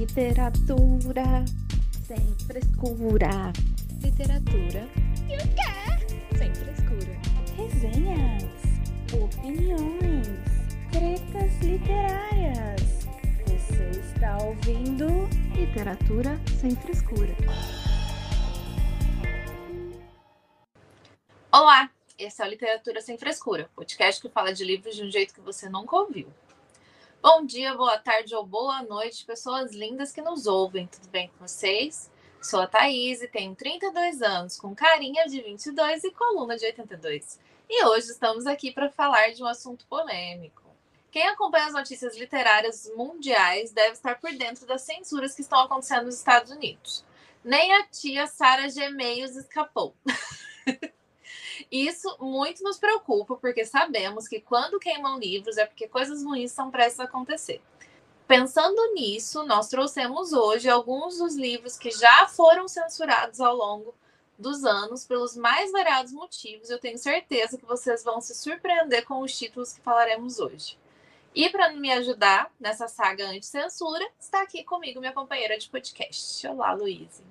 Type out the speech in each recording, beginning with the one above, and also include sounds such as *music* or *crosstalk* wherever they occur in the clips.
Literatura sem frescura. Literatura e o quê? Sem frescura. Resenhas, opiniões, tretas literárias. Você está ouvindo Literatura sem frescura. Olá, esse é o Literatura Sem Frescura, podcast que fala de livros de um jeito que você nunca ouviu. Bom dia, boa tarde ou boa noite, pessoas lindas que nos ouvem. Tudo bem com vocês? Sou a Thaís e tenho 32 anos, com carinha de 22 e coluna de 82. E hoje estamos aqui para falar de um assunto polêmico. Quem acompanha as notícias literárias mundiais deve estar por dentro das censuras que estão acontecendo nos Estados Unidos. Nem a tia Sara Gemeios escapou. *laughs* Isso muito nos preocupa, porque sabemos que quando queimam livros é porque coisas ruins são prestes a acontecer. Pensando nisso, nós trouxemos hoje alguns dos livros que já foram censurados ao longo dos anos pelos mais variados motivos. Eu tenho certeza que vocês vão se surpreender com os títulos que falaremos hoje. E para me ajudar nessa saga anti-censura, está aqui comigo minha companheira de podcast. Olá, Luíse.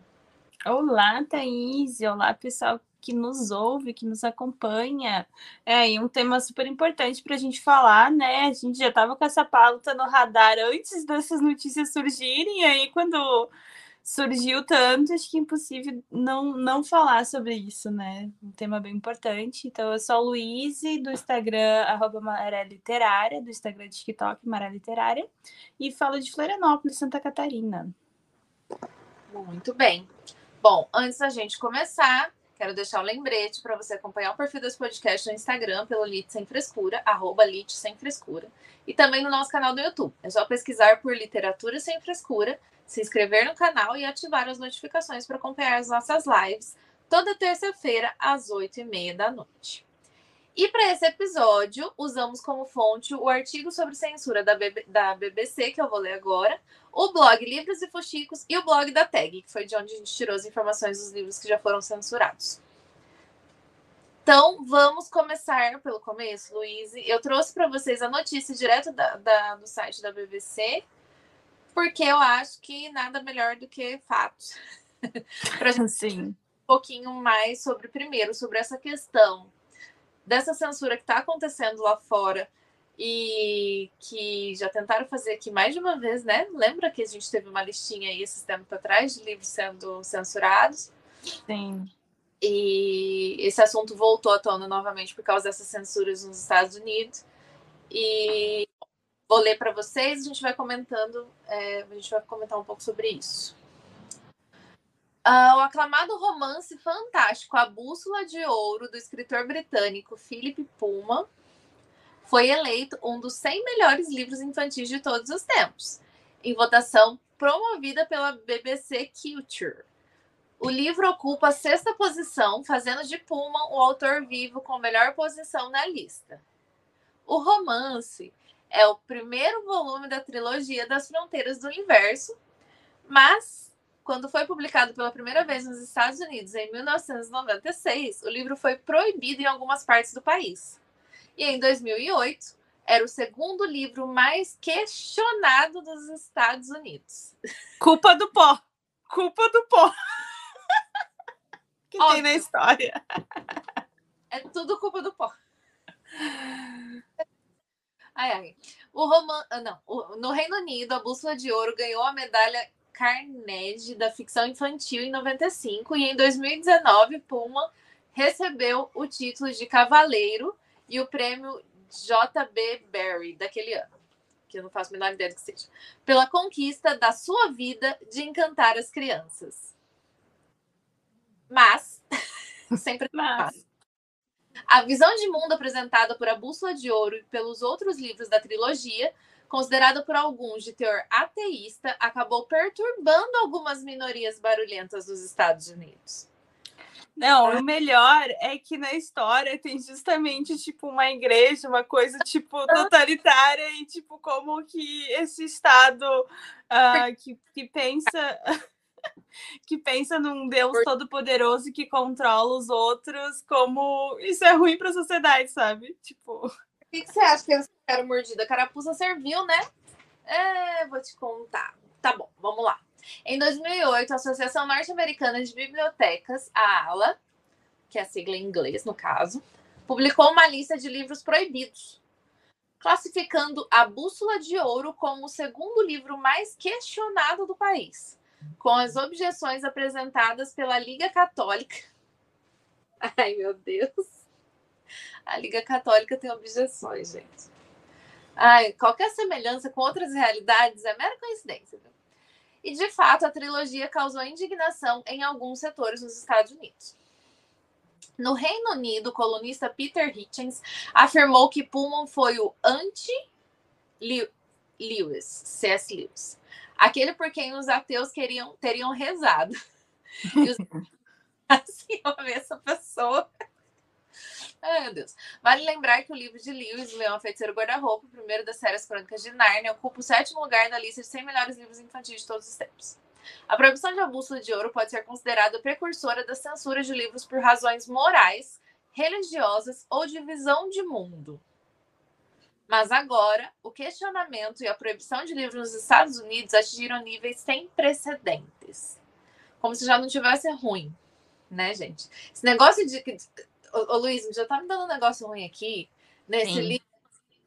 Olá, Thaís. Olá, pessoal que nos ouve, que nos acompanha. É, e um tema super importante para a gente falar, né? A gente já estava com essa pauta no radar antes dessas notícias surgirem, e aí quando surgiu tanto, acho que é impossível não, não falar sobre isso, né? Um tema bem importante. Então, eu sou a Luíse, do Instagram, arroba Maré Literária, do Instagram de TikTok, Maré Literária, e falo de Florianópolis, Santa Catarina. Muito bem. Bom, antes da gente começar, Quero deixar o um lembrete para você acompanhar o perfil desse podcast no Instagram pelo Lit Sem Frescura, arroba Lit Sem Frescura, e também no nosso canal do YouTube. É só pesquisar por Literatura Sem Frescura, se inscrever no canal e ativar as notificações para acompanhar as nossas lives toda terça-feira às oito e meia da noite. E para esse episódio, usamos como fonte o artigo sobre censura da, da BBC, que eu vou ler agora, o blog Livros e Fuxicos e o blog da Tag, que foi de onde a gente tirou as informações dos livros que já foram censurados. Então, vamos começar pelo começo, Luiz. Eu trouxe para vocês a notícia direto da, da, do site da BBC, porque eu acho que nada melhor do que fatos. para *laughs* gente Sim. um pouquinho mais sobre, primeiro, sobre essa questão dessa censura que está acontecendo lá fora e que já tentaram fazer aqui mais de uma vez, né? Lembra que a gente teve uma listinha aí esses tempos atrás de livros sendo censurados? Sim. E esse assunto voltou à tona novamente por causa dessas censuras nos Estados Unidos. E vou ler para vocês, a gente vai comentando, é, a gente vai comentar um pouco sobre isso. Uh, o aclamado romance fantástico A Bússola de Ouro, do escritor britânico Philip Pullman, foi eleito um dos 100 melhores livros infantis de todos os tempos, em votação promovida pela BBC Culture. O livro ocupa a sexta posição, fazendo de Pullman o autor vivo com melhor posição na lista. O romance é o primeiro volume da trilogia das Fronteiras do Universo, mas quando foi publicado pela primeira vez nos Estados Unidos em 1996, o livro foi proibido em algumas partes do país. E em 2008, era o segundo livro mais questionado dos Estados Unidos. Culpa do pó. Culpa do pó. que Óbvio. tem na história. É tudo culpa do pó. Ai, ai. O roman... Ah, não, no Reino Unido, a Bússola de Ouro ganhou a medalha Carnegie da ficção infantil em 95 e em 2019 Puma recebeu o título de cavaleiro e o prêmio JB Barry daquele ano, que eu não faço a menor ideia do que seja, pela conquista da sua vida de encantar as crianças. Mas, *laughs* sempre Mas. a visão de mundo apresentada por A Bússola de Ouro e pelos outros livros da trilogia, considerada por alguns de teor ateísta, acabou perturbando algumas minorias barulhentas dos Estados Unidos. Não, o melhor é que na história tem justamente tipo uma igreja, uma coisa tipo totalitária e tipo como que esse estado uh, que, que pensa *laughs* que pensa num Deus todo poderoso que controla os outros, como isso é ruim para a sociedade, sabe? Tipo, o que, que você acha que eles ficaram mordida? Carapuça serviu, né? É, vou te contar. Tá bom, vamos lá. Em 2008, a Associação Norte-Americana de Bibliotecas, a ALA, que é a sigla em inglês no caso, publicou uma lista de livros proibidos, classificando A Bússola de Ouro como o segundo livro mais questionado do país, com as objeções apresentadas pela Liga Católica. *laughs* Ai, meu Deus. A Liga Católica tem objeções, gente. Ai, qualquer semelhança com outras realidades é mera coincidência. Viu? E, de fato, a trilogia causou indignação em alguns setores nos Estados Unidos. No Reino Unido, o colunista Peter Hitchens afirmou que Pullman foi o anti-Lewis, C.S. Lewis, aquele por quem os ateus queriam, teriam rezado. *laughs* E os... *laughs* assim, eu vi essa pessoa. *laughs* Ai, meu Deus. Vale lembrar que o livro de Lewis, Leão Feiticeiro Guarda-Roupa, o primeiro das séries Crônicas de Nárnia, ocupa o sétimo lugar na lista de 100 melhores livros infantis de todos os tempos. A proibição de A Bússola de Ouro pode ser considerada precursora da censura de livros por razões morais, religiosas ou de visão de mundo. Mas agora, o questionamento e a proibição de livros nos Estados Unidos atingiram níveis sem precedentes. Como se já não tivesse ruim, né, gente? Esse negócio de. Ô, ô Luiz, já tá me dando um negócio ruim aqui, nesse Sim. livro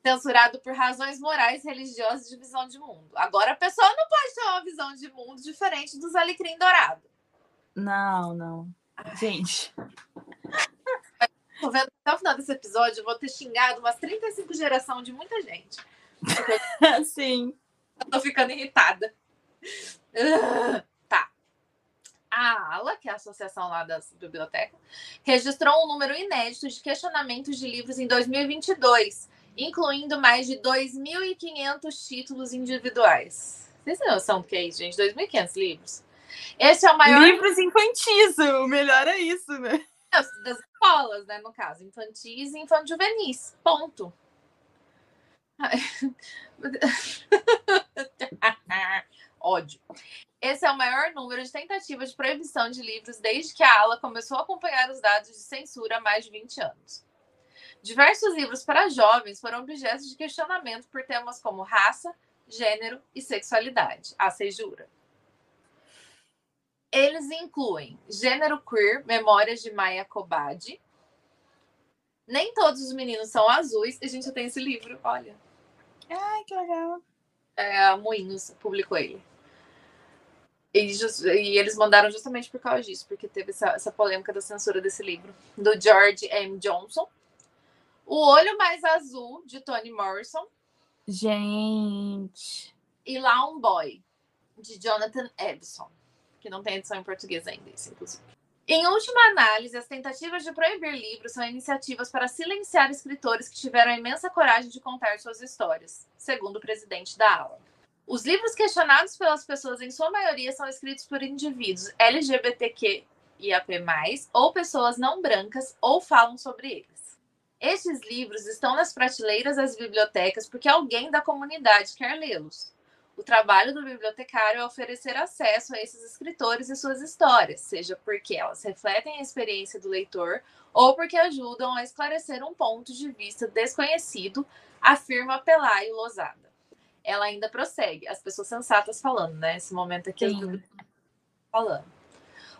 censurado por razões morais, religiosas de visão de mundo. Agora a pessoa não pode ter uma visão de mundo diferente dos alecrim dourado. Não, não. Gente. Tô vendo até o final desse episódio, eu vou ter xingado umas 35 gerações de muita gente. *laughs* Sim. Eu tô ficando irritada. A ALA, que é a associação lá das bibliotecas, registrou um número inédito de questionamentos de livros em 2022 incluindo mais de 2.500 títulos individuais. Vocês têm noção do que é isso, gente? 2.500 livros. Esse é o maior. Livros infantis, o melhor é isso, né? Das escolas, né? No caso, infantis e infanto-juvenis. Ponto. *laughs* Ódio. Esse é o maior número de tentativas de proibição de livros desde que a ala começou a acompanhar os dados de censura há mais de 20 anos. Diversos livros para jovens foram objetos de questionamento por temas como raça, gênero e sexualidade, a sejura. Eles incluem Gênero Queer, Memórias de Maya Kobadi. Nem todos os meninos são azuis. E a gente tem esse livro, olha. Ai, que legal. É, Moinhos publicou ele. E, just, e, eles mandaram justamente por causa disso, porque teve essa, essa polêmica da censura desse livro, do George M. Johnson. O Olho Mais Azul, de Toni Morrison. Gente. E Lá um Boy, de Jonathan Edison, que não tem edição em português ainda, isso, inclusive. Em última análise, as tentativas de proibir livros são iniciativas para silenciar escritores que tiveram a imensa coragem de contar suas histórias, segundo o presidente da ala. Os livros questionados pelas pessoas, em sua maioria, são escritos por indivíduos LGBTQ e AP+, ou pessoas não brancas, ou falam sobre eles. Estes livros estão nas prateleiras das bibliotecas porque alguém da comunidade quer lê-los. O trabalho do bibliotecário é oferecer acesso a esses escritores e suas histórias, seja porque elas refletem a experiência do leitor ou porque ajudam a esclarecer um ponto de vista desconhecido, afirma Pelayo Lozada. Ela ainda prossegue, as pessoas sensatas falando, né? Esse momento aqui falando.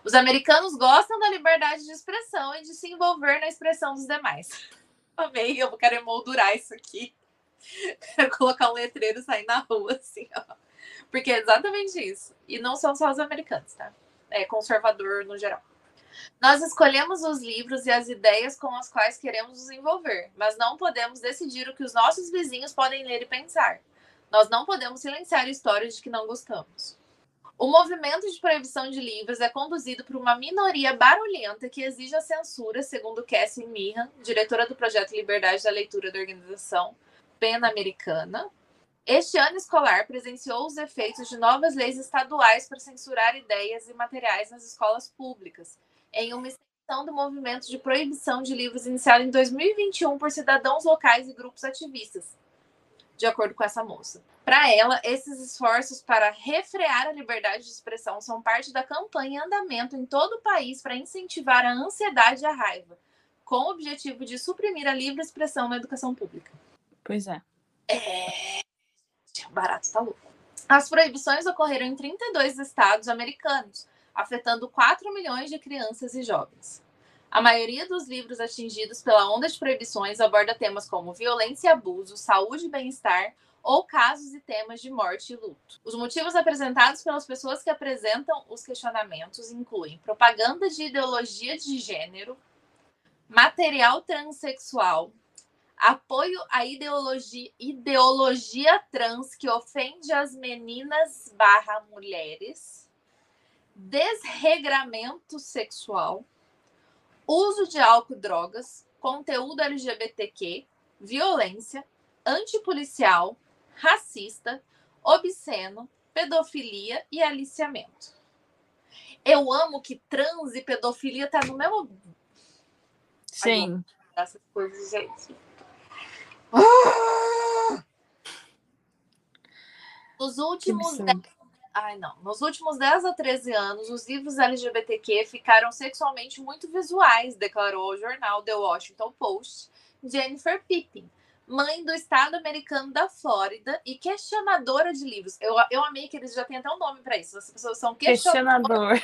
Os americanos gostam da liberdade de expressão e de se envolver na expressão dos demais. *laughs* Amei, eu quero emoldurar isso aqui. *laughs* Quero colocar um letreiro e sair na rua, assim, ó. Porque é exatamente isso. E não são só os americanos, tá? É conservador no geral. Nós escolhemos os livros e as ideias com as quais queremos nos envolver, mas não podemos decidir o que os nossos vizinhos podem ler e pensar. Nós não podemos silenciar histórias de que não gostamos. O movimento de proibição de livros é conduzido por uma minoria barulhenta que exige a censura, segundo Cassie Meehan, diretora do projeto Liberdade da Leitura da organização Pan-Americana. Este ano escolar presenciou os efeitos de novas leis estaduais para censurar ideias e materiais nas escolas públicas, em uma extensão do movimento de proibição de livros iniciado em 2021 por cidadãos locais e grupos ativistas, de acordo com essa moça. Para ela, esses esforços para refrear a liberdade de expressão são parte da campanha em andamento em todo o país para incentivar a ansiedade e a raiva, com o objetivo de suprimir a livre expressão na educação pública. Pois é. É. O barato tá louco. As proibições ocorreram em 32 estados americanos, afetando 4 milhões de crianças e jovens. A maioria dos livros atingidos pela onda de proibições aborda temas como violência e abuso, saúde e bem-estar, ou casos e temas de morte e luto. Os motivos apresentados pelas pessoas que apresentam os questionamentos incluem propaganda de ideologia de gênero, material transexual, apoio à ideologia, ideologia trans que ofende as meninas barra mulheres, desregramento sexual, uso de álcool e drogas, conteúdo LGBTQ, violência, antipolicial, racista, obsceno, pedofilia e aliciamento. Eu amo que trans e pedofilia tá no mesmo. Sim. Essas coisas, gente. Ah! Nos últimos Ai, não. Nos últimos 10 a 13 anos, os livros LGBTQ ficaram sexualmente muito visuais, declarou o jornal The Washington Post Jennifer Pippin, mãe do estado americano da Flórida e questionadora de livros. Eu, eu amei que eles já têm até um nome para isso. As pessoas são questionador.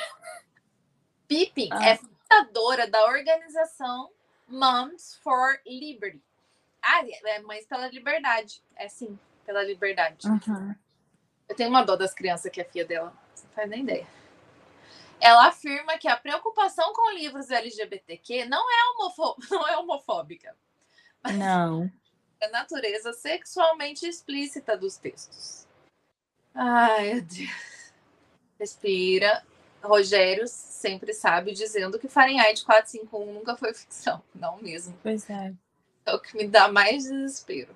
Pippin ah. é fundadora da organização Moms for Liberty. Ah, é Mães pela Liberdade. É sim, pela liberdade. Uhum. Eu tenho uma dó das crianças que é filha dela. Você não faz nem ideia. Ela afirma que a preocupação com livros LGBTQ não é, homofó *laughs* não é homofóbica. Não. É a natureza sexualmente explícita dos textos. Ai, meu Deus. Respira. Rogério sempre sabe dizendo que Fahrenheit 451 nunca foi ficção. Não mesmo. Pois é. É o que me dá mais desespero.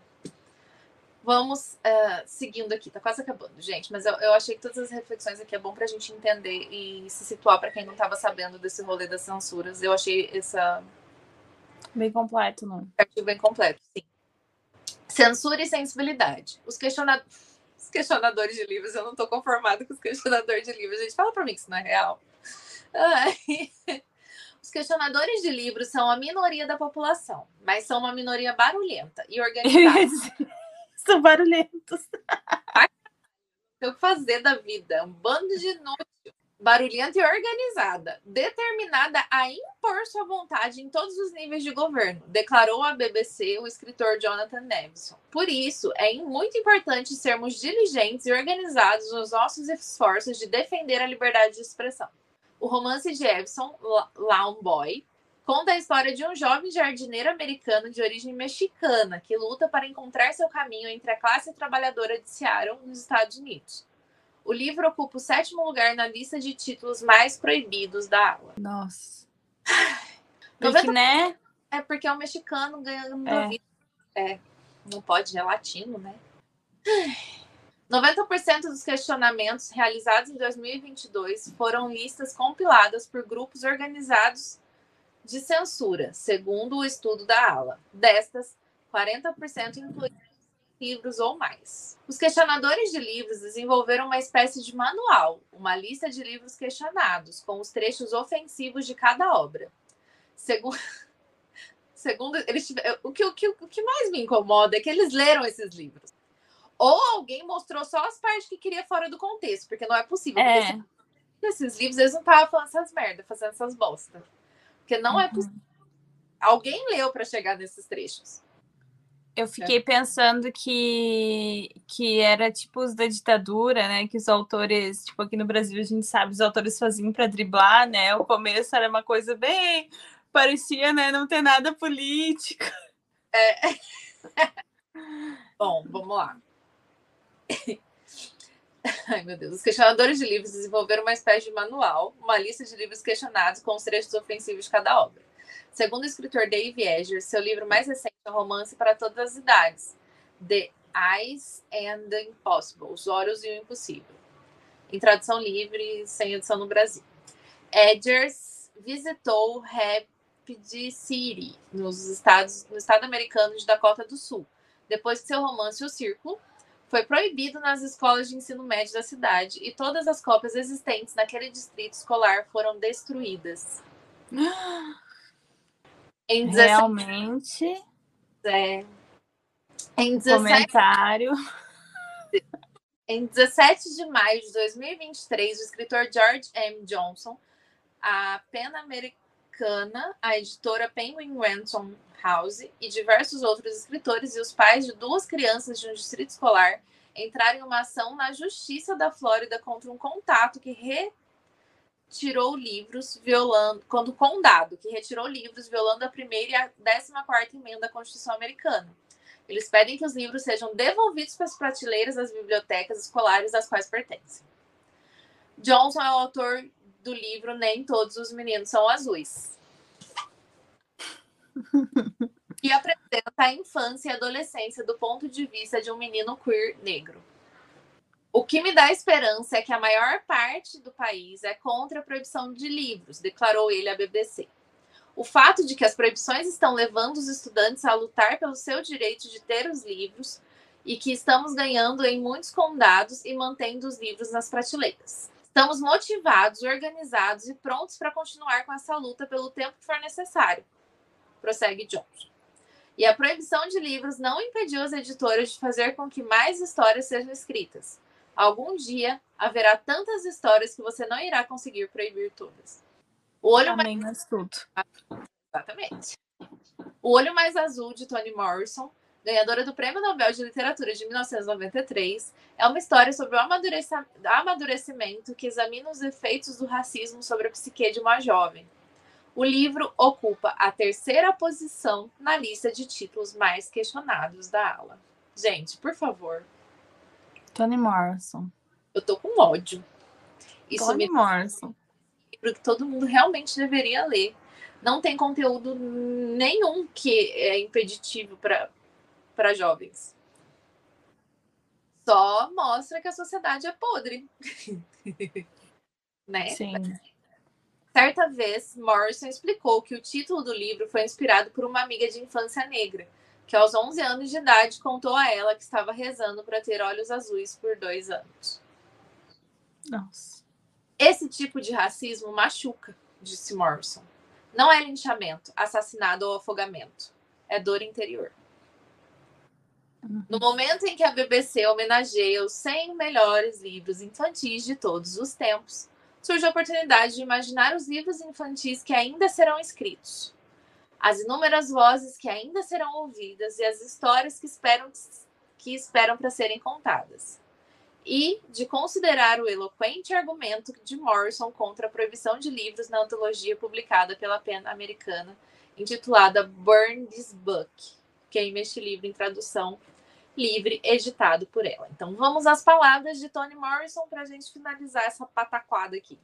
Vamos uh, seguindo aqui, tá quase acabando, gente. Mas eu, eu, achei que todas as reflexões aqui é bom para a gente entender e se situar para quem não estava sabendo desse rolê das censuras. Eu achei essa. Bem completo, não? Artigo bem completo, sim. Censura e sensibilidade. Os, questiona... os questionadores de livros, eu não estou conformado com os questionadores de livros. Gente, fala para mim que isso não é real. Ai. *laughs* Os questionadores de livros são a minoria da população, mas são uma minoria barulhenta e *laughs* organizada. *laughs* São barulhentos. O que fazer da vida. Um bando de inútil. Barulhenta e organizada, determinada a impor sua vontade em todos os níveis de governo, declarou à BBC o escritor Jonathan Nevison. Por isso, é muito importante sermos diligentes e organizados nos nossos esforços de defender a liberdade de expressão. O romance de Evison, Lawn Boy, conta a história de um jovem jardineiro americano de origem mexicana que luta para encontrar seu caminho entre a classe trabalhadora de Seattle, nos Estados Unidos. O livro ocupa o sétimo lugar na lista de títulos mais proibidos da aula. Nossa. Porque, né? É porque é um mexicano ganhando é. vida. É, não pode, é latino, né? 90% dos questionamentos realizados em 2022 foram listas compiladas por grupos organizados de censura, segundo o estudo da ALA. Destas, 40% incluíram livros ou mais. Os questionadores de livros desenvolveram uma espécie de manual, uma lista de livros questionados, com os trechos ofensivos de cada obra. Segundo, *laughs* segundo eles o, que, o, que, o que mais me incomoda é que eles leram esses livros. Ou alguém mostrou só as partes que queria fora do contexto, porque não é possível. É. Esses livros, eles não estavam falando essas merdas, fazendo essas bosta. Porque não é uhum. é possível. Alguém leu para chegar nesses trechos. Eu fiquei é. pensando que, que era tipo os da ditadura, né? Que os autores, tipo, aqui no Brasil a gente sabe, os autores faziam para driblar, né? O começo era uma coisa bem. parecia, né? Não ter nada político. É. *laughs* Bom, vamos lá. *laughs* Ai, meu Deus. Os questionadores de livros desenvolveram uma espécie de manual, uma lista de livros questionados com os trechos ofensivos de cada obra. Segundo o escritor Dave Edger, seu livro mais recente é um romance para todas as idades, The Eyes and the Impossible, Os Olhos e o Impossível, em tradução livre, sem edição no Brasil. Edgers visitou Rapid City, nos estados, no estado americano de Dakota do Sul, depois que seu romance O Círculo foi proibido nas escolas de ensino médio da cidade e todas as cópias existentes naquele distrito escolar foram destruídas. Em 17... Realmente. É. Em 17... Comentário. Em 17 de maio de 2023, o escritor George M. Johnson, a pena americana, a editora Penguin Random House e diversos outros escritores e os pais de duas crianças de um distrito escolar entraram em uma ação na Justiça da Flórida contra um contato que retirou livros violando, o condado que retirou livros violando a primeira e a décima quarta emenda da Constituição Americana. Eles pedem que os livros sejam devolvidos para as prateleiras das bibliotecas escolares às quais pertencem. Johnson é o autor do livro Nem Todos os Meninos São Azuis. e apresenta a infância e adolescência do ponto de vista de um menino queer negro. O que me dá esperança é que a maior parte do país é contra a proibição de livros, declarou ele à BBC. O fato de que as proibições estão levando os estudantes a lutar pelo seu direito de ter os livros e que estamos ganhando em muitos condados e mantendo os livros nas prateleiras. Estamos motivados, organizados e prontos para continuar com essa luta pelo tempo que for necessário, prossegue Johnson. E a proibição de livros não impediu as editoras de fazer com que mais histórias sejam escritas. Algum dia haverá tantas histórias que você não irá conseguir proibir todas. O olho Amém, mais... tudo. Exatamente. O Olho Mais Azul, de Toni Morrison, ganhadora do Prêmio Nobel de Literatura de 1993, é uma história sobre o amadurecimento que examina os efeitos do racismo sobre a psique de uma jovem. O livro ocupa a terceira posição na lista de títulos mais questionados da ala. Gente, por favor. Toni Morrison. Eu tô com ódio. Isso Toni me... Morrison livro que todo mundo realmente deveria ler. Não tem conteúdo nenhum que é impeditivo para jovens. Só mostra que a sociedade é podre. *laughs* né? Sim. Certa vez, Morrison explicou que o título do livro foi inspirado por uma amiga de infância negra, que aos 11 anos de idade contou a ela que estava rezando para ter olhos azuis por dois anos. Nossa. Esse tipo de racismo machuca, disse Morrison. Não é linchamento, assassinado ou afogamento. É dor interior. No momento em que a BBC homenageia os 100 melhores livros infantis de todos os tempos, surge a oportunidade de imaginar os livros infantis que ainda serão escritos, as inúmeras vozes que ainda serão ouvidas e as histórias que esperam que esperam para serem contadas e de considerar o eloquente argumento de Morrison contra a proibição de livros na antologia publicada pela pena americana, intitulada Burn This Book. Queime este livro em tradução livre, editado por ela. Então vamos às palavras de Toni Morrison para a gente finalizar essa pataquada aqui.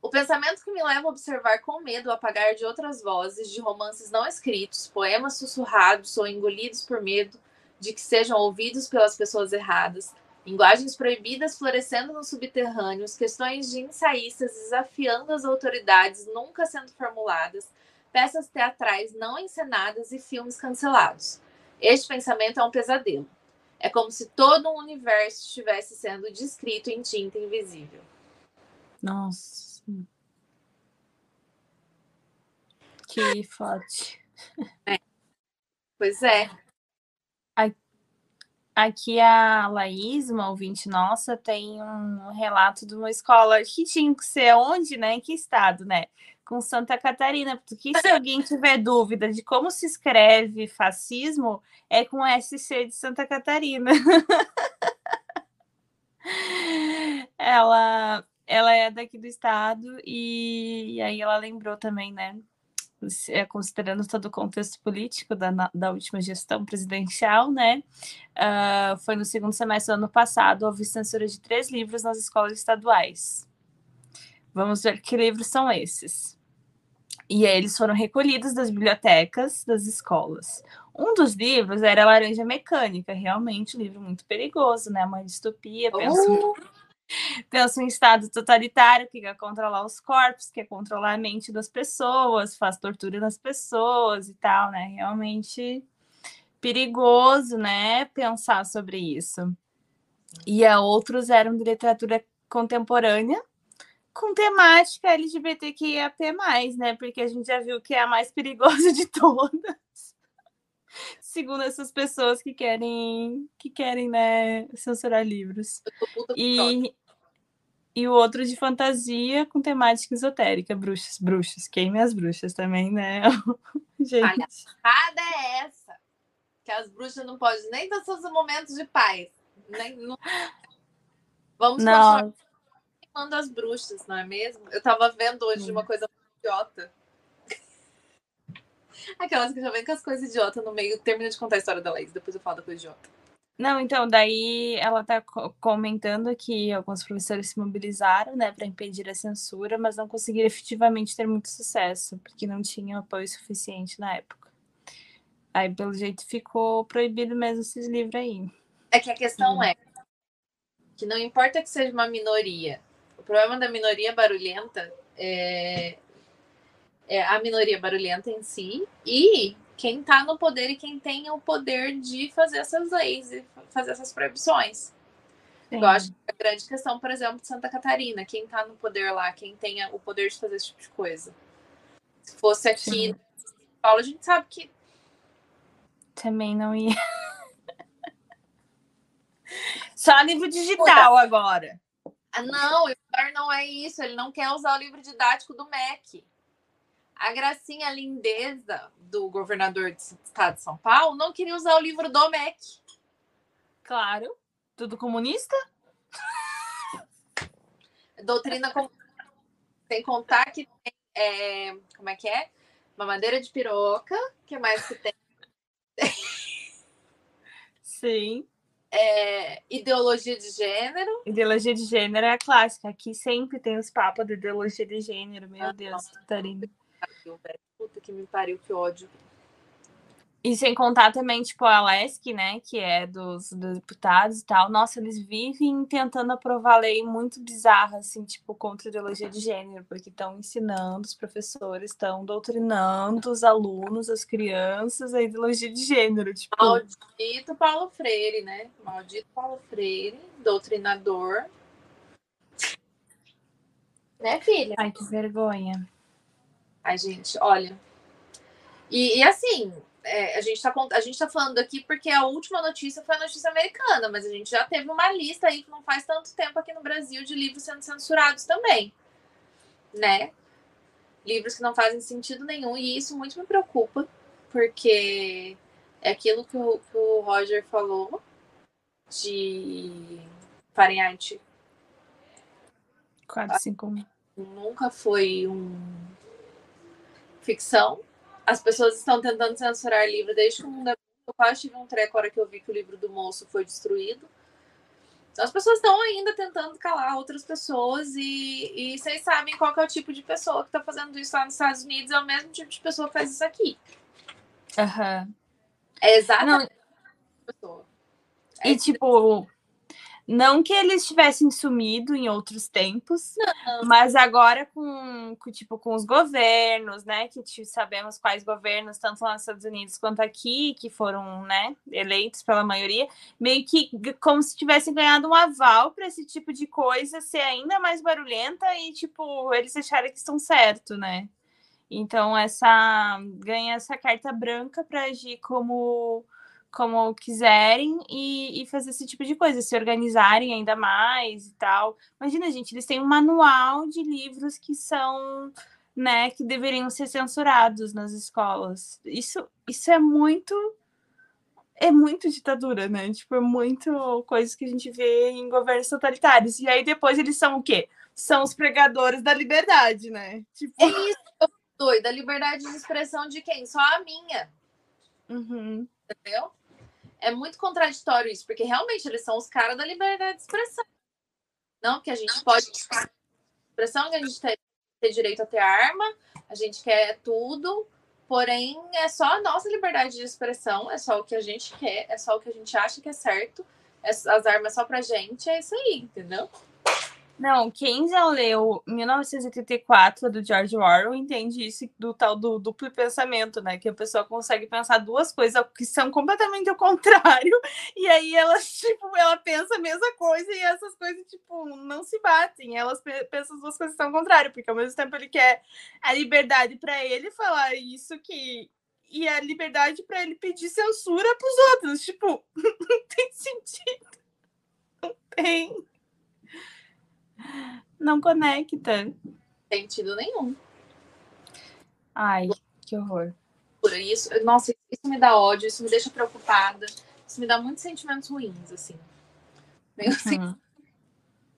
O pensamento que me leva a observar com medo o apagar de outras vozes, de romances não escritos, poemas sussurrados ou engolidos por medo, de que sejam ouvidos pelas pessoas erradas, linguagens proibidas florescendo nos subterrâneos, questões de ensaístas desafiando as autoridades nunca sendo formuladas, peças teatrais não encenadas e filmes cancelados. Este pensamento é um pesadelo. É como se todo um universo estivesse sendo descrito em tinta invisível. Nossa. Que forte. É. Pois é. Aqui a Laís, uma ouvinte nossa, tem um relato de uma escola que tinha que ser onde, né? Em que estado, né? Com Santa Catarina. Porque se alguém tiver dúvida de como se escreve fascismo, é com SC de Santa Catarina. *laughs* ela, ela é daqui do estado e, e aí ela lembrou também, né? é, considerando todo o contexto político da, da última gestão presidencial, né? Uh, foi no segundo semestre do ano passado, houve censura de três livros nas escolas estaduais. Vamos ver que livros são esses. E eles foram recolhidos das bibliotecas das escolas. Um dos livros era Laranja Mecânica, realmente um livro muito perigoso, né? Uma distopia, penso. Oh pensa em Estado totalitário que quer controlar os corpos, quer controlar a mente das pessoas, faz tortura nas pessoas e tal, né? Realmente perigoso, né? Pensar sobre isso. E a outros eram de literatura contemporânea com temática LGBTQIAP+, né? Porque a gente já viu que é a mais perigosa de todas. segundo essas pessoas que querem que querem né censurar livros. E e o outro de fantasia com temática esotérica. Bruxas bruxas queime as bruxas também né? *laughs* Gente. A é essa? Que as bruxas não podem nem ter seus momentos de paz. Nem não... vamos não. continuar as bruxas não é mesmo eu tava vendo hoje uma coisa idiota *laughs* Aquelas que já vem com as coisas idiotas no meio. Termina de contar a história da Laís, depois eu falo da coisa idiota. Não, então, daí ela tá comentando que alguns professores se mobilizaram, né, para impedir a censura, mas não conseguiram efetivamente ter muito sucesso, porque não tinham apoio suficiente na época. Aí, pelo jeito, ficou proibido mesmo esses livros aí. É que a questão é que não importa que seja uma minoria, problema da minoria barulhenta é é, a minoria barulhenta em si e quem está no poder e quem tem o poder de fazer essas leis e fazer essas proibições. Sim. Eu acho que é a grande questão, por exemplo, de Santa Catarina, quem está no poder lá, quem tem o poder de fazer esse tipo de coisa. Se fosse aqui em Paulo, a gente sabe que. Também não ia. *laughs* Só livro digital agora. Ah, não, o não é isso. Ele não quer usar o livro didático do MEC a gracinha lindeza do governador do estado de São Paulo não queria usar o livro do MEC. Claro. Tudo comunista? Doutrina comunista. Sem contar que tem. É, como é que é? Mamadeira de piroca. que mais que tem? Sim. É, ideologia de gênero. Ideologia de gênero é a clássica. Aqui sempre tem os papos de ideologia de gênero. Meu ah, Deus, Catarina. Puta que me pariu, que ódio. E sem contar também, tipo, a Lesk, né, que é dos, dos, deputados e tal, nossa, eles vivem tentando aprovar lei muito bizarra, assim, tipo, contra a ideologia de gênero, porque estão ensinando, os professores estão doutrinando os alunos, as crianças, a ideologia de gênero, tipo... Maldito Paulo Freire, né? Maldito Paulo Freire, doutrinador. Né, filha? Ai, que vergonha. Ai, gente, olha. E, e assim, é, a, gente tá, a gente tá falando aqui porque a última notícia foi a notícia americana, mas a gente já teve uma lista aí que não faz tanto tempo aqui no Brasil de livros sendo censurados também, né? Livros que não fazem sentido nenhum, e isso muito me preocupa, porque é aquilo que o, que o Roger falou de Fahrenheit 451. Nunca foi um ficção. As pessoas estão tentando censurar livro desde que o mundo é Eu quase tive um treco a hora que eu vi que o livro do moço foi destruído. Então, as pessoas estão ainda tentando calar outras pessoas e, e vocês sabem qual é o tipo de pessoa que está fazendo isso lá nos Estados Unidos, é o mesmo tipo de pessoa que faz isso aqui. Uhum. É exatamente Não. pessoa. É e tipo, não que eles tivessem sumido em outros tempos, não. mas agora com, com, tipo com os governos, né, que tipo, sabemos quais governos tanto lá nos Estados Unidos quanto aqui que foram, né, eleitos pela maioria, meio que como se tivessem ganhado um aval para esse tipo de coisa ser ainda mais barulhenta e tipo eles acharem que estão certo, né? Então essa ganha essa carta branca para agir como como quiserem e, e, fazer esse tipo de coisa, se organizarem ainda mais e tal. Imagina, gente, eles têm um manual de livros que são, né, que deveriam ser censurados nas escolas. Isso, isso é muito é muito ditadura, né? Tipo, é muito coisas que a gente vê em governos totalitários. E aí depois eles são o quê? São os pregadores da liberdade, né? Tipo... É isso, doida. Liberdade de expressão de quem? Só a minha. Uhum. Entendeu? É muito contraditório isso, porque realmente eles são os caras da liberdade de expressão. Não que a gente pode expressão, que a gente tem, tem direito a ter arma, a gente quer tudo, porém é só a nossa liberdade de expressão, é só o que a gente quer, é só o que a gente acha que é certo, é, as armas só pra gente, é isso aí, entendeu? Não, quem já leu 1984 do George Orwell entende isso do tal do duplo pensamento, né? Que a pessoa consegue pensar duas coisas que são completamente ao contrário, *laughs* e aí ela, *laughs* tipo, ela pensa a mesma coisa e essas coisas, tipo, não se batem. Elas pensam as duas coisas que são ao contrário, porque ao mesmo tempo ele quer a liberdade para ele falar isso que e a liberdade para ele pedir censura para os outros. Tipo, *laughs* não tem sentido. Não tem. Não conecta. Sentido nenhum. Ai, que horror. Isso, nossa, isso me dá ódio, isso me deixa preocupada, isso me dá muitos sentimentos ruins, assim. Meio assim. Uhum.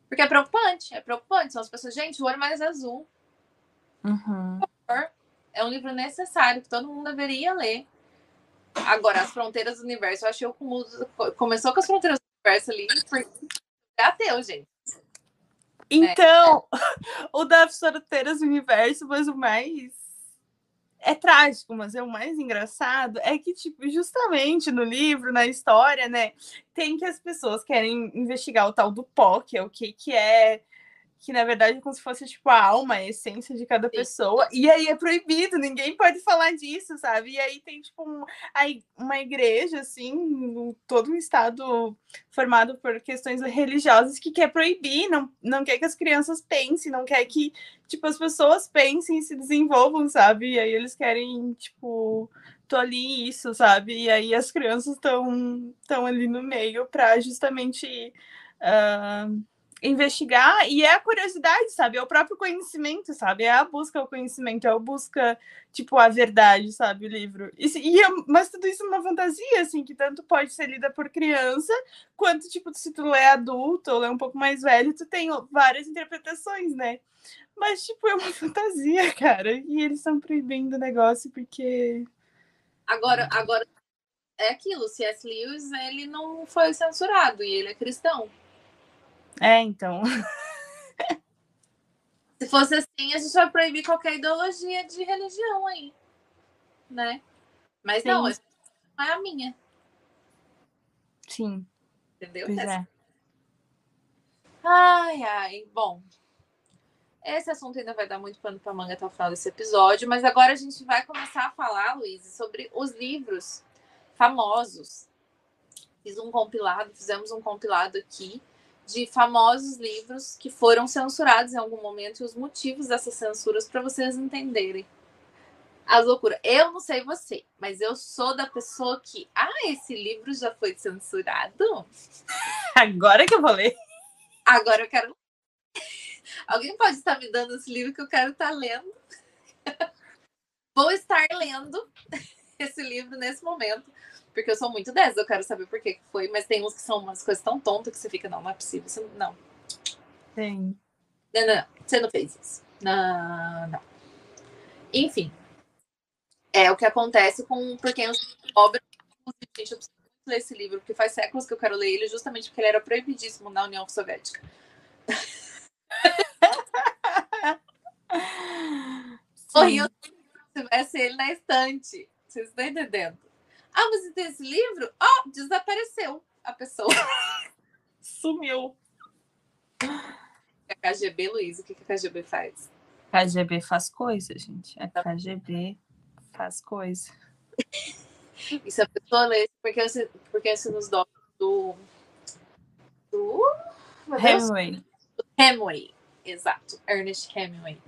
Porque é preocupante, é preocupante. São as pessoas, gente, o olho mais azul. Uhum. É um livro necessário que todo mundo deveria ler. Agora, as fronteiras do universo, eu achei o cúmulo. Começou com as fronteiras do universo ali, porque é ateu, gente. Então, é. *laughs* o das fronteiras do universo, mas o mais é trágico, mas é o mais engraçado é que, tipo, justamente no livro, na história, né, tem que as pessoas querem investigar o tal do POC, é o que que é que na verdade é como se fosse tipo a alma, a essência de cada pessoa, e aí é proibido, ninguém pode falar disso, sabe? E aí tem tipo um, uma igreja, assim, todo um estado formado por questões religiosas que quer proibir, não, não quer que as crianças pensem, não quer que tipo as pessoas pensem e se desenvolvam, sabe? E aí eles querem, tipo, tolir isso, sabe? E aí as crianças estão estão ali no meio para justamente. Uh, investigar e é a curiosidade, sabe? É o próprio conhecimento, sabe? É a busca ao conhecimento, é a busca, tipo, a verdade, sabe? O livro. E, e é, mas tudo isso é uma fantasia, assim, que tanto pode ser lida por criança, quanto, tipo, se tu lê adulto ou lê um pouco mais velho, tu tem várias interpretações, né? Mas, tipo, é uma *laughs* fantasia, cara. E eles estão proibindo o negócio porque. Agora, agora é aquilo, C.S. Lewis, ele não foi censurado e ele é cristão. É, então. Se fosse assim, a gente vai proibir qualquer ideologia de religião aí, né? Mas Sim. não, não é a minha. Sim. Entendeu? Pois é. Ai, ai. Bom, esse assunto ainda vai dar muito pano para manga até o final desse episódio, mas agora a gente vai começar a falar, Luiz, sobre os livros famosos. Fiz um compilado, fizemos um compilado aqui de famosos livros que foram censurados em algum momento e os motivos dessas censuras para vocês entenderem as loucuras. Eu não sei você, mas eu sou da pessoa que, ah, esse livro já foi censurado. *laughs* Agora que eu vou ler. Agora eu quero. *laughs* Alguém pode estar me dando esse livro que eu quero estar lendo? *laughs* Vou estar lendo esse livro nesse momento porque eu sou muito dessa, eu quero saber por que foi, mas tem uns que são umas coisas tão tontas que você fica, não, não é possível, você não. Tem. Não, não, não, você não fez isso. Não, não. Enfim. É o que acontece com porque obra. Gente, eu preciso ler esse livro, porque faz séculos que eu quero ler ele, justamente porque ele era proibidíssimo na União Soviética. *laughs* Morri se tivesse ele na estante. Vocês estão entendendo? Ah, você tem esse livro? Ó, oh, desapareceu a pessoa. *laughs* Sumiu. A KGB, Luiz, o que, que a KGB faz? KGB faz coisa, gente. A KGB faz coisa. Isso a pessoa lê porque, porque esse nos dó do. do. Hemingway. Do Hemingway, exato. Ernest Hemingway.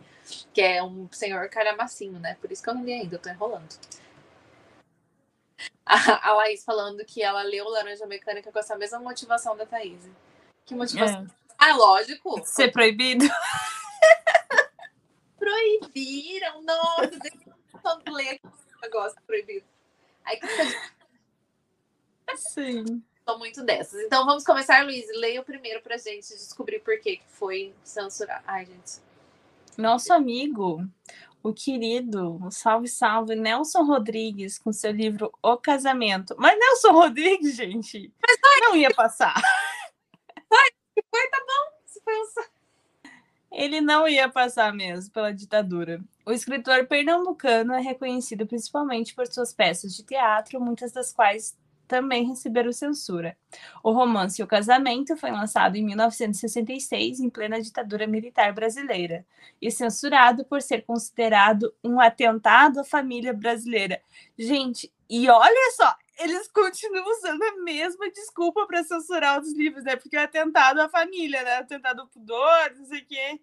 Que é um senhor calhamacinho, né? Por isso que eu não li ainda, eu tô enrolando a, a Laís falando que ela leu Laranja Mecânica com essa mesma motivação da Thaís. Que motivação? É. Ah, lógico. Ser proibido? *laughs* Proibiram, nossa, deixa eu ler aqui negócio proibido. Aí que Sim. Sou muito dessas. Então vamos começar, Luiz. Leia o primeiro pra gente descobrir por que foi censurado. Ai, gente. Nosso amigo, o querido, o salve, salve, Nelson Rodrigues, com seu livro O Casamento. Mas Nelson Rodrigues, gente, não ia passar. Vai, foi, tá bom. Foi. Ele não ia passar mesmo pela ditadura. O escritor pernambucano é reconhecido principalmente por suas peças de teatro, muitas das quais também receberam censura. O romance O Casamento foi lançado em 1966, em plena ditadura militar brasileira, e censurado por ser considerado um atentado à família brasileira. Gente, e olha só, eles continuam usando a mesma desculpa para censurar os livros, né? Porque é atentado à família, né? Atentado ao pudor, não sei o quê.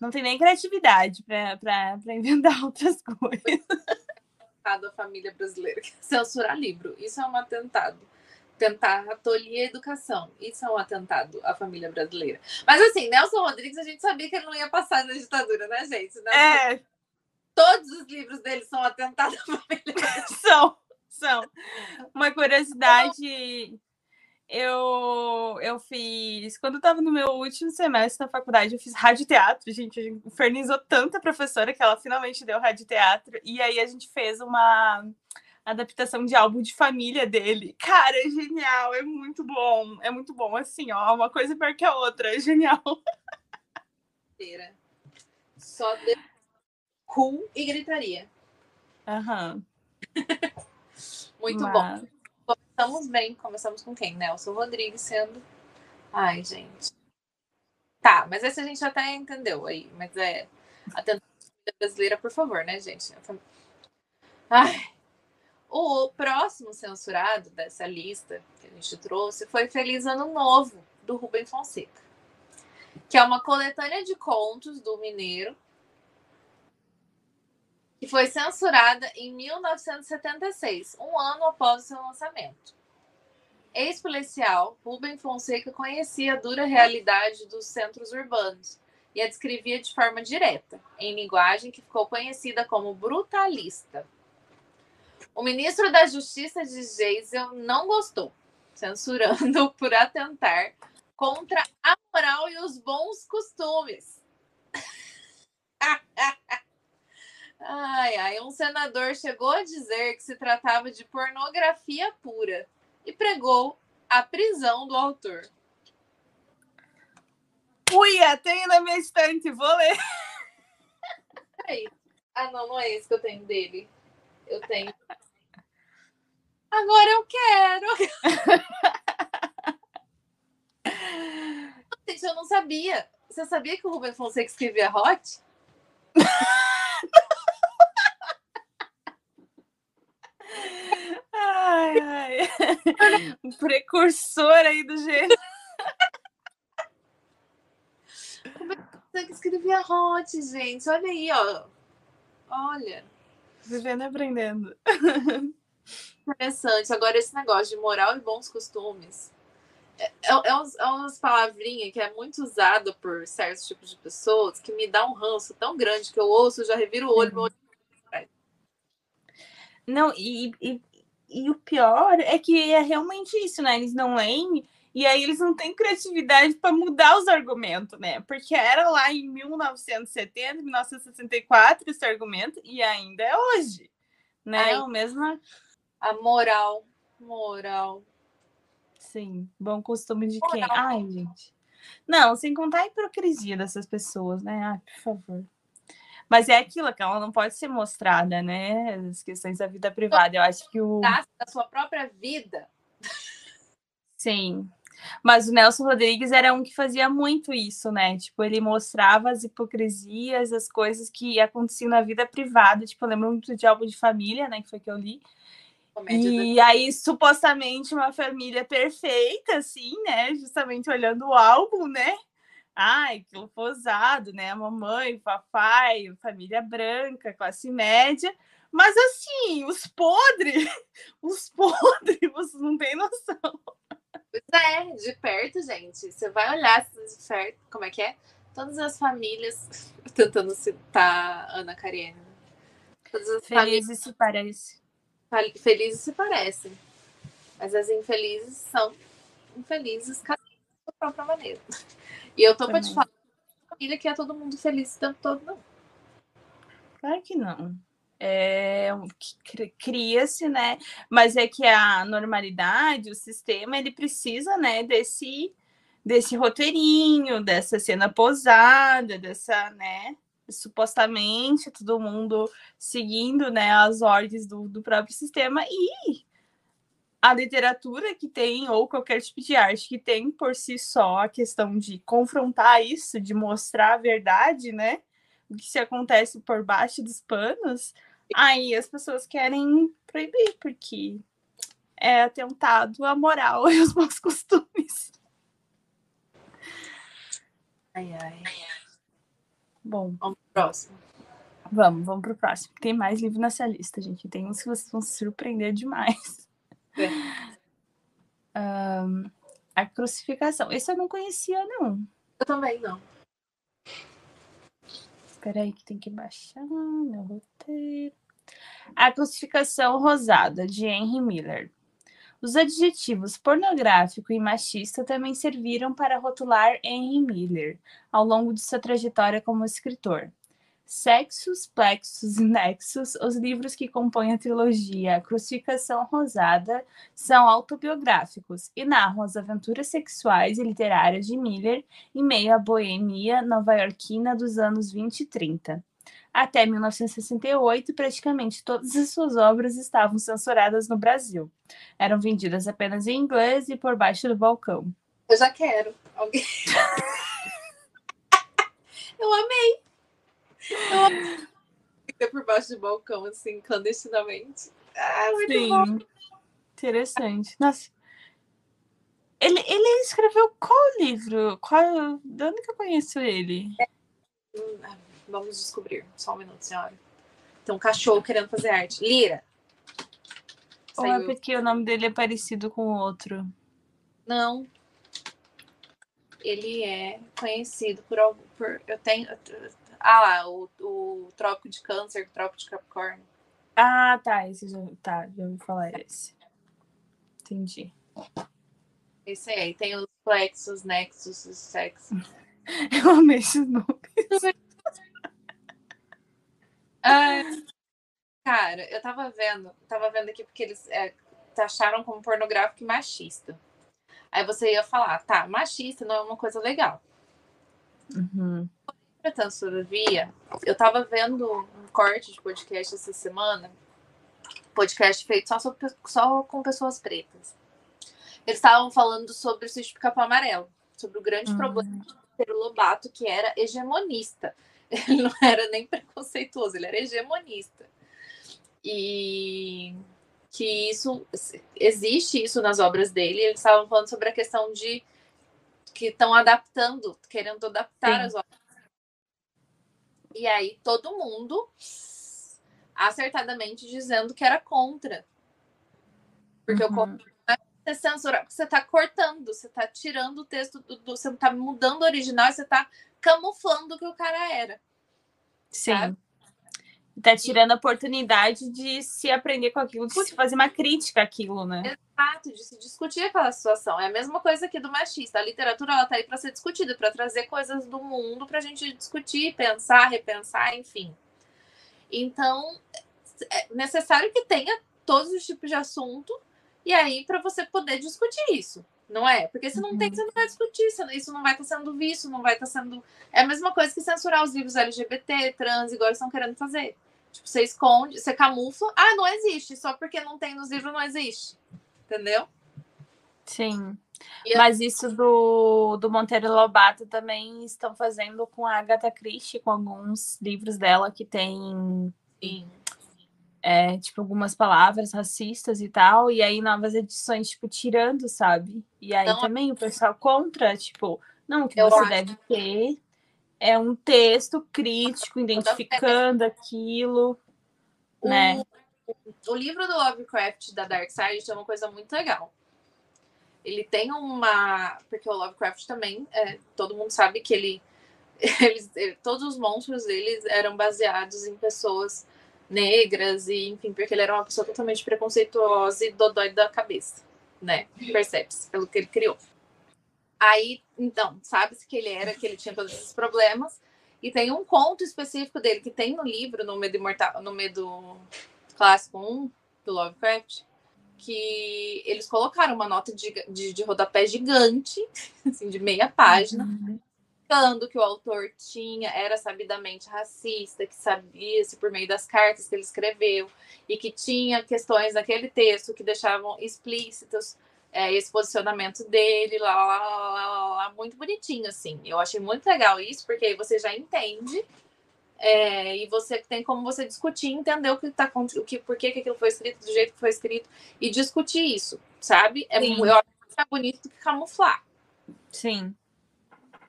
não tem nem criatividade para inventar *laughs* outras coisas. A família brasileira censurar livro. Isso é um atentado. Tentar tolir a educação. Isso é um atentado à família brasileira. Mas assim, Nelson Rodrigues, a gente sabia que ele não ia passar na ditadura, né, gente? Nelson... É. Todos os livros dele são atentados à *laughs* família brasileira. são, são. Uma curiosidade eu, eu fiz. Quando eu estava no meu último semestre na faculdade, eu fiz rádio teatro. Gente, a gente infernizou tanta professora que ela finalmente deu rádio teatro. E aí a gente fez uma adaptação de álbum de família dele. Cara, é genial, é muito bom. É muito bom, assim, ó. Uma coisa pior que a outra, é genial. Só de cool e gritaria. Aham. Uhum. muito Mas... bom. Começamos bem. Começamos com quem? Nelson Rodrigues sendo. Ai, gente. Tá, mas esse a gente até entendeu aí. Mas é. A brasileira, por favor, né, gente? Ai. O próximo censurado dessa lista que a gente trouxe foi Feliz Ano Novo, do Rubem Fonseca, que é uma coletânea de contos do Mineiro que foi censurada em 1976, um ano após o seu lançamento. Ex-policial, Rubem Fonseca conhecia a dura realidade dos centros urbanos e a descrevia de forma direta, em linguagem que ficou conhecida como brutalista. O ministro da Justiça de Geisel não gostou, censurando *laughs* por atentar contra a moral e os bons costumes. *laughs* Ai, ai, um senador chegou a dizer que se tratava de pornografia pura e pregou a prisão do autor. Uia, tenho na minha estante, vou ler. Peraí. Ah, não, não é esse que eu tenho dele. Eu tenho. Agora eu quero. *laughs* Gente, eu não sabia. Você sabia que o Rubem Fonseca escrevia hot? *laughs* Ai, ai. Um *laughs* precursor aí do gênero. Como é que escrevia hot, gente? Olha aí, ó. Olha. Vivendo e aprendendo. Interessante. Agora, esse negócio de moral e bons costumes. É, é, é, uns, é umas palavrinhas que é muito usada por certos tipos de pessoas que me dá um ranço tão grande que eu ouço, já reviro o olho, meu olho não, e, e, e o pior é que é realmente isso, né? Eles não leem e aí eles não têm criatividade para mudar os argumentos, né? Porque era lá em 1970, 1964 esse argumento e ainda é hoje, né? Ai, o mesmo a moral, moral. Sim, bom costume de moral. quem? Ai, gente. Não, sem contar a hipocrisia dessas pessoas, né? Ai, por favor. Mas é aquilo que ela não pode ser mostrada, né? As questões da vida privada. Eu acho que o. Da sua própria vida. Sim. Mas o Nelson Rodrigues era um que fazia muito isso, né? Tipo, ele mostrava as hipocrisias, as coisas que aconteciam na vida privada. Tipo, eu lembro muito de álbum de família, né? Que foi que eu li. Comédia e aí, supostamente, uma família perfeita, assim, né? Justamente olhando o álbum, né? Ai, aquilo posado, né? Mamãe, papai, família branca, classe média. Mas assim, os podres, *laughs* os podres, vocês não têm noção. Pois é, de perto, gente. Você vai olhar de perto, como é que é? Todas as famílias, *laughs* tentando citar Ana Kariene. Todas as felizes famílias, se parecem. Felizes se parecem. Mas as infelizes são infelizes, cada da própria maneira. E eu tô Também. pra te falar família que é todo mundo feliz o tempo todo, não. Claro que não. É, cria-se, né? Mas é que a normalidade, o sistema, ele precisa, né, desse desse roteirinho, dessa cena posada, dessa, né, supostamente todo mundo seguindo, né, as ordens do, do próprio sistema e a literatura que tem, ou qualquer tipo de arte que tem por si só a questão de confrontar isso, de mostrar a verdade, né? O que se acontece por baixo dos panos, aí as pessoas querem proibir, porque é atentado à moral *laughs* e aos bons costumes. Ai, ai. Bom. Vamos pro próximo. Vamos, vamos pro próximo. Tem mais livro nessa lista, gente. Tem uns que vocês vão se surpreender demais. Um, a crucificação. Esse eu não conhecia, não. Eu também não. Espera aí que tem que baixar meu roteiro. A crucificação rosada, de Henry Miller. Os adjetivos pornográfico e machista também serviram para rotular Henry Miller ao longo de sua trajetória como escritor. Sexos, Plexos e Nexos, os livros que compõem a trilogia Crucificação Rosada, são autobiográficos e narram as aventuras sexuais e literárias de Miller em meio à boemia nova-iorquina dos anos 20 e 30. Até 1968, praticamente todas as suas obras estavam censuradas no Brasil. Eram vendidas apenas em inglês e por baixo do balcão. Eu já quero. Alguém... *laughs* Eu amei. Fica por baixo do balcão, assim, clandestinamente. Ah, muito Sim. Bom. Interessante. Nossa. Ele, ele escreveu qual livro? Qual, de onde que eu conheço ele? É. Ah, vamos descobrir. Só um minuto, senhora. Tem um cachorro querendo fazer arte. Lira. Ou é porque o nome dele é parecido com o outro? Não. Ele é conhecido por, por eu tenho ah lá, o, o Trópico de Câncer, o Trópico de Capricórnio. Ah, tá. Esse já, tá, já ouvi falar esse. Entendi. Esse aí. Tem os plexos, nexos, os sexos. *laughs* Eu amei esses nomes. *laughs* ah, cara, eu tava vendo, tava vendo aqui porque eles é, taxaram como pornográfico e machista. Aí você ia falar, tá, machista não é uma coisa legal. Uhum. Entretanto, todavia, eu estava vendo um corte de podcast essa semana, podcast feito só, sobre, só com pessoas pretas. Eles estavam falando sobre o sítio Capão Amarelo, sobre o grande uhum. problema do Monteiro Lobato, que era hegemonista. *laughs* Ele não era nem preconceituoso, ele era hegemonista. E que isso existe isso nas obras dele. Eles estavam falando sobre a questão de que estão adaptando, querendo adaptar Sim. as obras e aí todo mundo acertadamente dizendo que era contra. Porque uhum. você censura, você está cortando, você está tirando o texto, do, do você está mudando o original, você está camuflando o que o cara era. Sim. Sabe? Tá tirando a oportunidade de se aprender com aquilo, de se fazer uma crítica àquilo, né? Exato, de se discutir aquela situação. É a mesma coisa aqui do machista. A literatura ela tá aí para ser discutida, para trazer coisas do mundo para a gente discutir, pensar, repensar, enfim. Então, é necessário que tenha todos os tipos de assunto e aí para você poder discutir isso, não é? Porque se não uhum. tem, você não vai discutir, isso não vai estar tá sendo visto, não vai estar tá sendo. É a mesma coisa que censurar os livros LGBT, trans, igual eles estão querendo fazer. Tipo, você esconde, você camufla. Ah, não existe. Só porque não tem nos livros, não existe. Entendeu? Sim. E Mas isso do, do Monteiro Lobato também estão fazendo com a Agatha Christie, com alguns livros dela que tem. Sim. É, tipo, algumas palavras racistas e tal, e aí novas edições, tipo, tirando, sabe? E aí não, também o pessoal contra, tipo, não, o que você acho. deve ter é um texto crítico, identificando aquilo, o, né? O livro do Lovecraft da Dark Side é uma coisa muito legal. Ele tem uma. Porque o Lovecraft também, é, todo mundo sabe que ele, *laughs* eles, ele, Todos os monstros deles eram baseados em pessoas negras, e enfim, porque ele era uma pessoa totalmente preconceituosa e dodói da cabeça, né? Percebe-se pelo que ele criou. Aí, então, sabe-se que ele era, que ele tinha todos esses problemas. E tem um conto específico dele que tem no livro, no Medo Imortal, no Medo Clássico 1 do Lovecraft, que eles colocaram uma nota de, de, de rodapé gigante, *laughs* assim, de meia página, uhum. indicando que o autor tinha, era sabidamente racista, que sabia-se por meio das cartas que ele escreveu, e que tinha questões naquele texto que deixavam explícitos é, esse posicionamento dele, lá, lá, lá, lá, lá, muito bonitinho, assim. Eu achei muito legal isso, porque aí você já entende é, e você tem como você discutir, entender o que tá o que, por que, que aquilo foi escrito do jeito que foi escrito e discutir isso, sabe? É, eu acho mais bonito do que camuflar. Sim.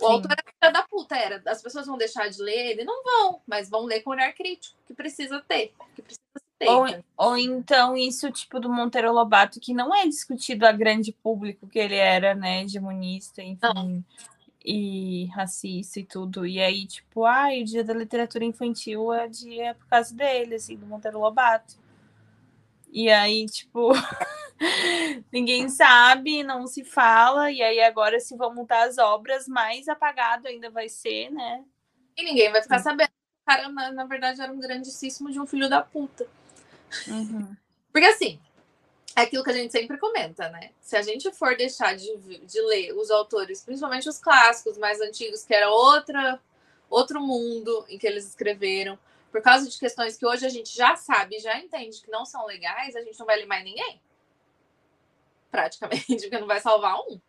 O Sim. autor era da puta, era. As pessoas vão deixar de ler ele? Não vão, mas vão ler com olhar crítico, que precisa ter. Que precisa ter. Ou, ou então isso, tipo, do Monteiro Lobato, que não é discutido a grande público que ele era, né? Hegemonista, enfim. Não. E racista e tudo. E aí, tipo, ah, o dia da literatura infantil é dia por causa dele, assim, do Monteiro Lobato. E aí, tipo, *laughs* ninguém sabe, não se fala, e aí agora se vão montar as obras, mais apagado ainda vai ser, né? E ninguém vai ficar sabendo. O cara, na, na verdade, era um grandíssimo de um filho da puta. Uhum. Porque assim, é aquilo que a gente sempre comenta, né? Se a gente for deixar de, de ler os autores, principalmente os clássicos mais antigos, que era outra, outro mundo em que eles escreveram, por causa de questões que hoje a gente já sabe, já entende que não são legais, a gente não vai ler mais ninguém. Praticamente, *laughs* porque não vai salvar um.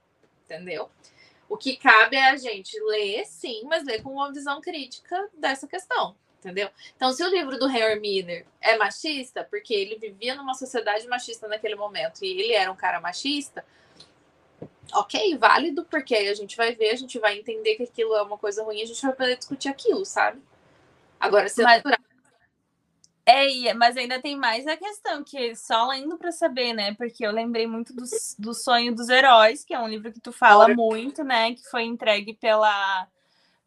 Entendeu? O que cabe é a gente ler, sim, mas ler com uma visão crítica dessa questão. Entendeu? Então, se o livro do Henry Miller é machista, porque ele vivia numa sociedade machista naquele momento e ele era um cara machista, ok, válido, porque aí a gente vai ver, a gente vai entender que aquilo é uma coisa ruim, a gente vai poder discutir aquilo, sabe? Agora, se mas, é, mas ainda tem mais a questão, que só lendo para saber, né? Porque eu lembrei muito do, do Sonho dos Heróis, que é um livro que tu fala muito, né? Que foi entregue pela.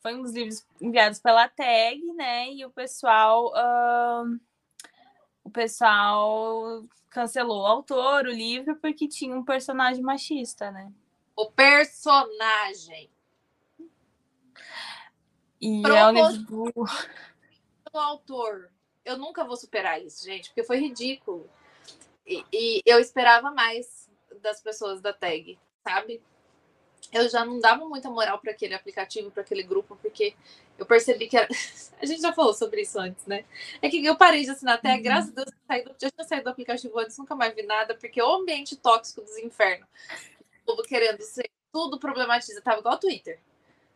Foi um dos livros enviados pela TAG, né? E o pessoal. Uh, o pessoal cancelou o autor, o livro, porque tinha um personagem machista, né? O personagem. E Propos... é um livro do autor. Eu nunca vou superar isso, gente, porque foi ridículo. E, e, eu esperava mais das pessoas da tag, sabe? Eu já não dava muita moral para aquele aplicativo, para aquele grupo, porque eu percebi que era... *laughs* a gente já falou sobre isso antes, né? É que eu parei de assinar até, uhum. graças a Deus, eu já tinha saído do aplicativo antes, nunca mais vi nada, porque o ambiente tóxico dos infernos, o povo querendo ser tudo problematiza, tava igual ao Twitter.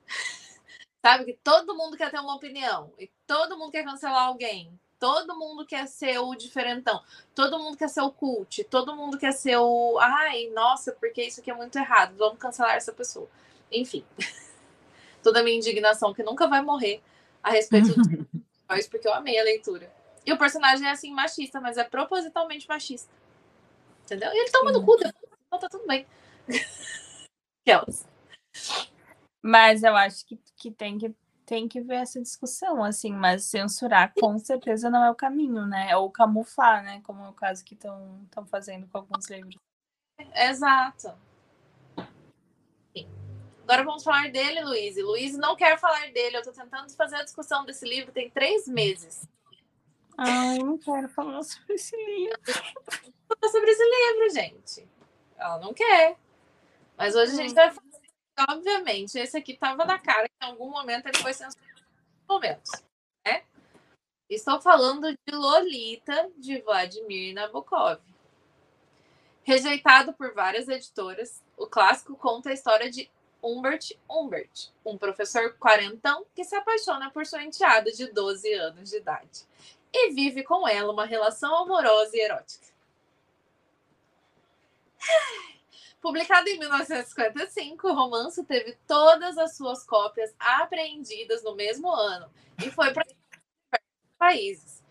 *laughs* Sabe? Que todo mundo quer ter uma opinião. E todo mundo quer cancelar alguém. Todo mundo quer ser o diferentão. Todo mundo quer ser o cult. Todo mundo quer ser o. Ai, nossa, porque isso aqui é muito errado. Vamos cancelar essa pessoa. Enfim. *laughs* Toda a minha indignação que nunca vai morrer a respeito do *laughs* porque eu amei a leitura. E o personagem é assim, machista, mas é propositalmente machista. Entendeu? E ele toma no cu, então tá tudo bem. *laughs* Mas eu acho que, que tem que tem que ver essa discussão, assim, mas censurar com certeza não é o caminho, né? Ou camuflar, né? Como é o caso que estão fazendo com alguns livros. Exato. Agora vamos falar dele, Luiz. Luiz não quer falar dele. Eu estou tentando fazer a discussão desse livro tem três meses. Ai, não quero falar sobre esse livro. Falar *laughs* sobre esse livro, gente. Ela não quer. Mas hoje a gente vai falar obviamente, esse aqui estava na cara que em algum momento ele foi censurado momentos, né? Estou falando de Lolita, de Vladimir Nabokov. Rejeitado por várias editoras, o clássico conta a história de Humbert Humbert, um professor quarentão que se apaixona por sua enteada de 12 anos de idade e vive com ela uma relação amorosa e erótica. Publicado em 1955, o romance teve todas as suas cópias apreendidas no mesmo ano e foi para países.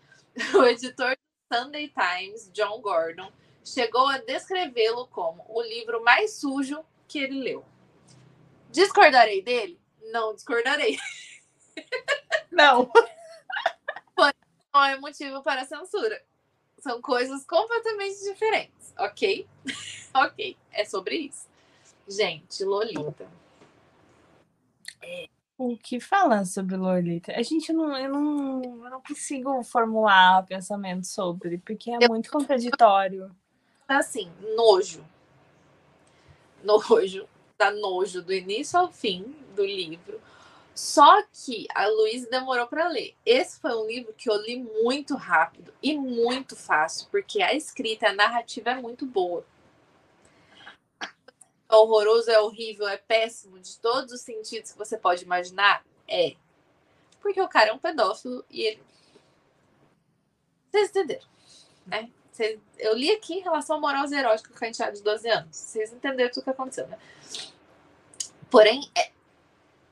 O editor do Sunday Times, John Gordon, chegou a descrevê-lo como o livro mais sujo que ele leu. Discordarei dele? Não discordarei. *laughs* Não. Não é motivo para censura. São coisas completamente diferentes, ok? *laughs* ok, é sobre isso. Gente, Lolita. É, o que falar sobre Lolita? A gente não, eu não, eu não consigo formular pensamento sobre, porque é eu, muito contraditório. Assim, nojo. Nojo, dá nojo do início ao fim do livro. Só que a Luísa demorou para ler. Esse foi um livro que eu li muito rápido e muito fácil, porque a escrita, a narrativa é muito boa. É horroroso, é horrível, é péssimo, de todos os sentidos que você pode imaginar? É. Porque o cara é um pedófilo e ele. Vocês entenderam, né? Eu li aqui relação amorosa e erótica com a enteada de 12 anos. Vocês entenderam tudo que aconteceu, né? Porém, é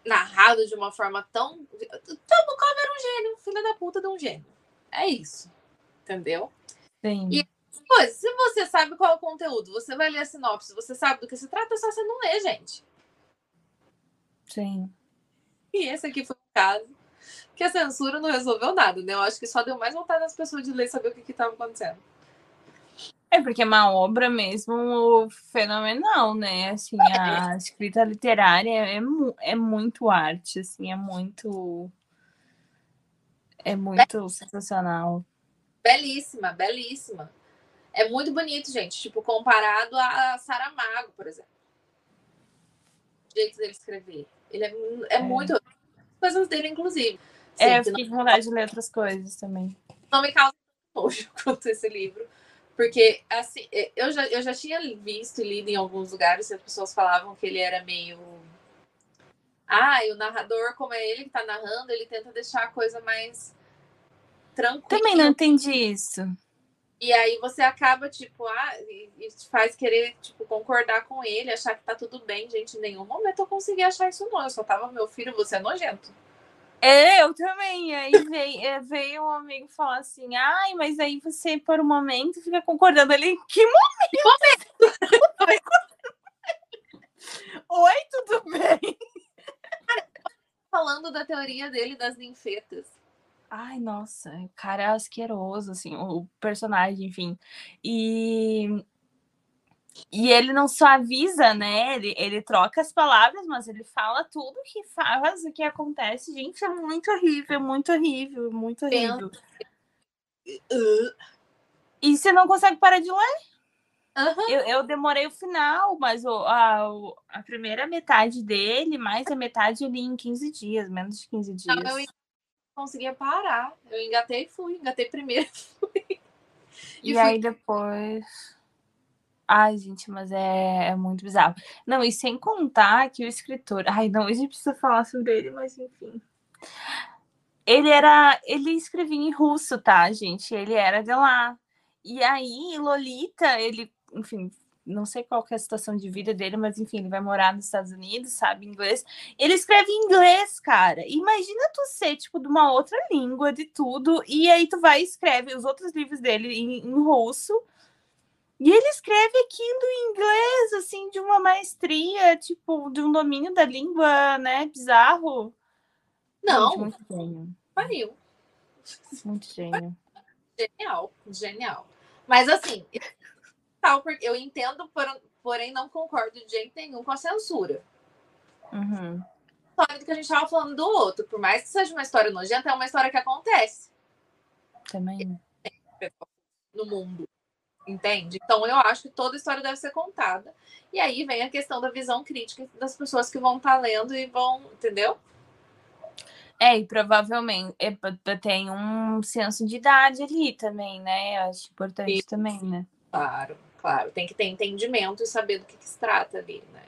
narrado de uma forma tão. Tabukov era um gênio, filha da puta de um gênio. É isso. Entendeu? Sim. E Pois, se você sabe qual é o conteúdo, você vai ler a sinopse, você sabe do que se trata, é só você não ler, gente. Sim. E esse aqui foi o caso. Que a censura não resolveu nada, né? Eu acho que só deu mais vontade das pessoas de ler e saber o que estava acontecendo. É porque é uma obra mesmo fenomenal, né? Assim, a escrita literária é, é muito arte, assim, é muito. É muito sensacional. Belíssima, belíssima. É muito bonito, gente. Tipo, comparado a Saramago, por exemplo. O jeito dele escrever. Ele é, é, é. muito. Coisas dele, inclusive. Sim, é, eu fiquei com vontade de ler outras coisas também. Não me causa nojo *laughs* quanto esse livro. Porque, assim, eu já, eu já tinha visto e lido em alguns lugares que as pessoas falavam que ele era meio. Ah, e o narrador, como é ele que tá narrando, ele tenta deixar a coisa mais tranquila. Também não entendi isso. E aí você acaba, tipo, ah, e, e te faz querer, tipo, concordar com ele, achar que tá tudo bem, gente. Em nenhum momento eu consegui achar isso não. Eu só tava, meu filho, você é nojento. É, eu também. Aí veio, é, *laughs* veio um amigo falar assim, ai, mas aí você, por um momento, fica concordando ali. Que momento? Que momento? *laughs* Oi, tudo bem? Falando da teoria dele das ninfetas. Ai, nossa, o cara é asqueroso, assim, o personagem, enfim. E, e ele não suaviza, né? Ele, ele troca as palavras, mas ele fala tudo que faz, o que acontece. Gente, é muito horrível, muito horrível, muito horrível. E você não consegue parar de ler? Uhum. Eu, eu, demorei o final, mas o, a, a primeira metade dele, mais a metade eu li em 15 dias, menos de 15 dias. Não, eu conseguia parar. Eu engatei e fui, engatei primeiro fui. E, e fui... aí depois. Ai, gente, mas é, é muito bizarro. Não, e sem contar que o escritor. Ai, não, a gente precisa falar sobre ele, mas enfim. Ele era. Ele escrevia em russo, tá, gente? Ele era de lá. E aí, Lolita, ele, enfim, não sei qual é a situação de vida dele, mas enfim, ele vai morar nos Estados Unidos, sabe inglês. Ele escreve em inglês, cara. Imagina tu ser, tipo, de uma outra língua, de tudo, e aí tu vai e escreve os outros livros dele em, em russo. E ele escreve aquilo em inglês, assim, de uma maestria, tipo, de um domínio da língua, né? Bizarro. Não. Gente, muito gênio. Pariu. Muito gênio. Genial, genial. Mas assim, tal, porque eu entendo, porém não concordo de jeito nenhum com a censura. Uhum. História do que a gente estava falando do outro, por mais que seja uma história nojenta, é uma história que acontece. Também. No mundo. Entende? Então eu acho que toda história deve ser contada. E aí vem a questão da visão crítica das pessoas que vão estar tá lendo e vão, entendeu? É, e provavelmente é, tem um senso de idade ali também, né? Eu acho importante Sim. também, né? Claro. Claro, tem que ter entendimento e saber do que, que se trata ali, né?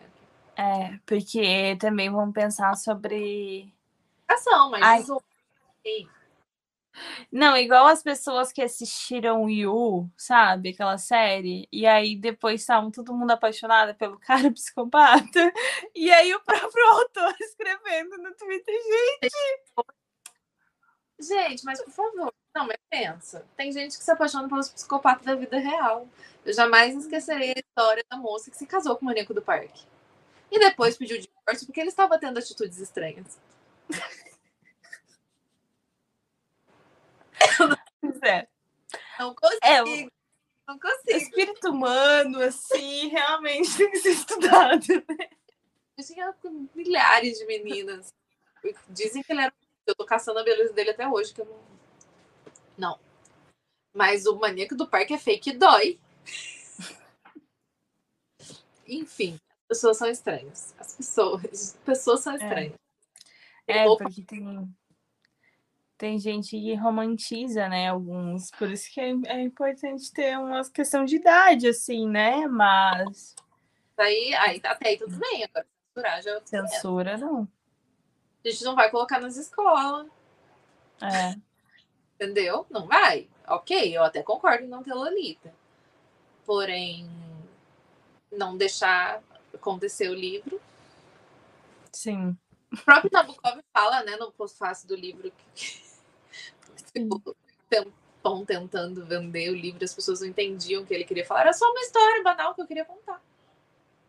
É, porque também vão pensar sobre. Ação, mas. Ai... Não, igual as pessoas que assistiram Yu, sabe? Aquela série. E aí depois estavam todo mundo apaixonado pelo *laughs* cara psicopata. E aí o próprio *laughs* autor escrevendo no Twitter, gente. Gente, mas por favor. Não, mas pensa. Tem gente que se apaixona pelos psicopatas da vida real. Eu jamais esquecerei a história da moça que se casou com o maníaco do parque. E depois pediu divórcio porque ele estava tendo atitudes estranhas. É. *laughs* Não consigo. É, o... Não consigo. Espírito humano, assim, realmente tem que ser estudado, né? Eu tinha milhares de meninas. Dizem que ele era. Eu tô caçando a beleza dele até hoje, que eu não. Não. Mas o maníaco do parque é fake dói. *laughs* Enfim, as pessoas são estranhas. As pessoas, as pessoas são é. estranhas. É, é porque tem, tem gente que romantiza, né? Alguns. Por isso que é, é importante ter uma questão de idade, assim, né? Mas. Aí, aí até aí tudo bem. Agora, censurar já. É Censura, não. A gente não vai colocar nas escolas. É. Entendeu? Não vai. Ok, eu até concordo em não ter Lolita. Porém, não deixar acontecer o livro. Sim. O próprio Nabokov fala, né, no pós-fácil do livro, que tempão tentando vender o livro, as pessoas não entendiam o que ele queria falar. Era só uma história banal que eu queria contar.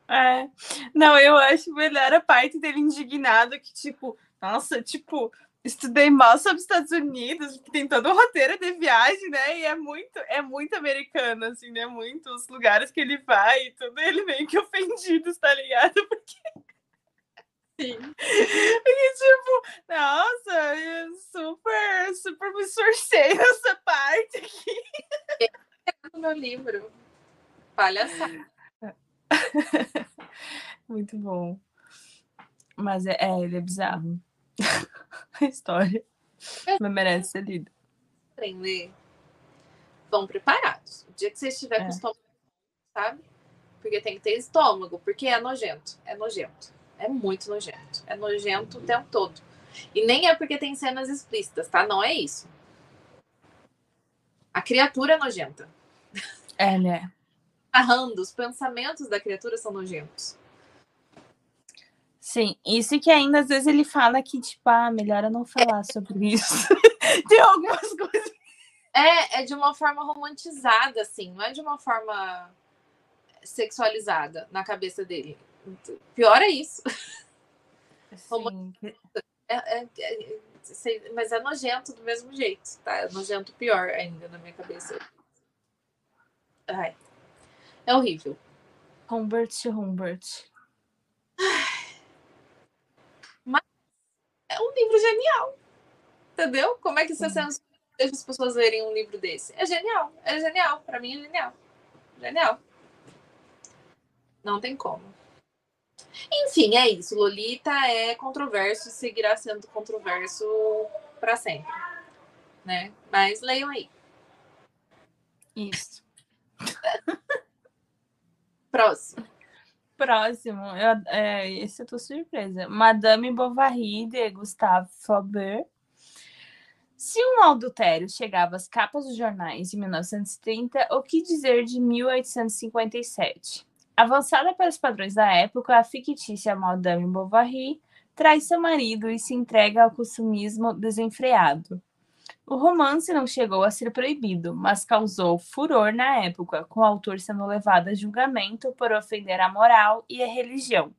É. Não, eu acho melhor a parte dele indignado que, tipo, nossa, tipo, estudei mal sobre os Estados Unidos, que tem todo o roteiro de viagem, né? E é muito, é muito americano, assim, né? Muitos lugares que ele vai e tudo, ele meio que ofendido, tá ligado? *laughs* Porque. Sim. Porque, tipo, nossa, eu super, super me esforcei nessa parte aqui. no meu livro. Palhaçada. *laughs* Muito bom. Mas é, é ele é bizarro. *laughs* a história. Mas merece ser lida. Aprender. Vão preparados. O dia que você estiver é. com estômago, sabe? Porque tem que ter estômago, porque é nojento. É nojento. É muito nojento. É nojento o tempo todo. E nem é porque tem cenas explícitas, tá? Não é isso. A criatura é nojenta. É, né? Narrando, os pensamentos da criatura são nojentos. Sim, isso que ainda às vezes ele fala que, tipo, ah, melhor eu não falar sobre isso. *laughs* Tem algumas coisas. É, é de uma forma romantizada, assim, não é de uma forma sexualizada na cabeça dele. Pior é isso. É, é, é, mas é nojento do mesmo jeito, tá? É nojento pior ainda na minha cabeça. Ai. É horrível. Humbert Humbert. Mas é um livro genial. Entendeu? Como é que você deixa as pessoas lerem um livro desse? É genial. É genial. Para mim é genial. Genial. Não tem como. Enfim, é isso. Lolita é controverso e seguirá sendo controverso para sempre. Né? Mas leiam aí. Isso. *laughs* Próximo. Próximo, eu, é, esse eu tô surpresa. Madame Bovary, de Gustave Flaubert. Se um adultério chegava às capas dos jornais de 1930, o que dizer de 1857? Avançada pelos padrões da época, a fictícia Madame Bovary traz seu marido e se entrega ao consumismo desenfreado. O romance não chegou a ser proibido, mas causou furor na época, com o autor sendo levado a julgamento por ofender a moral e a religião.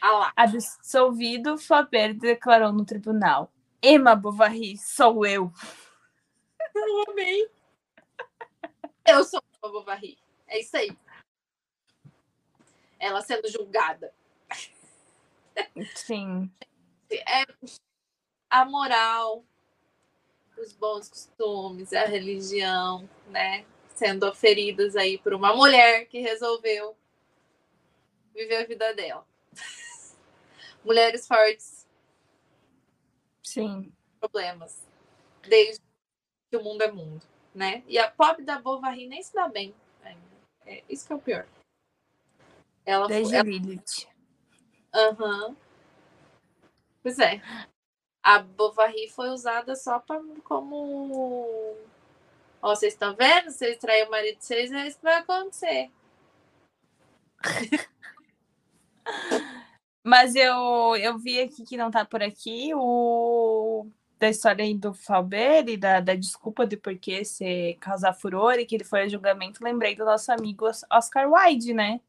Ah Absolvido, Flaubert declarou no tribunal: Emma Bovary, sou eu. *laughs* Eu amei. Eu sou Emma Bovary. É isso aí ela sendo julgada. Sim. É a moral, os bons costumes, a religião, né? Sendo oferidas aí por uma mulher que resolveu viver a vida dela. *laughs* Mulheres fortes. Sim. Problemas. Desde que o mundo é mundo, né? E a pobre da Bovary nem se dá bem. É, isso que é o pior. Ela Desde ela... Lilith. Aham. Uhum. Pois é. A Bovary foi usada só pra, como. Ó, vocês estão vendo? Vocês traem o marido de vocês, é isso que vai acontecer. *laughs* Mas eu, eu vi aqui que não tá por aqui o da história aí do Falber e da, da desculpa de por que se causar furor e que ele foi a julgamento. Lembrei do nosso amigo Oscar Wilde, né?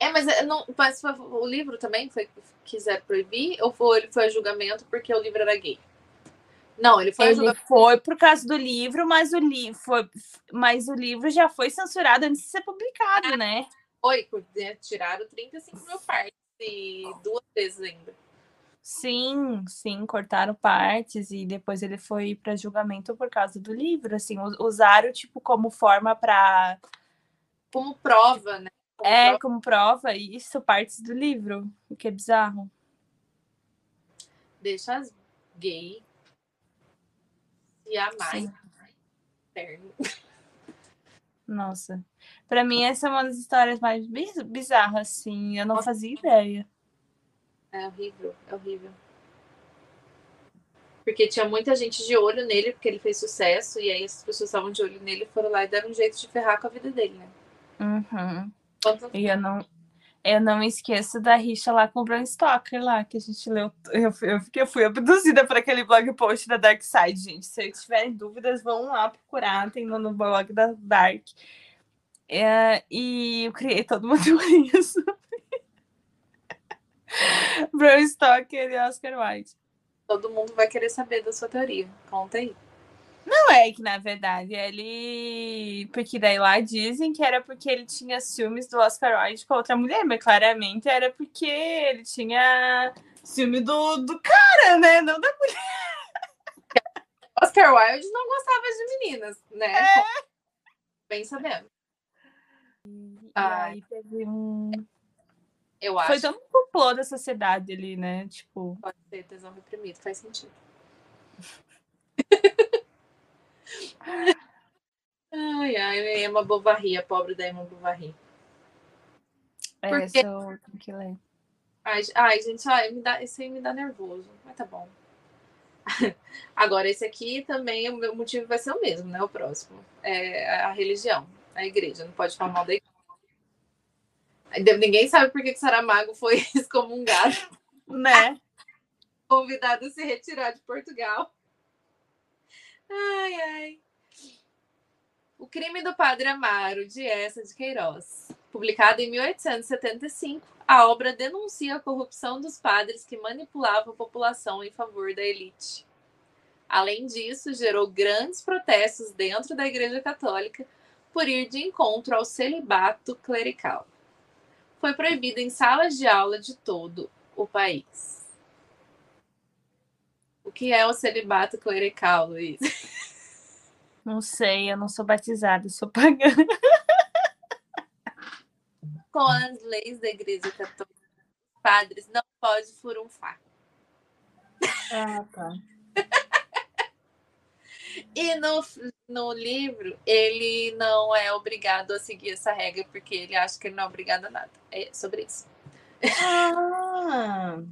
É, mas, é, não, mas o livro também foi quiser proibir ou foi, ele foi a julgamento porque o livro era gay? Não, ele foi ele julgamento... foi por causa do livro, mas o livro foi, mas o livro já foi censurado antes de ser publicado, né? Foi, né? tiraram 35 mil partes e duas vezes ainda. Sim, sim, cortaram partes e depois ele foi para julgamento por causa do livro, assim, usaram tipo como forma para como prova, né? Como é, prova. como prova, isso partes do livro, o que é bizarro. Deixa as gay se amar. *laughs* Nossa. Pra mim, essa é uma das histórias mais bizarras, assim. Eu não Nossa. fazia ideia. É horrível, é horrível. Porque tinha muita gente de olho nele, porque ele fez sucesso, e aí as pessoas estavam de olho nele foram lá e deram um jeito de ferrar com a vida dele, né? Uhum. E eu não, Eu não esqueço da rixa lá com o Bram Stoker lá, que a gente leu. Eu, eu, eu fui abduzida para aquele blog post da Dark Side, gente. Se tiverem dúvidas, vão lá procurar, tem no, no blog da Dark. É, e eu criei uma teoria sobre Bram Stoker e Oscar Wilde. Todo mundo vai querer saber da sua teoria. Conta aí. Não é que, na verdade, ele. Porque daí lá dizem que era porque ele tinha ciúmes do Oscar Wilde com outra mulher, mas claramente era porque ele tinha ciúme do, do cara, né? Não da mulher. *laughs* Oscar Wilde não gostava de meninas, né? É. Bem sabendo. E aí teve um. Eu acho. Foi todo um complô da sociedade ali, né? Tipo. Pode ser tesão reprimido, faz sentido. Ai, ai, Emma Bovary, a pobre da Emma Bovary. É, Porque... eu tenho que ler. Ai, ai gente, ai, me dá, esse aí me dá nervoso, mas tá bom. *laughs* Agora, esse aqui também, o meu motivo vai ser o mesmo, né? O próximo. É a religião, a igreja. Não pode falar mal da igreja. Ninguém sabe por que Saramago foi *laughs* excomungado. Né? *laughs* Convidado a se retirar de Portugal. Ai, ai. O Crime do Padre Amaro, de Essa de Queiroz. Publicado em 1875, a obra denuncia a corrupção dos padres que manipulavam a população em favor da elite. Além disso, gerou grandes protestos dentro da Igreja Católica por ir de encontro ao celibato clerical. Foi proibido em salas de aula de todo o país. O que é o celibato clerical, Luiz? *laughs* Não sei, eu não sou batizada, sou pagã. *laughs* Com as leis da Igreja Católica, padres não podem furunfar. Ah, tá. *laughs* e no, no livro, ele não é obrigado a seguir essa regra, porque ele acha que ele não é obrigado a nada. É sobre isso. Ah!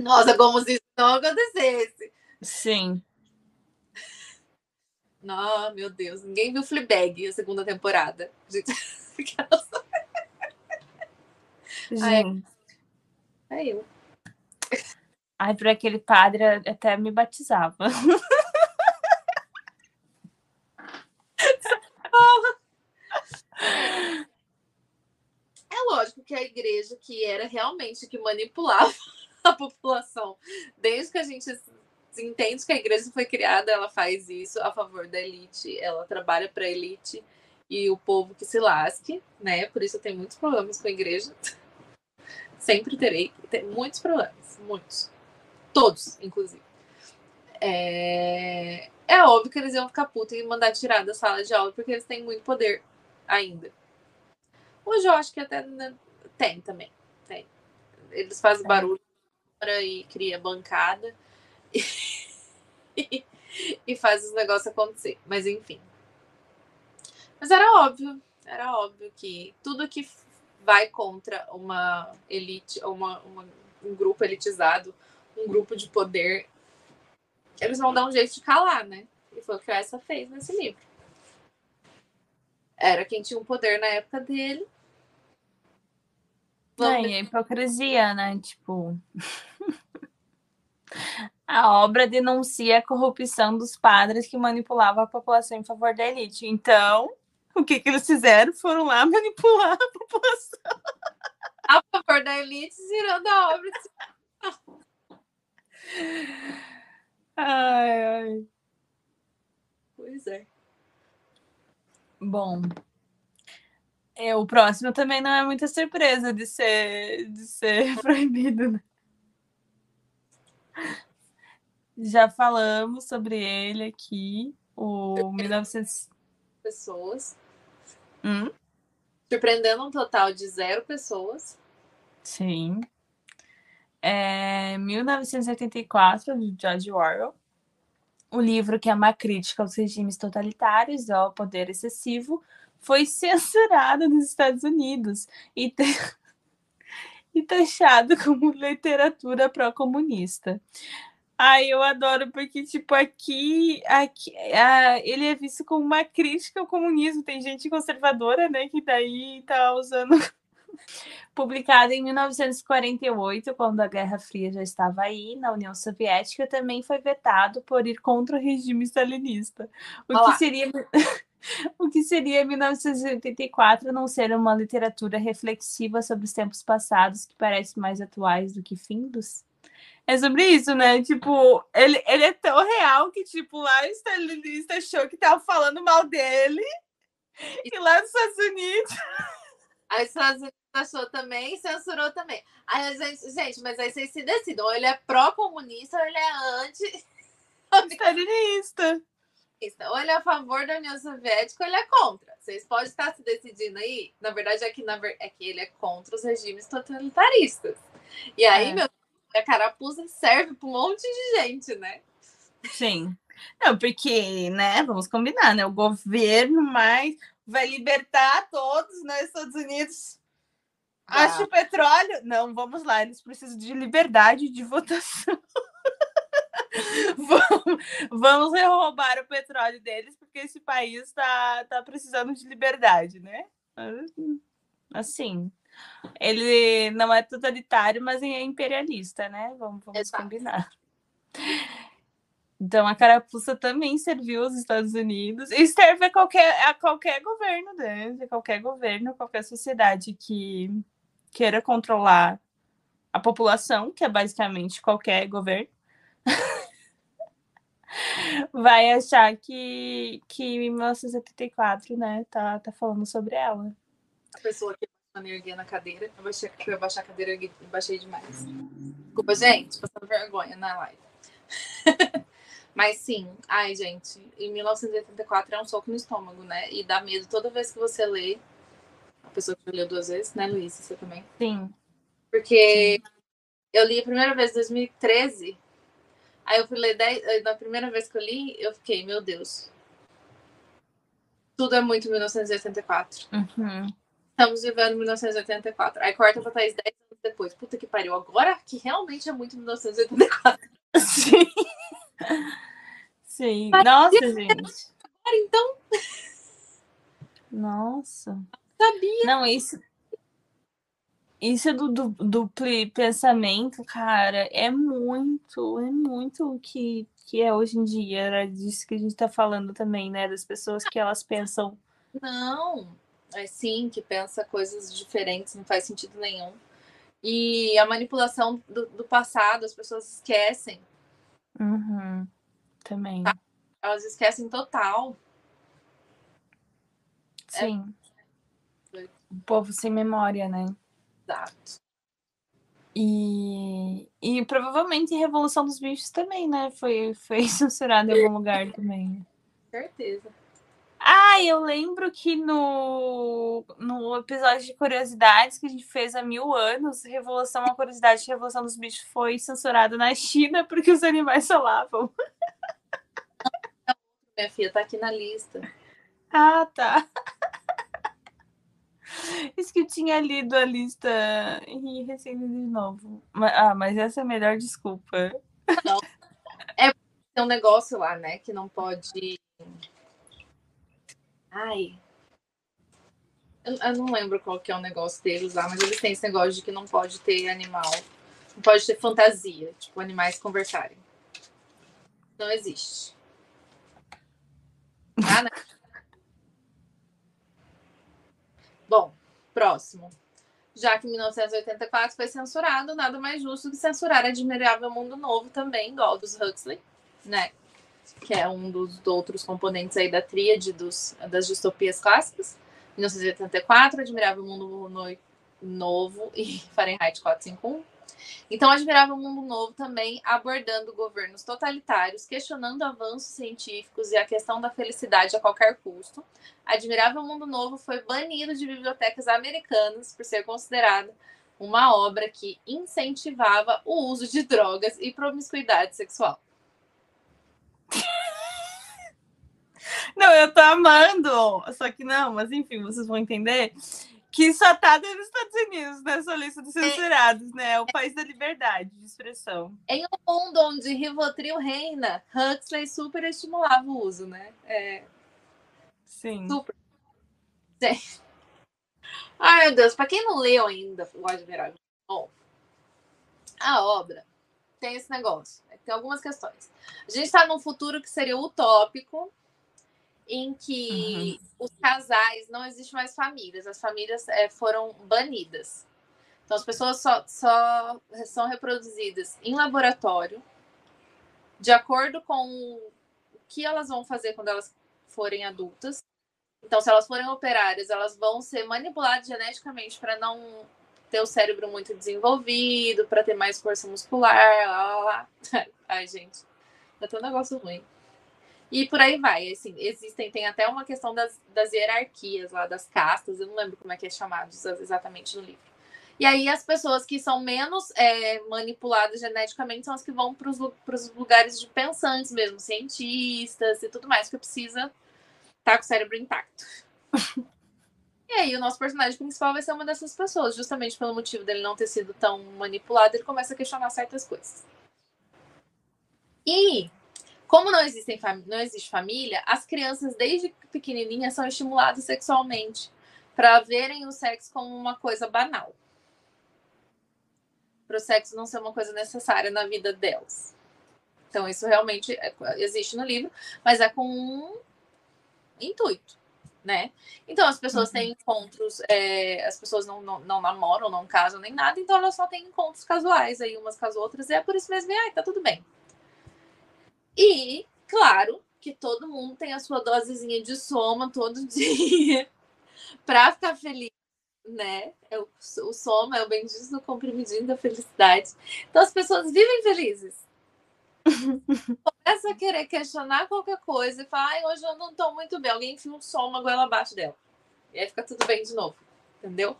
Nossa, como se isso não acontecesse. Sim. Não, meu Deus, ninguém viu Fleabag, a segunda temporada. Gente, *laughs* Gente. É eu. Ai, por aquele padre até me batizava. É lógico que a igreja que era realmente que manipulava *laughs* a população, desde que a gente entende que a igreja foi criada, ela faz isso a favor da elite, ela trabalha para a elite e o povo que se lasque, né? Por isso eu tenho muitos problemas com a igreja. *laughs* Sempre terei ter muitos problemas, muitos. Todos, inclusive. É... é óbvio que eles iam ficar putos e mandar tirar da sala de aula, porque eles têm muito poder ainda. Hoje eu acho que até né, tem também. Tem. Eles fazem é. barulho e cria bancada *laughs* e, e faz os negócios acontecer. Mas enfim. Mas era óbvio, era óbvio que tudo que vai contra uma elite, uma, uma, um grupo elitizado, um grupo de poder, eles vão dar um jeito de calar, né? E foi o que essa fez nesse livro. Era quem tinha um poder na época dele. E a hipocrisia, né? Tipo. *laughs* A obra denuncia a corrupção dos padres que manipulavam a população em favor da elite. Então, o que, que eles fizeram? Foram lá manipular a população. A favor da elite, tirando a obra. *laughs* Ai, ai. Pois é. Bom. É, o próximo também não é muita surpresa de ser, de ser *laughs* proibido, né? Já falamos sobre ele aqui, o 1900 pessoas. Hum? Surpreendendo um total de zero pessoas. Sim. É 1984, de George Orwell. O livro, que é uma crítica aos regimes totalitários e ao poder excessivo, foi *laughs* censurado nos Estados Unidos e, te... *laughs* e taxado como literatura pró-comunista. Ai, eu adoro, porque, tipo, aqui, aqui a, ele é visto como uma crítica ao comunismo. Tem gente conservadora, né, que daí tá usando *laughs* publicado em 1948, quando a Guerra Fria já estava aí na União Soviética, também foi vetado por ir contra o regime stalinista. O Olá. que seria o que seria 1984 não ser uma literatura reflexiva sobre os tempos passados que parece mais atuais do que findos? É sobre isso, né? Tipo, ele, ele é tão real que, tipo, lá o stalinista achou que tava falando mal dele e lá nos Estados Unidos. Aí os Estados Unidos achou também e censurou também. Aí, gente, gente, mas aí vocês se decidem. Ou ele é pró-comunista ou ele é anti. Stalinista. Ou ele é a favor da União Soviética ou ele é contra. Vocês podem estar se decidindo aí. Na verdade, é que, na, é que ele é contra os regimes totalitaristas. E aí, é. meu a carapuça serve para um monte de gente, né? Sim. Não, porque, né, vamos combinar, né? O governo mais vai libertar todos, né, Estados Unidos. Ah. Acha o petróleo? Não, vamos lá, eles precisam de liberdade de votação. *laughs* *laughs* vamos, vamos roubar o petróleo deles, porque esse país está tá precisando de liberdade, né? Assim, ele não é totalitário, mas é imperialista, né? Vamos, vamos combinar. Então a carapuça também serviu aos Estados Unidos e serve a qualquer, a qualquer governo, né? A qualquer governo, qualquer sociedade que queira controlar a população, que é basicamente qualquer governo, *laughs* vai achar que, que 1974, né, tá, tá falando sobre ela. A pessoa que erguer na cadeira. Eu baixei, eu baixar a cadeira e baixei demais. Desculpa, gente, passando vergonha na live. *laughs* Mas sim, ai, gente, em 1984 é um soco no estômago, né? E dá medo toda vez que você lê. A pessoa que leu duas vezes, né, Luiz? Você também? Sim. Porque sim. eu li a primeira vez em 2013. Aí eu fui ler dez, na primeira vez que eu li, eu fiquei, meu Deus. Tudo é muito 1984. Uhum. Estamos vivendo 1984. Aí corta pra Thaís 10 anos depois. Puta que pariu. Agora que realmente é muito 1984. Sim. *laughs* Sim. Mas Nossa, gente. Agora então. Nossa. Sabia. Não, isso. Isso do, do duplo pensamento, cara, é muito, é muito o que, que é hoje em dia. Era disso que a gente tá falando também, né? Das pessoas que elas pensam. Não, é sim, que pensa coisas diferentes, não faz sentido nenhum. E a manipulação do, do passado, as pessoas esquecem. Uhum. Também. Tá? Elas esquecem total. Sim. É... O povo sem memória, né? Exato. E, e provavelmente Revolução dos Bichos também, né? Foi, foi *laughs* censurado em algum lugar também. Certeza. Ah, eu lembro que no, no episódio de curiosidades que a gente fez há mil anos, Revolução, a curiosidade de Revolução dos Bichos foi censurada na China porque os animais falavam. Minha filha tá aqui na lista. Ah, tá. *laughs* Isso que eu tinha lido a lista e recém de novo. Ah, mas essa é a melhor desculpa. Não. É um negócio lá, né, que não pode Ai. Eu, eu, não lembro qual que é o negócio deles lá, mas eles têm esse negócio de que não pode ter animal. Não pode ter fantasia, tipo, animais conversarem. Não existe. Ah, né? Bom, próximo. Já que 1984 foi censurado, nada mais justo que censurar Admirável Mundo Novo também, igual dos Huxley, né? que é um dos outros componentes aí da tríade dos, das distopias clássicas. 1984, Admirável Mundo Novo e Fahrenheit 451. Então, Admirável Mundo Novo também abordando governos totalitários, questionando avanços científicos e a questão da felicidade a qualquer custo. Admirável Mundo Novo foi banido de bibliotecas americanas por ser considerado uma obra que incentivava o uso de drogas e promiscuidade sexual. Não, eu tô amando. Só que não, mas enfim, vocês vão entender que só tá nos Estados Unidos nessa lista dos censurados, né? É o país da liberdade de expressão. Em um mundo onde Rivotril reina, Huxley super estimulava o uso, né? É... Sim. Super. Sim. Ai, meu Deus, para quem não leu ainda o Admirável, bom, a obra tem esse negócio, tem algumas questões. A gente está num futuro que seria utópico, em que uhum. os casais não existe mais famílias, as famílias é, foram banidas. Então as pessoas só, só são reproduzidas em laboratório, de acordo com o que elas vão fazer quando elas forem adultas. Então, se elas forem operárias, elas vão ser manipuladas geneticamente para não ter o cérebro muito desenvolvido, para ter mais força muscular, lá, lá, lá. *laughs* Ai, gente, é tão um negócio ruim. E por aí vai, assim, existem, tem até uma questão das, das hierarquias lá, das castas, eu não lembro como é que é chamado exatamente no livro. E aí as pessoas que são menos é, manipuladas geneticamente são as que vão para os lugares de pensantes mesmo, cientistas e tudo mais, que precisa estar tá com o cérebro intacto. E aí, o nosso personagem principal vai ser uma dessas pessoas, justamente pelo motivo dele não ter sido tão manipulado, ele começa a questionar certas coisas. E, como não, existem não existe família, as crianças, desde pequenininhas, são estimuladas sexualmente para verem o sexo como uma coisa banal. Para o sexo não ser uma coisa necessária na vida delas. Então, isso realmente é, existe no livro, mas é com um intuito né? Então as pessoas uhum. têm encontros, é, as pessoas não, não, não, namoram, não casam nem nada, então elas só têm encontros casuais aí umas com as outras, e é por isso mesmo, ai, tá tudo bem. E, claro, que todo mundo tem a sua dosezinha de soma todo *laughs* dia para ficar feliz, né? É o, o soma é o bendito do comprimidinho da felicidade. Então as pessoas vivem felizes *laughs* começa a querer questionar qualquer coisa e fala, ai, hoje eu não tô muito bem. Alguém enfia um som, uma goela abaixo dela. E aí fica tudo bem de novo. Entendeu?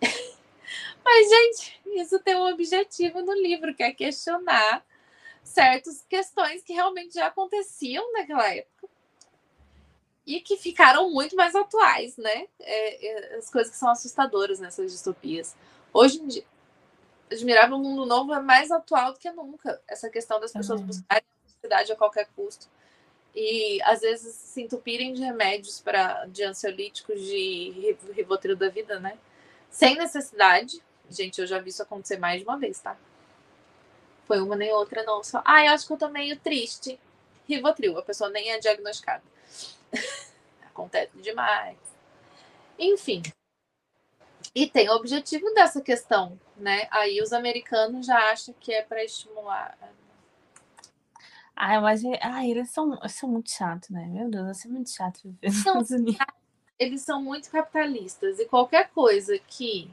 *laughs* Mas, gente, isso tem um objetivo no livro, que é questionar certas questões que realmente já aconteciam naquela época e que ficaram muito mais atuais, né? É, é, as coisas que são assustadoras nessas distopias. Hoje em dia, Admirável Mundo Novo é mais atual do que nunca. Essa questão das pessoas uhum. buscarem a felicidade a qualquer custo. E às vezes se entupirem de remédios para de ansiolíticos, de rivotril da vida, né? Sem necessidade. Gente, eu já vi isso acontecer mais de uma vez, tá? Foi uma nem outra, não. Só, ah, eu acho que eu tô meio triste. Rivotril, a pessoa nem é diagnosticada. *laughs* Acontece demais. Enfim, e tem o objetivo dessa questão, né? Aí os americanos já acham que é para estimular. Ai, mas ai, eles são, são muito chatos, né? Meu Deus, vai ser muito chato viver nos Estados Unidos. *laughs* Eles são muito capitalistas e qualquer coisa que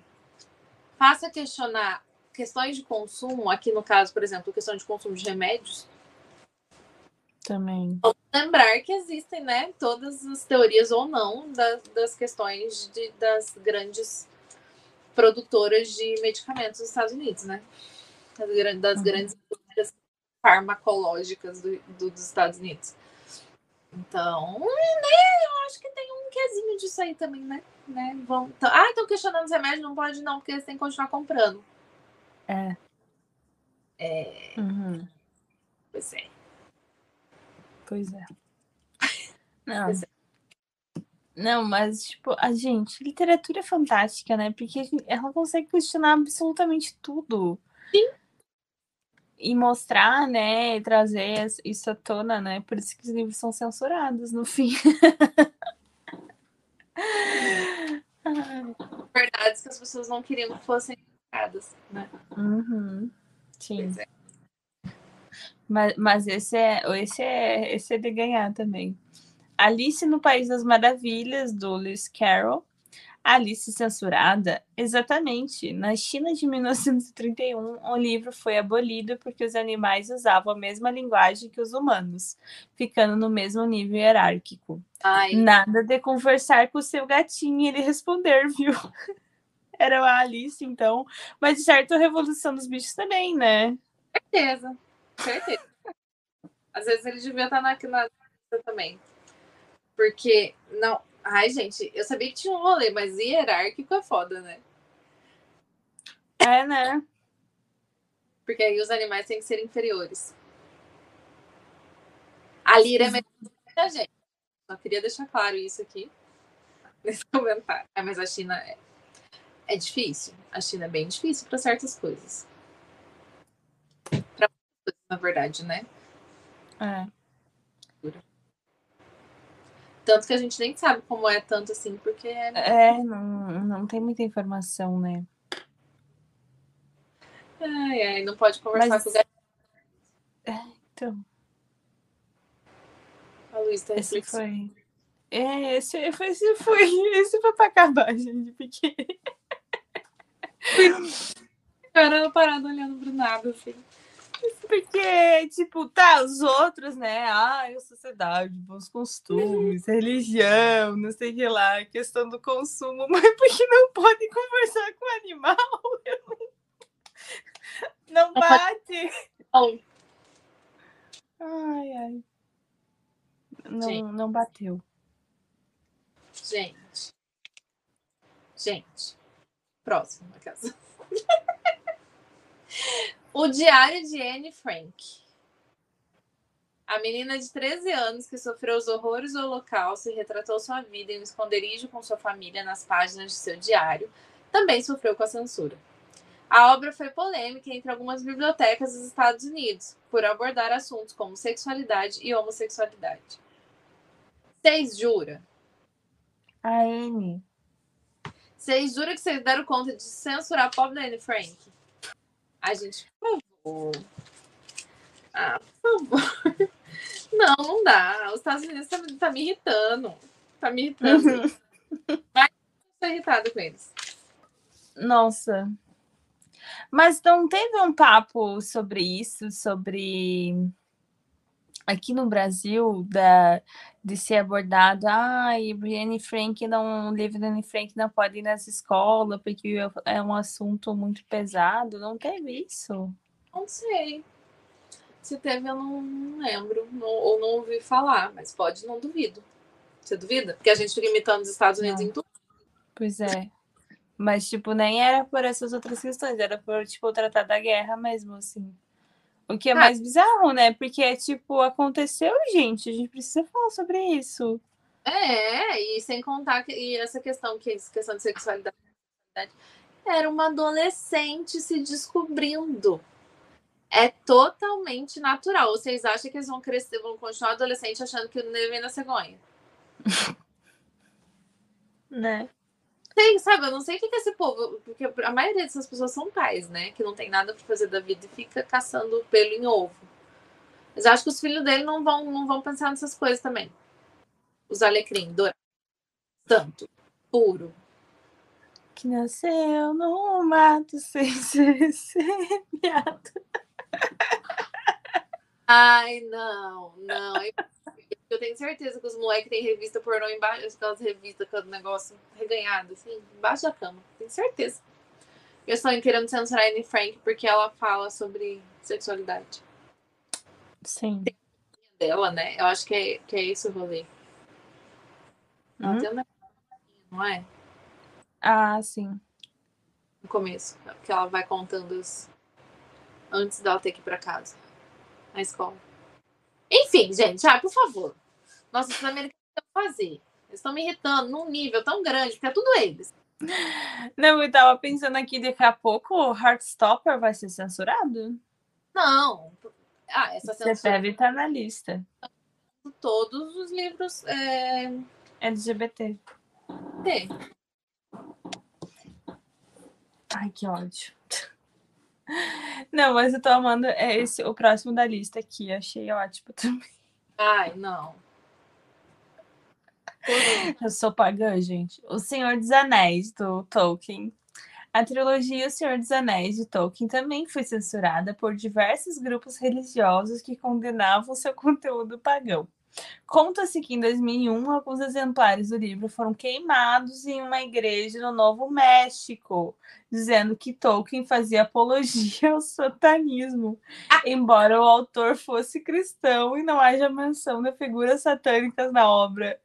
faça questionar questões de consumo, aqui no caso, por exemplo, questão de consumo de remédios. Também. Vamos lembrar que existem, né, todas as teorias ou não das, das questões de, das grandes produtoras de medicamentos dos Estados Unidos, né? Das, das uhum. grandes indústrias farmacológicas do, do, dos Estados Unidos. Então, né, eu acho que tem um quesinho disso aí também, né? né? Vão, tá, ah, estão questionando os remédios, não pode não, porque eles têm que continuar comprando. É. É. Uhum. Pois é. Pois é. *laughs* Não. Pois é. Não, mas, tipo, a gente, literatura é fantástica, né? Porque ela consegue questionar absolutamente tudo. Sim. E mostrar, né? Trazer isso à tona, né? Por isso que os livros são censurados no fim. *laughs* Verdades que as pessoas não queriam que fossem né? Uhum. Sim. É. Mas, mas esse é, esse é esse é de ganhar também. Alice no País das Maravilhas, do Lewis Carroll. Alice censurada? Exatamente. Na China de *laughs* 1931, o livro foi abolido porque os animais usavam a mesma linguagem que os humanos, ficando no mesmo nível hierárquico. Ai. Nada de conversar com o seu gatinho e ele responder, viu? *laughs* Era a Alice, então. Mas, de certo, a Revolução dos Bichos também, né? Certeza. Certeza. Às vezes ele devia estar na, na também. Porque, não. Ai, gente, eu sabia que tinha um rolê, mas hierárquico é foda, né? É, né? Porque aí os animais têm que ser inferiores. A lira é melhor que a gente. Só queria deixar claro isso aqui. *laughs* nesse comentário. É, mas a China é, é difícil. A China é bem difícil para certas coisas. Coisas, na verdade, né? É. Tanto que a gente nem sabe como é tanto assim, porque. É, não, não tem muita informação, né? Ai, ai, não pode conversar Mas- com o gato. É, então, A Luiz tá esse foi. É, esse foi, esse foi, *laughs* esse foi pra acabar, gente, porque *laughs* Cara, parado olhando pro nada, assim. Porque, tipo, tá, os outros, né? Ai, a sociedade, bons costumes, *laughs* religião, não sei o que lá, questão do consumo, *laughs* mas porque não pode conversar com o animal? Não, bate. Ai, ai. Não, não bateu. gente. Gente. Próximo, casa. o Diário de Anne Frank. A menina de 13 anos que sofreu os horrores do Holocausto e retratou sua vida em um esconderijo com sua família nas páginas de seu diário, também sofreu com a censura. A obra foi polêmica entre algumas bibliotecas dos Estados Unidos por abordar assuntos como sexualidade e homossexualidade. Vocês juram? A N. Vocês juram que vocês deram conta de censurar a pobre da Anne Frank? A gente, por favor. Ah, por favor. *laughs* Não, não dá. Os Estados Unidos tá, tá me irritando. Tá me irritando. Tô irritada com eles. Nossa. Mas não teve um papo sobre isso, sobre aqui no Brasil, da, de ser abordado, ai, Anne Frank não, o livro Anne Frank não pode ir nas escolas, porque é um assunto muito pesado. Não teve isso? Não sei. Se teve, eu não, não lembro. Não- ou não ouvi falar, mas pode, não duvido. Você duvida? Porque a gente fica imitando os Estados Unidos Não. em tudo. Pois é. Mas, tipo, nem era por essas outras questões, era por, tipo, tratar da guerra mesmo, assim. O que é Ah. mais bizarro, né? Porque, tipo, aconteceu, gente. A gente precisa falar sobre isso. É, e sem contar que e essa questão, que essa questão de sexualidade era uma adolescente se descobrindo. É totalmente natural. Vocês acham que eles vão crescer, vão continuar adolescente achando que o neném na cegonha? *laughs* Né? Tem, sabe? Eu não sei o que, que esse povo. Porque a maioria dessas pessoas são pais, né? Que não tem nada pra fazer da vida e fica caçando pelo em ovo. Mas acho que os filhos dele não vão, não vão pensar nessas coisas também. Os alecrim, dourados. Tanto. Puro. Que nasceu no mato sem ser semeado. Ai, não, não. Eu tenho certeza que os moleques têm revista pornô embaixo, aquelas revistas com o negócio reganhado, assim, embaixo da cama. Tenho certeza. Eles estão querendo censurar a Anne Frank porque ela fala sobre sexualidade Sim. dela, né? Eu acho que é, que é esse o rolê. Ela Hum? tem um negócio, não é? Ah, sim. No começo. Que ela vai contando os... antes dela ter que ir pra casa. Na escola. Enfim, gente, ah, por favor. Nossa, os americanos que fazer. Eles estão me irritando num nível tão grande, porque é tudo eles. Não, eu tava pensando aqui, daqui a pouco o Heartstopper vai ser censurado? Não. Ah, essa Você censura deve estar na lista. todos os livros é, LGBT. tem. Ai, que ódio. Não, mas eu tô amando é esse, o próximo da lista aqui. Achei ótimo *laughs* também. Ai, não. *laughs* Eu sou pagã, gente. O Senhor dos Anéis, do Tolkien. A trilogia O Senhor dos Anéis, de Tolkien, também foi censurada por diversos grupos religiosos que condenavam seu *laughs* conteúdo pagão. Conta-se que em 2001, alguns exemplares do livro foram queimados em uma igreja no Novo México, dizendo que Tolkien fazia apologia ao satanismo, embora o autor fosse cristão e não haja menção de figuras satânicas na obra.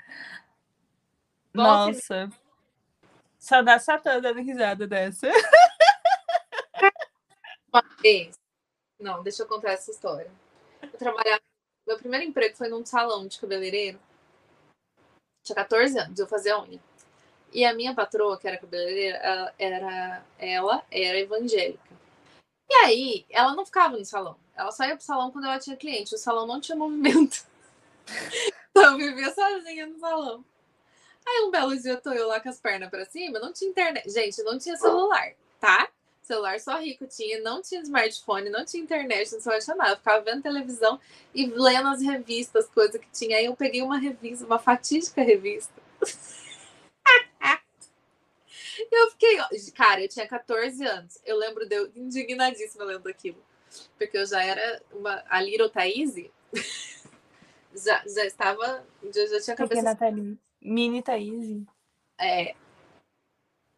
Volte- Nossa. Só dá Satã dando risada dessa. Uma vez. Não, deixa eu contar essa história. Eu trabalhava. Meu primeiro emprego foi num salão de cabeleireiro. Tinha 14 anos, eu fazia unha. E a minha patroa, que era cabeleireira, ela era, ela era evangélica. E aí, ela não ficava no salão. Ela só ia pro salão quando ela tinha cliente. O salão não tinha movimento. *laughs* Então eu vivia sozinha no salão. Aí um belo dia eu tô eu lá com as pernas pra cima, não tinha internet. Gente, não tinha celular, tá? Celular só rico tinha, não tinha smartphone, não tinha internet, não tinha nada. Eu ficava vendo televisão e lendo as revistas, coisa que tinha. Aí eu peguei uma revista, uma fatídica revista. *laughs* e eu fiquei, cara, eu tinha 14 anos. Eu lembro de eu indignadíssima lendo aquilo. Porque eu já era uma, a Little Thaís. *laughs* já, já estava, já, já tinha cabeça. Mini Thaís. É,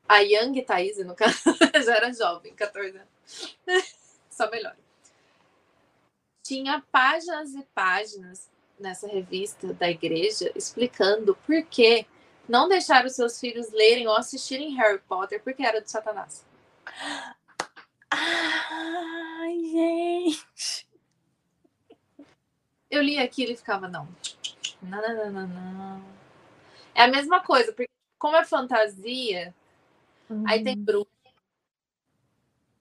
a Young Thaís, no caso, *laughs* já era jovem, 14 anos. *laughs* Só melhor. Tinha páginas e páginas nessa revista da igreja explicando por que não deixar os seus filhos lerem ou assistirem Harry Potter porque era do Satanás. Ai, gente. Eu li aquilo e ficava, não. Não, não, não, não. É a mesma coisa, porque como é fantasia, Uhum. Aí tem bruxa.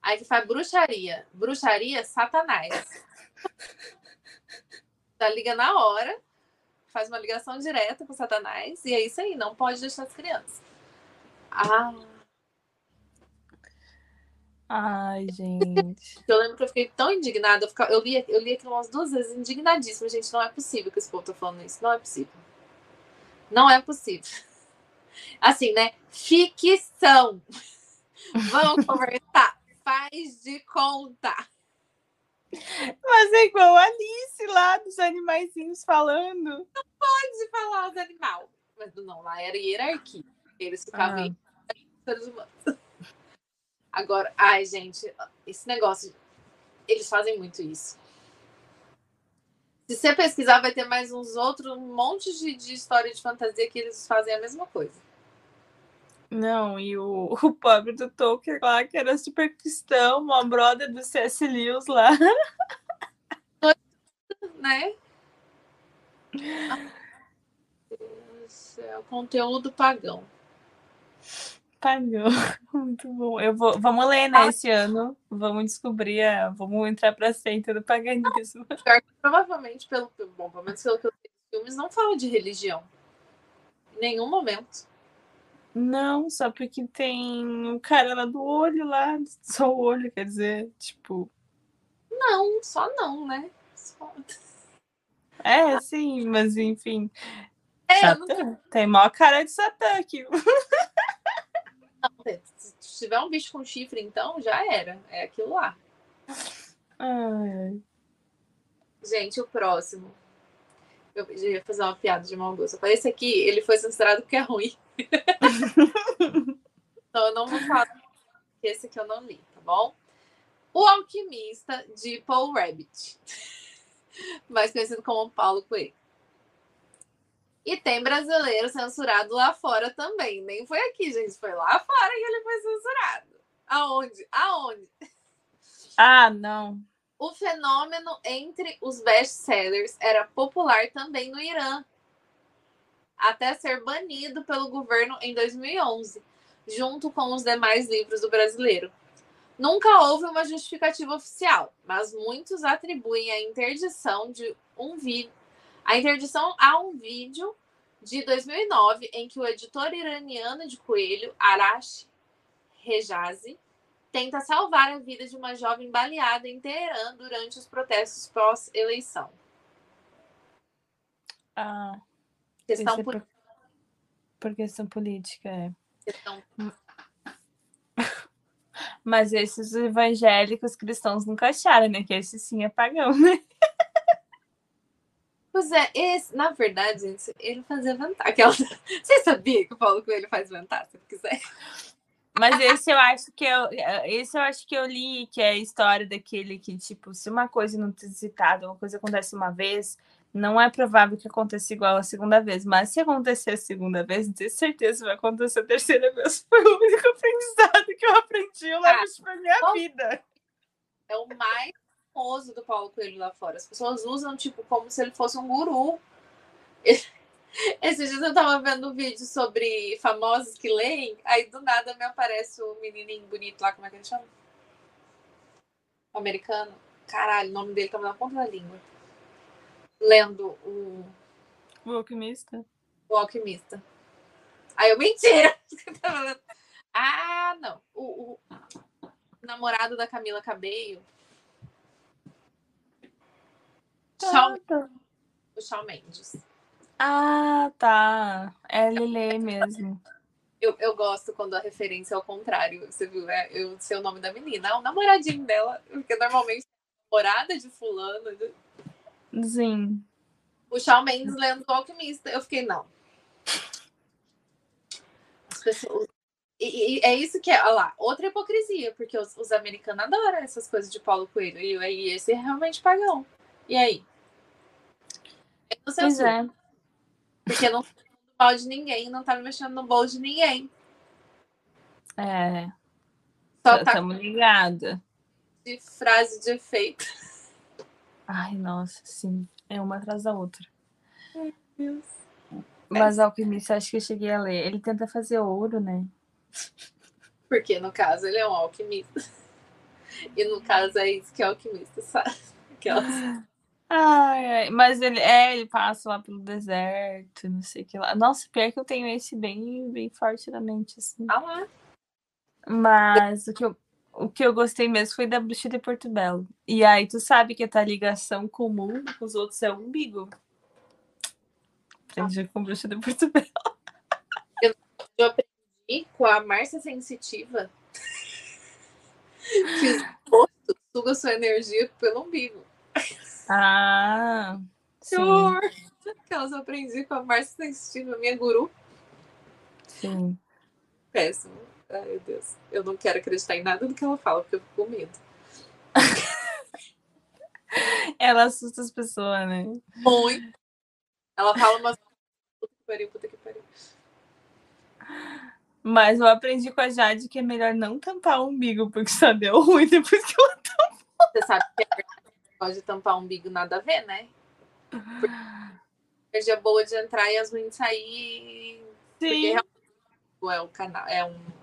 Aí que faz bruxaria. Bruxaria, satanás. Já liga na hora, faz uma ligação direta com Satanás, e é isso aí, não pode deixar as crianças. Ah. Ai, gente. *laughs* Eu lembro que eu fiquei tão indignada. Eu, ficava, eu, li, eu li aquilo umas duas vezes, indignadíssima. Gente, não é possível que esse povo tá falando isso. Não é possível. Não é possível. Assim, né? Ficção. *laughs* Vamos conversar. Faz de conta. Mas é igual a Alice lá dos animaizinhos falando. Não pode falar os animais. Mas não, lá era hierarquia. Eles ficavam ah. em seres humanos. Agora, ai, gente, esse negócio. Eles fazem muito isso. Se você pesquisar, vai ter mais uns outros, um monte de, de história de fantasia que eles fazem a mesma coisa. Não, e o, *laughs* o pobre do Tolkien lá, que era super cristão, uma brother do C.S. Lewis lá. *laughs* né? é o conteúdo pagão. Pagão, *laughs* muito bom. Eu vou, vamos ler, né, esse ano. Vamos descobrir, a, vamos entrar para centro do paganismo. Provavelmente, pelo, bom, pelo menos pelo que eu sei, filmes não falam de religião. Em nenhum momento. Não, só porque tem o cara lá do olho lá, *laughs* só o olho, quer dizer, tipo. Não, só não, né? Só... É, sim, mas enfim. É, Satã. Não... Tem maior cara de Satã aqui. *laughs* Não, se tiver um bicho com chifre, então já era. É aquilo lá. Ai. Gente, o próximo. Eu ia fazer uma piada de mau gosto. Esse aqui, ele foi censurado porque é ruim. *laughs* então eu não vou falar esse que eu não li, tá bom? O Alquimista de Paul Rabbit, *laughs* mais conhecido como Paulo Coelho. E tem brasileiro censurado lá fora também. Nem foi aqui, gente. Foi lá fora que ele foi censurado. Aonde? Aonde? *laughs* Ah, não. O fenômeno entre os best-sellers era popular também no Irã, até ser banido pelo governo em 2011, junto com os demais livros do brasileiro. Nunca houve uma justificativa oficial, mas muitos atribuem a interdição de um vídeo, a interdição a um vídeo de 2009 em que o editor iraniano de coelho Arash Rejazi tenta salvar a vida de uma jovem baleada em Teherã durante os protestos pós-eleição. Ah, Questão é por... por... questão política, é. Questão... *laughs* Mas esses evangélicos cristãos nunca acharam, né? Que esse sim é pagão, né? *laughs* Pois é, esse, na verdade, gente, ele fazia vantagem. Aquela... *laughs* Você sabia que o Paulo Coelho faz vantagem, se quiser? Mas esse eu acho que eu, esse eu acho que eu li, que é a história daquele que, tipo, se uma coisa não ter citado, uma coisa acontece uma vez, não é provável que aconteça igual a segunda vez, mas se acontecer a segunda vez, de certeza vai acontecer a terceira vez. *laughs* Foi o único aprendizado que eu aprendi, eu levo isso pra minha vida. É o mais famoso do Paulo Coelho lá fora. As pessoas usam, tipo, como se ele fosse um guru. *laughs* Esses dias eu tava vendo um vídeo sobre famosos que leem, aí do nada me aparece o menininho bonito lá, como é que ele chama? O americano. Caralho, o nome dele tá na ponta da língua. Lendo o. O alquimista? O alquimista. Aí eu, mentira! *laughs* ah, não. O, o, namorado da Camila Cabello. Ah, Shawn, tá. o Shawn Mendes. Ah, tá. É Lele mesmo. Eu, eu gosto quando a referência é ao contrário. Você viu? É, eu sei o nome da menina. Ah, o namoradinho dela. Porque normalmente é namorada de fulano. Sim. O Shawn Mendes lendo o Alquimista. Eu fiquei, não. As pessoas... E, e é isso que é, olha lá, outra hipocrisia, porque os, os americanos adoram essas coisas de Paulo Coelho. E aí esse é realmente pagão. E aí? Eu não Pois censuro, é. Porque não tá no mal de ninguém, não tá mexendo no bolo de ninguém. É. Só tá Estamos ligados. de frase de efeito. Ai, nossa, sim. É uma atrás da outra. Deus. Mas Alquimista, acho que eu cheguei a ler. Ele tenta fazer ouro, né? Porque no caso ele é um alquimista. E no caso é isso que é alquimista, sabe? Aquelas... Ai, ai, mas ele é, ele passa lá pelo deserto, não sei o que lá. Nossa, pior que eu tenho esse bem, bem forte na mente, assim. Ah lá. Mas o que eu, o que eu gostei mesmo foi da Bruxa de Porto Belo. E aí, tu sabe que a tua ligação comum com os outros é o umbigo. Aprendi com Bruxa de Porto Belo. Eu aprendi com a Márcia Sensitiva *laughs* que os postos sugam sua energia pelo umbigo. Ah, Que horror! Aquelas eu aprendi com a Márcia Sensitiva, minha guru. sim. Péssimo. Ai, meu Deus. Eu não quero acreditar em nada do que ela fala, porque eu fico com medo. Ela assusta as pessoas, né? Muito. Ela fala umas. Puta que pariu, puta que pariu. Mas eu aprendi com a Jade que é melhor não tampar o umbigo, porque só deu ruim depois que ela. Você sabe que a pode tampar o umbigo nada a ver, né? Porque energia boa de entrar e as ruins sair. Porque Sim. realmente é um canal, é um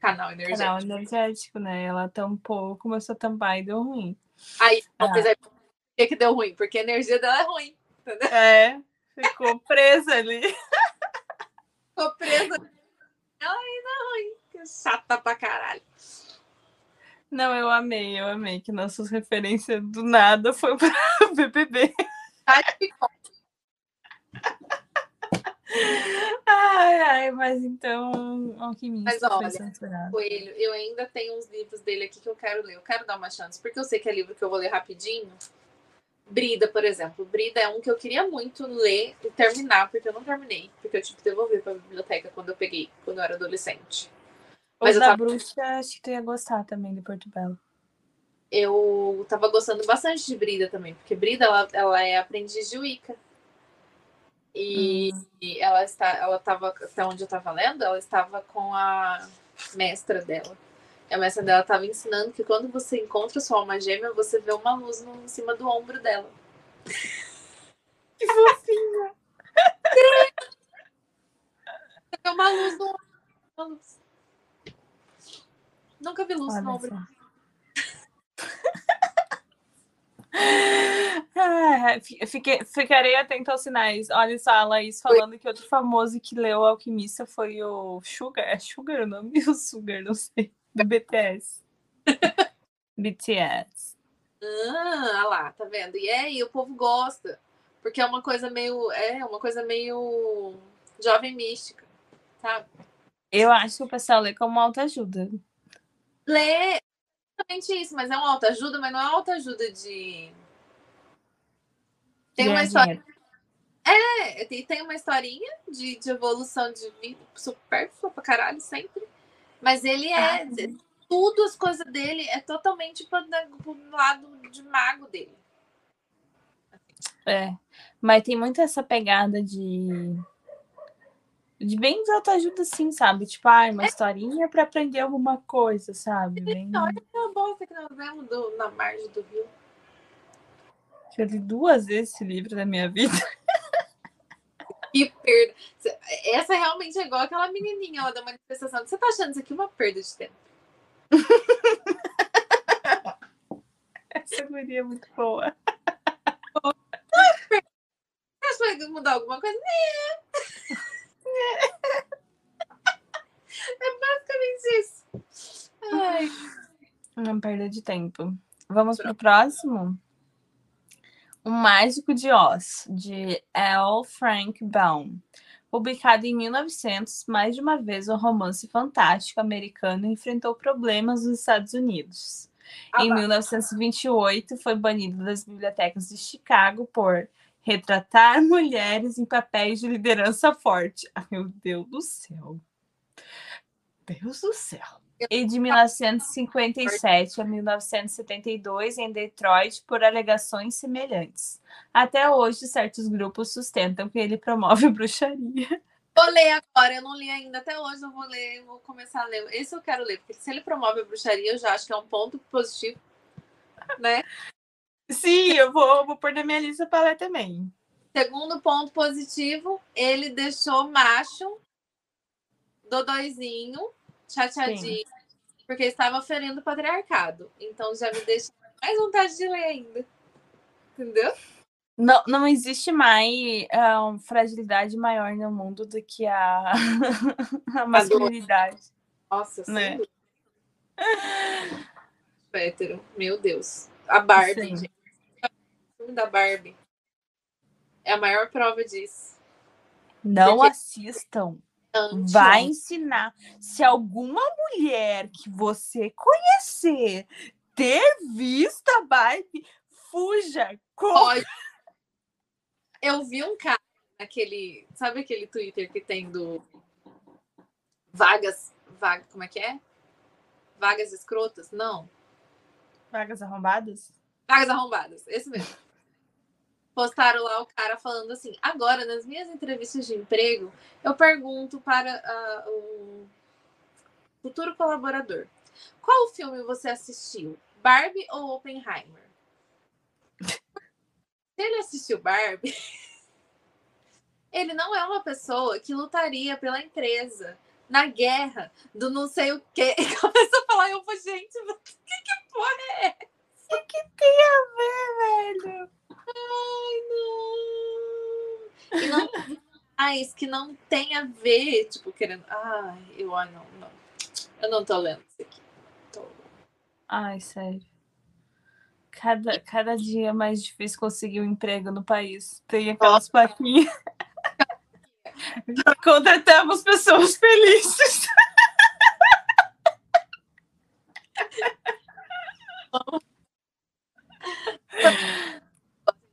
canal energético. Canal energético, né? Ela tampou, começou a tampar e deu ruim. Aí, Ah. aí, por que, que deu ruim? Porque a energia dela é ruim, entendeu? É, ficou presa ali. *laughs* Ficou presa. Ela ainda é ruim. Que chata pra caralho. Não, eu amei, eu amei que nossas referências do nada foi para BBB. *laughs* Ai, ficou. Ai, ai, mas então, alquimista Mas olha. Coelho, eu ainda tenho uns livros dele aqui que eu quero ler. Eu quero dar uma chance, porque eu sei que é livro que eu vou ler rapidinho. Brida, por exemplo. Brida é um que eu queria muito ler e terminar, porque eu não terminei. Porque eu tive que devolver pra biblioteca quando eu peguei, quando eu era adolescente. Mas o da tava- bruxa, acho que tu ia gostar também de Porto Belo. Eu tava gostando bastante de Brida também, porque Brida, ela, ela é aprendiz de Wicca. E, e ela está, ela estava, até onde eu estava lendo, ela estava com a mestra dela. E a mestra dela estava ensinando que quando você encontra sua alma gêmea, você vê uma luz no, em cima do ombro dela. *laughs* Que fofinha! Vê uma luz no ombro. Uma luz. Nunca vi luz no Olha ombro. *laughs* Ah, fi- fiquei, ficarei atenta aos sinais. Olha só, a Laís falando que outro famoso que leu Alquimista foi o Sugar. É Sugar o nome? *laughs* O Sugar, não sei. Do BTS. *laughs* BTS. Ah, lá, tá vendo? E aí, o povo gosta. Porque é uma coisa meio. É uma coisa meio jovem mística, sabe? Eu acho que o pessoal lê como autoajuda. Lê exatamente isso, mas é uma autoajuda, mas não é uma autoajuda de. Tem uma história. É, tem, tem uma historinha de, de evolução de vida supérflua pra caralho sempre. Mas ele é. Ah. Tudo, as coisas dele é totalmente pro, pro lado de mago dele. É. Mas tem muito essa pegada de. De bem de autoajuda, assim, sabe? Tipo, ah, uma historinha pra aprender alguma coisa, sabe? Bem... Olha a bosta que nós vemos do- na margem do rio. Eu li duas vezes esse livro na minha vida. *laughs* Que perda. Essa realmente é igual aquela menininha lá da manifestação. Você tá achando isso aqui uma perda de tempo? Essa guria é muito boa. Acho que vai mudar alguma coisa? É basicamente isso. Ai. Uma perda de tempo. Vamos pro próximo? O Mágico de Oz, de L. Frank Baum. Publicado em 1900, mais de uma vez o romance fantástico americano enfrentou problemas nos Estados Unidos. Ah, em bah. 1928, foi banido das bibliotecas de Chicago por retratar *laughs* mulheres em papéis de liderança forte. Ah, meu Deus do céu. Deus do céu. E de 1957 a 1972 em Detroit por alegações semelhantes. Até hoje, certos grupos sustentam que ele promove *laughs* bruxaria. Vou ler agora, eu não li ainda. Até hoje eu vou ler, vou começar a ler. Esse eu quero ler, porque se ele promove a bruxaria, eu já acho que é um ponto positivo, né? Sim, eu vou, vou pôr na minha lista para ler também. Segundo ponto positivo, ele deixou macho, dodóizinho, chateadinho, porque estava ferindo o patriarcado. Então já me deixa mais vontade de ler ainda. Entendeu? Não, não existe mais ah, fragilidade maior no mundo do que a, *laughs* a masculinidade. Nossa, Né? Hétero, meu Deus. A Barbie, Sim. gente. Filme da Barbie. É a maior prova disso. Não Porque- assistam. Antes, Vai ensinar. Se alguma mulher que você conhecer ter visto a Barbie, fuja. Corre. Eu vi um cara naquele. Sabe aquele Twitter que tem do. Vagas. Vaga, como é que é? Vagas escrotas? Não. Vagas arrombadas? Vagas arrombadas. Esse mesmo. Postaram lá o cara falando assim: agora, nas minhas entrevistas de emprego, eu pergunto para ah, o futuro colaborador: qual filme você assistiu? Barbie ou Oppenheimer? *laughs* Se ele assistiu Barbie, *laughs* ele não é uma pessoa que lutaria pela empresa na guerra do não sei o quê. *laughs* E começou a falar, eu vou, gente, o que, que porra é essa? O que tem a ver, velho? Ai, não. E não mais que não tem a ver, tipo, querendo. Ai, eu, ai, não, não. Eu não tô lendo isso aqui. Tô... Ai, sério. Cada, cada dia é mais difícil conseguir um emprego no país. Tem aquelas plaquinhas. *laughs* Contratamos pessoas felizes.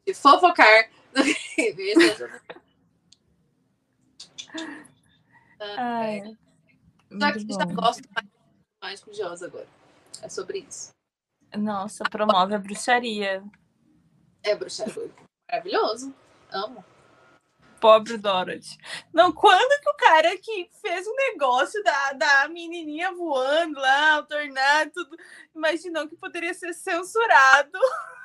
De fofocar. É Ai, Só que já bom. gosto mais de Oz agora. É sobre isso. Nossa, promove a bruxaria. É bruxaria. Maravilhoso. Amo. Pobre Dorothy. Não, quando que o cara que fez o negócio da, da menininha voando lá, o tornado, tudo, imaginou que poderia ser censurado? *laughs*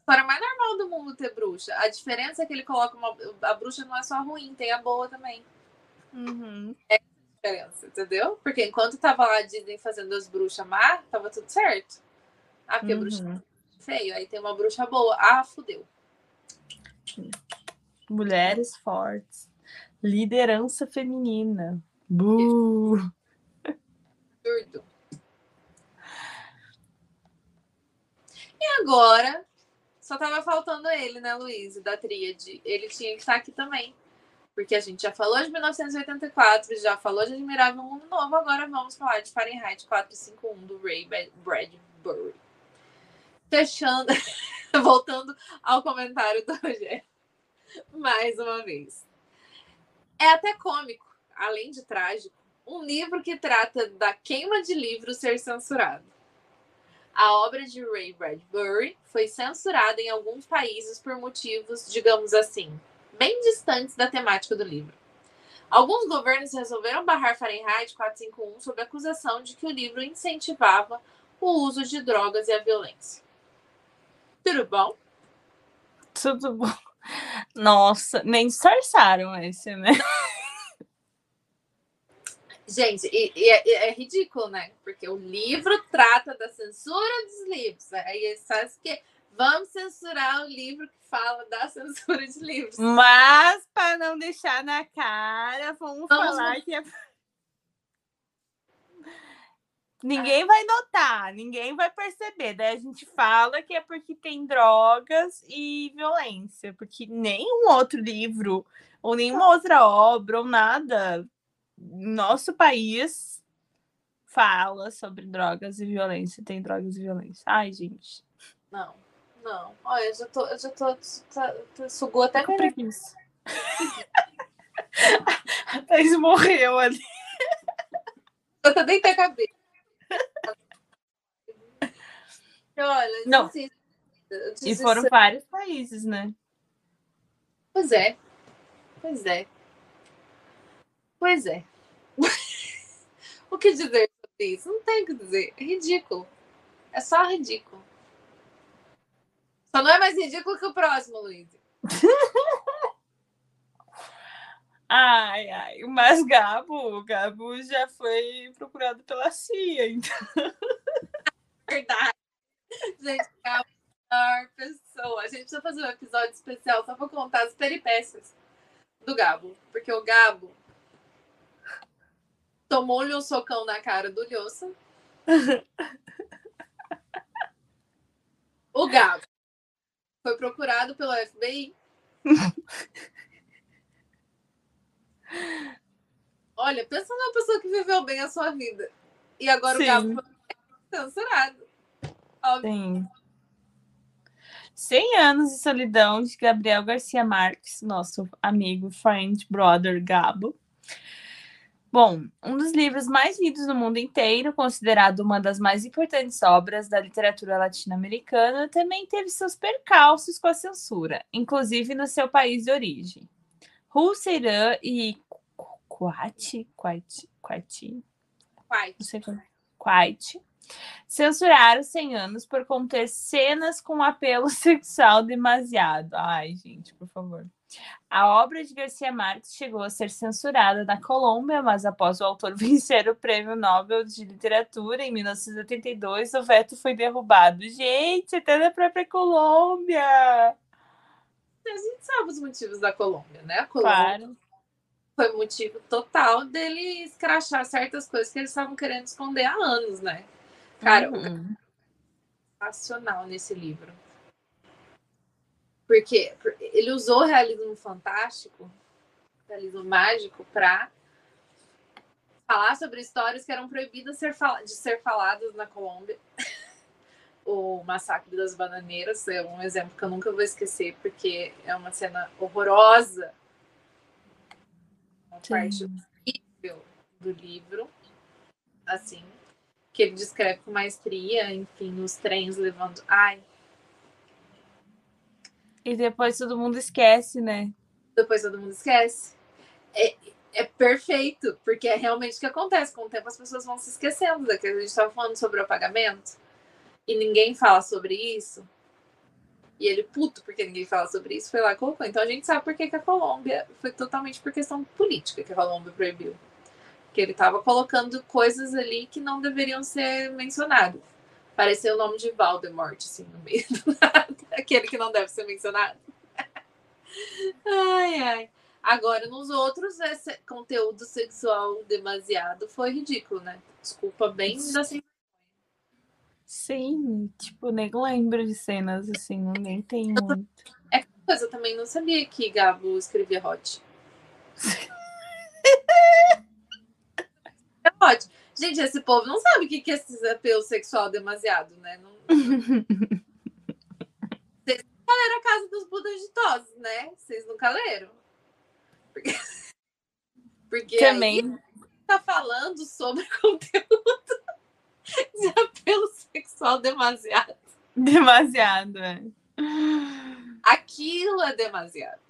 História mais normal do mundo ter bruxa. A diferença é que ele coloca uma. A bruxa não é só ruim, tem a boa também. Uhum. diferença, entendeu? Porque enquanto tava lá a Disney fazendo as bruxas má, tava tudo certo. Ah, porque a bruxa Uhum. é feio, aí tem uma bruxa boa. Ah, fudeu. Mulheres fortes. Liderança feminina. Bu. Absurdo. E agora, só tava faltando ele, né, Luiz, da tríade. Ele tinha que estar aqui também. Porque a gente já falou de 1984, já falou de Admirável Mundo Novo, agora vamos falar de Fahrenheit 451 do Ray Bra- Bradbury. Fechando, *laughs* voltando ao comentário do Rogério, mais uma vez. É até cômico, além de trágico, um livro que trata da queima de livros ser censurado. A obra de Ray Bradbury foi censurada em alguns países por motivos, digamos assim, bem distantes da temática do livro. Alguns governos resolveram barrar Fahrenheit 451 sob a acusação de que o livro incentivava o uso de drogas e a violência. Tudo bom? Tudo bom. Nossa, nem disfarçaram esse, né? *laughs* Gente, e, e é, é, ridículo, né? Porque o livro trata da censura dos livros. Aí eles fazem que vamos censurar o livro que fala da *laughs* censura de livros. Mas, para não deixar na cara, vamos, vamos falar que é. Ninguém vai notar, ninguém vai perceber. Daí a gente fala que é porque tem drogas e violência, porque nenhum outro livro, ou nenhuma outra obra, ou nada, nosso país fala sobre drogas e violência, tem drogas e violência. Ai, gente. Não, não. Olha, eu já tô, eu já tô, tá, tá sugou até com preguiça. *laughs* a Thaís morreu ali. Eu tô dentro da cabeça. Olha, não. E foram vários países, né? Pois é. Pois é. Pois é. O que dizer sobre isso? Não tem o que dizer. É ridículo. É só ridículo. Só não é mais ridículo que o próximo, Luiz. *laughs* ai, ai. Mas Gabo, o Gabo já foi procurado pela CIA, então. *laughs* Verdade. Gente, Gabo é a melhor pessoa. A gente precisa fazer um episódio especial só para contar as peripécias do Gabo. Porque o Gabo tomou-lhe um socão na cara do Lhosa. *laughs* o Gabo foi procurado pelo FBI. Olha, pensa numa pessoa que viveu bem a sua vida. E agora Sim. o Gabo foi censurado. Óbvio. Sim. 100 anos de solidão de Gabriel Garcia Marques, nosso amigo, friend, brother Gabo. Bom, um dos livros mais lidos no mundo inteiro, considerado uma das mais importantes obras da literatura latino-americana, também teve seus percalços com a censura, inclusive no seu país de origem. Hulseiran e Quati, Quati, Quati, Quati, censuraram 100 anos por conter cenas com apelo *laughs* sexual demasiado. Ai, gente, por favor. A obra de Garcia Marques chegou a ser censurada na Colômbia, mas após o autor *laughs* vencer o Prêmio Nobel de Literatura em 1982, o veto foi derrubado. Gente, até na própria Colômbia! A gente sabe os motivos da Colômbia, né? A Colômbia claro. foi motivo total dele escrachar certas coisas que eles estavam querendo esconder há anos, né? Cara, uhum. o nesse livro. Porque ele usou o realismo fantástico, realismo mágico, para falar sobre histórias que eram proibidas de ser faladas na Colômbia. *laughs* o Massacre das Bananeiras é um exemplo que eu nunca vou esquecer, porque é uma cena horrorosa. Uma Sim. parte horrível do livro. Assim, que ele descreve com maestria, enfim, os trens levando. Ai, e depois todo mundo esquece, né? Depois todo mundo esquece. É, é perfeito, porque é realmente o que acontece. Com o tempo as pessoas vão se esquecendo daquilo. A gente estava falando sobre o apagamento e ninguém fala sobre isso. E ele, puto, porque ninguém fala sobre isso, foi lá e colocou. Então a gente sabe por que, que a Colômbia foi totalmente por questão política que a Colômbia proibiu. Que ele estava colocando coisas ali que não deveriam ser mencionadas. Pareceu o nome de Valdemort, assim, no meio do nada. *laughs* Aquele que não deve ser mencionado. *laughs* ai, ai. Agora, nos outros, esse conteúdo sexual demasiado foi ridículo, né? Desculpa, bem da Sim, tipo, nem lembro de cenas assim, nem tem *laughs* muito. É coisa, eu também não sabia que Gabo escrevia hot. é hot. Gente, esse povo não sabe o que é esse apelo sexual demasiado, né? Não... *laughs* Vocês nunca leram a Casa dos Budas Ditosos, né? Vocês nunca leram? Porque, Porque Também. tá falando sobre *laughs* conteúdo de apelo sexual demasiado. Demasiado, é. Aquilo é demasiado.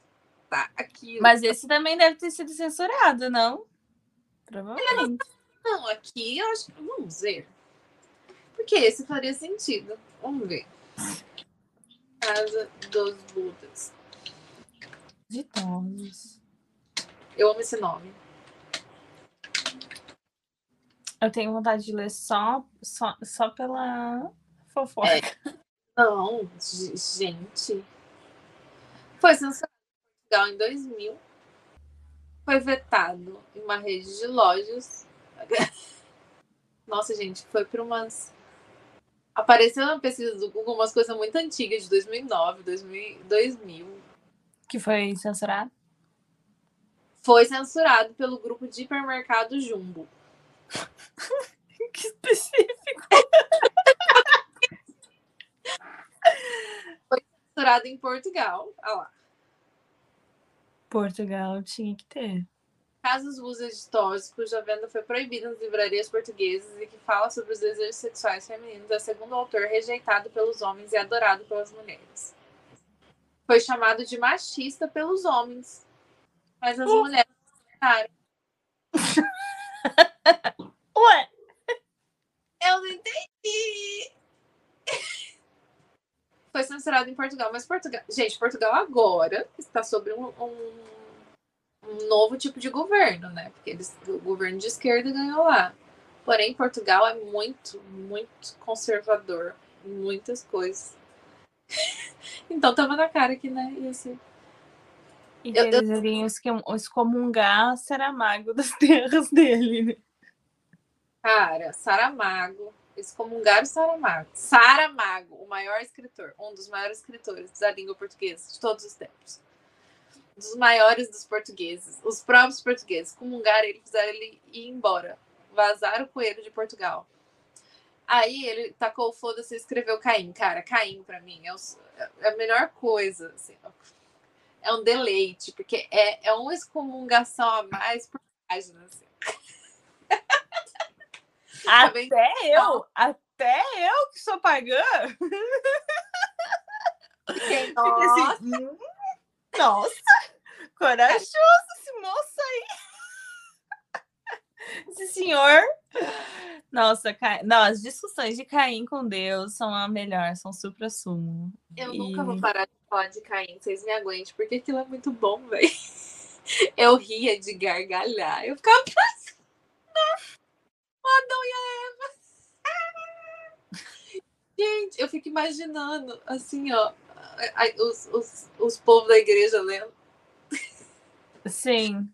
Tá, aquilo. Mas esse também deve ter sido censurado, não? Provavelmente. Não, aqui eu acho. Vamos ver. Porque esse faria sentido. Vamos ver. Casa dos Budas. Ditosos. Eu amo esse nome. Eu tenho vontade de ler só, só, só pela fofoca. É. Não, gente. Foi censurado em Portugal em 2000. Foi vetado em uma rede de lojas. *laughs* Nossa, gente, foi para umas. Apareceu na pesquisa do Google umas coisas muito antigas, de 2009, 2000. 2000. Que foi censurado? Foi censurado pelo grupo de hipermercado Jumbo. *laughs* que específico. Foi censurado em Portugal. Olha lá. Portugal tinha que ter. Casos editores cuja venda foi proibida nas livrarias portuguesas e que fala sobre os desejos sexuais femininos é, segundo o autor, rejeitado pelos homens e adorado pelas mulheres. Foi chamado de machista pelos homens, mas as uh. mulheres gostaram. *laughs* Ué? Eu não entendi. Foi censurado em Portugal, mas Portugal. Gente, Portugal agora está sob um, um, um novo tipo de governo, né? Porque eles, o governo de esquerda ganhou lá. Porém, Portugal é muito, muito conservador em muitas coisas. *laughs* então tava na cara que, né, ia ser. E eu, eles eu... iriam excomungar Saramago *laughs* das terras dele, né? Cara, Saramago, excomungaram Saramago. Saramago, o maior escritor, um dos maiores escritores da língua portuguesa de todos os tempos. Dos maiores dos portugueses. Os próprios portugueses comungaram ele, fizeram ele ir embora. Vazaram o coelho de Portugal. Aí ele tacou o foda-se e escreveu Caim. Cara, Caim, para mim, é, o, é, a melhor coisa. Assim, é um deleite, porque é, é uma excomungação a mais por página. Assim. *laughs* Até eu, até eu que sou pagã. Fiquei, *laughs* nossa. Assim, hum, nossa, corajoso esse moço aí. *laughs* Esse senhor. Nossa, Ca... não, as discussões de Caim com Deus são a melhor, são supra-sumo. Eu e... nunca vou parar de falar de Caim, vocês me aguentem, porque aquilo é muito bom, velho. *laughs* Eu ria de gargalhar, eu ficava pensando. Adão e a Eva. *laughs* Gente, eu fico imaginando, assim, ó, os, os, os povos da igreja lendo. Sim.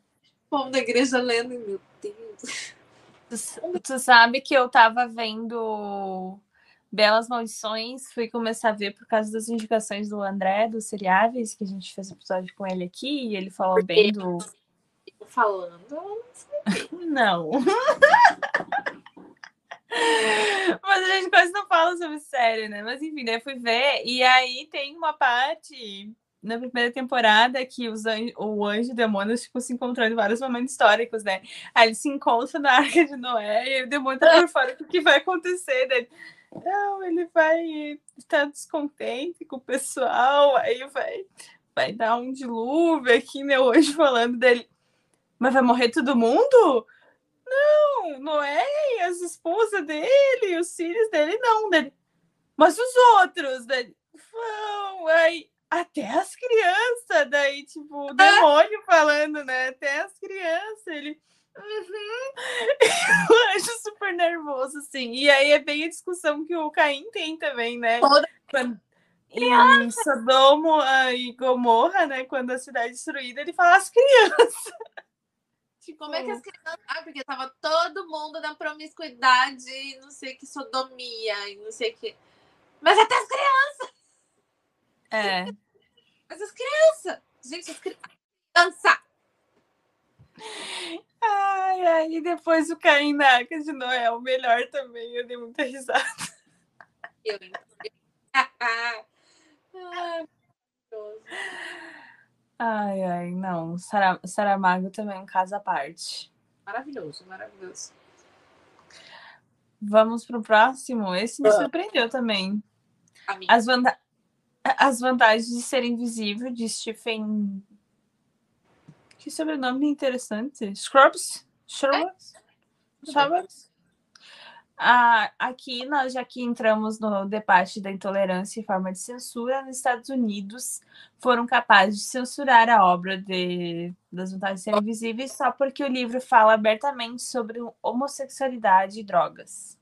O povo da igreja lendo, meu Deus. Tu, tu sabe que eu tava vendo Belas Maldições, fui começar a ver por causa das indicações do André, do Seriáveis, que a gente fez episódio com ele aqui, e ele falou bem do. Falando, não. *laughs* Mas a gente quase não fala sobre série, né? Mas enfim, daí fui ver. E aí tem uma parte na primeira temporada que os anjo, o anjo e o demônio ficam se encontrando em vários momentos históricos, né? Aí eles se encontram na Arca de Noé e o demônio tá por fora o que vai acontecer. Daí, não, ele vai estar descontente com o pessoal, aí vai, vai dar um dilúvio aqui, né? O anjo falando dele. Mas vai morrer todo mundo? Não, Noé as esposas dele, os filhos dele, não. Dele. Mas os outros, daí, vão, aí, até as crianças, daí, tipo, o demônio falando, né? Até as crianças, ele. Uhum. *laughs* Eu acho super nervoso, assim. E aí é bem a discussão que o Caim tem também, né? Toda... Quando, em Sodomo e Gomorra, né? Quando a cidade é destruída, ele fala as crianças. Tipo... Como é que as crianças. Ah, porque tava todo mundo na promiscuidade, não sei que sodomia, e não sei que. Mas até as crianças! É. Mas as crianças! Gente, as crianças! Ai, ai, e depois o Caim na Arca de Noé, o melhor também, eu dei muita risada. Eu entendi. *laughs* ah, Ai, ai, não. Sara, Saramago também é um caso à parte. Maravilhoso, maravilhoso. Vamos para o próximo. Esse me surpreendeu também. As, vanta As vantagens de ser invisível, de Stephen. Que sobrenome interessante. Scrubs? Scrubs? É? Scrubs? Ah, aqui nós já que entramos no debate da intolerância e forma de censura, nos Estados Unidos foram capazes de censurar a obra de das vantagens serem invisíveis só porque o livro fala abertamente sobre homossexualidade e drogas.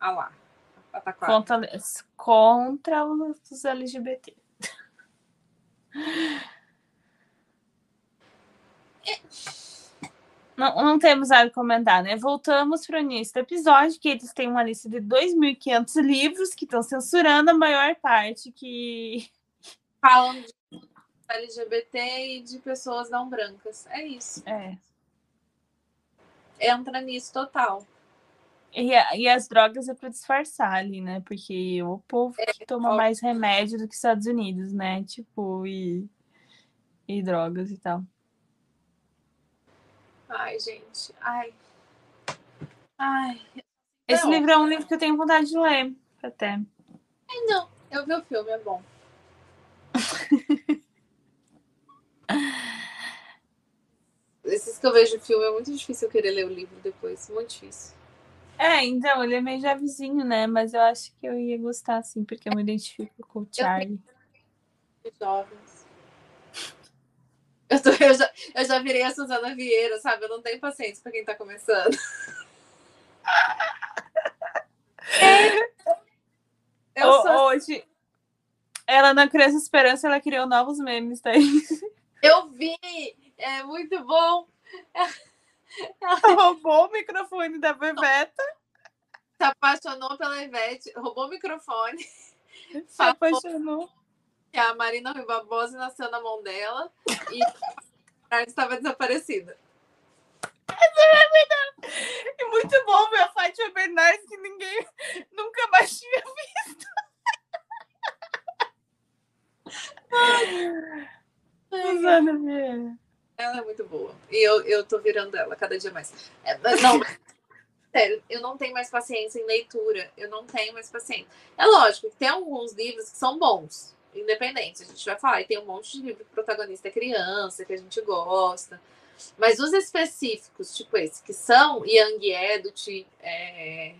Ah lá. Contra, contra os LGBT. Não, não temos nada a comentar, né? Voltamos para o início do episódio, que eles têm uma lista de 2.500 livros que estão censurando a maior parte que... *laughs* Falam de LGBT e de pessoas não brancas. É isso. É. Entra nisso total. E, e as drogas é para disfarçar ali, né? Porque o povo é, que toma mais remédio do que Estados Unidos, né? Tipo, e, e drogas e tal. Ai, gente. Ai. Ai. Esse livro é um livro que eu tenho vontade de ler, até. É, não. Eu vi o filme, é bom. *laughs* Esses que eu vejo o filme é muito difícil eu querer ler o livro depois. Muito difícil. É, então, ele é meio javizinho, né? Mas eu acho que eu ia gostar, assim, porque eu me identifico com o Charlie. Jovens. Eu, tô, eu, já, eu já virei a Suzana Vieira, sabe? Eu não tenho paciência para quem tá começando. *laughs* Eu o, sou... Hoje, ela na Criança Esperança, ela criou novos memes, tá aí. Eu vi! É muito bom! Ela *laughs* roubou o microfone da Bebeta. Se apaixonou pela Ivete, roubou o microfone. Se apaixonou. Que a Marina Rui Barbosa nasceu na mão dela e a estava desaparecida. É muito bom ver a Fátima Bernardes que ninguém nunca mais tinha visto. Vieira. Ela é muito boa. E eu, eu tô virando ela cada dia mais. É, não, sério, eu não tenho mais paciência em leitura. Eu não tenho mais paciência. É lógico que tem alguns livros que são bons, independentes. A gente vai falar. E tem um monte de livro que protagonista é criança, que a gente gosta. Mas os específicos, tipo esse, que são Young Adult, é...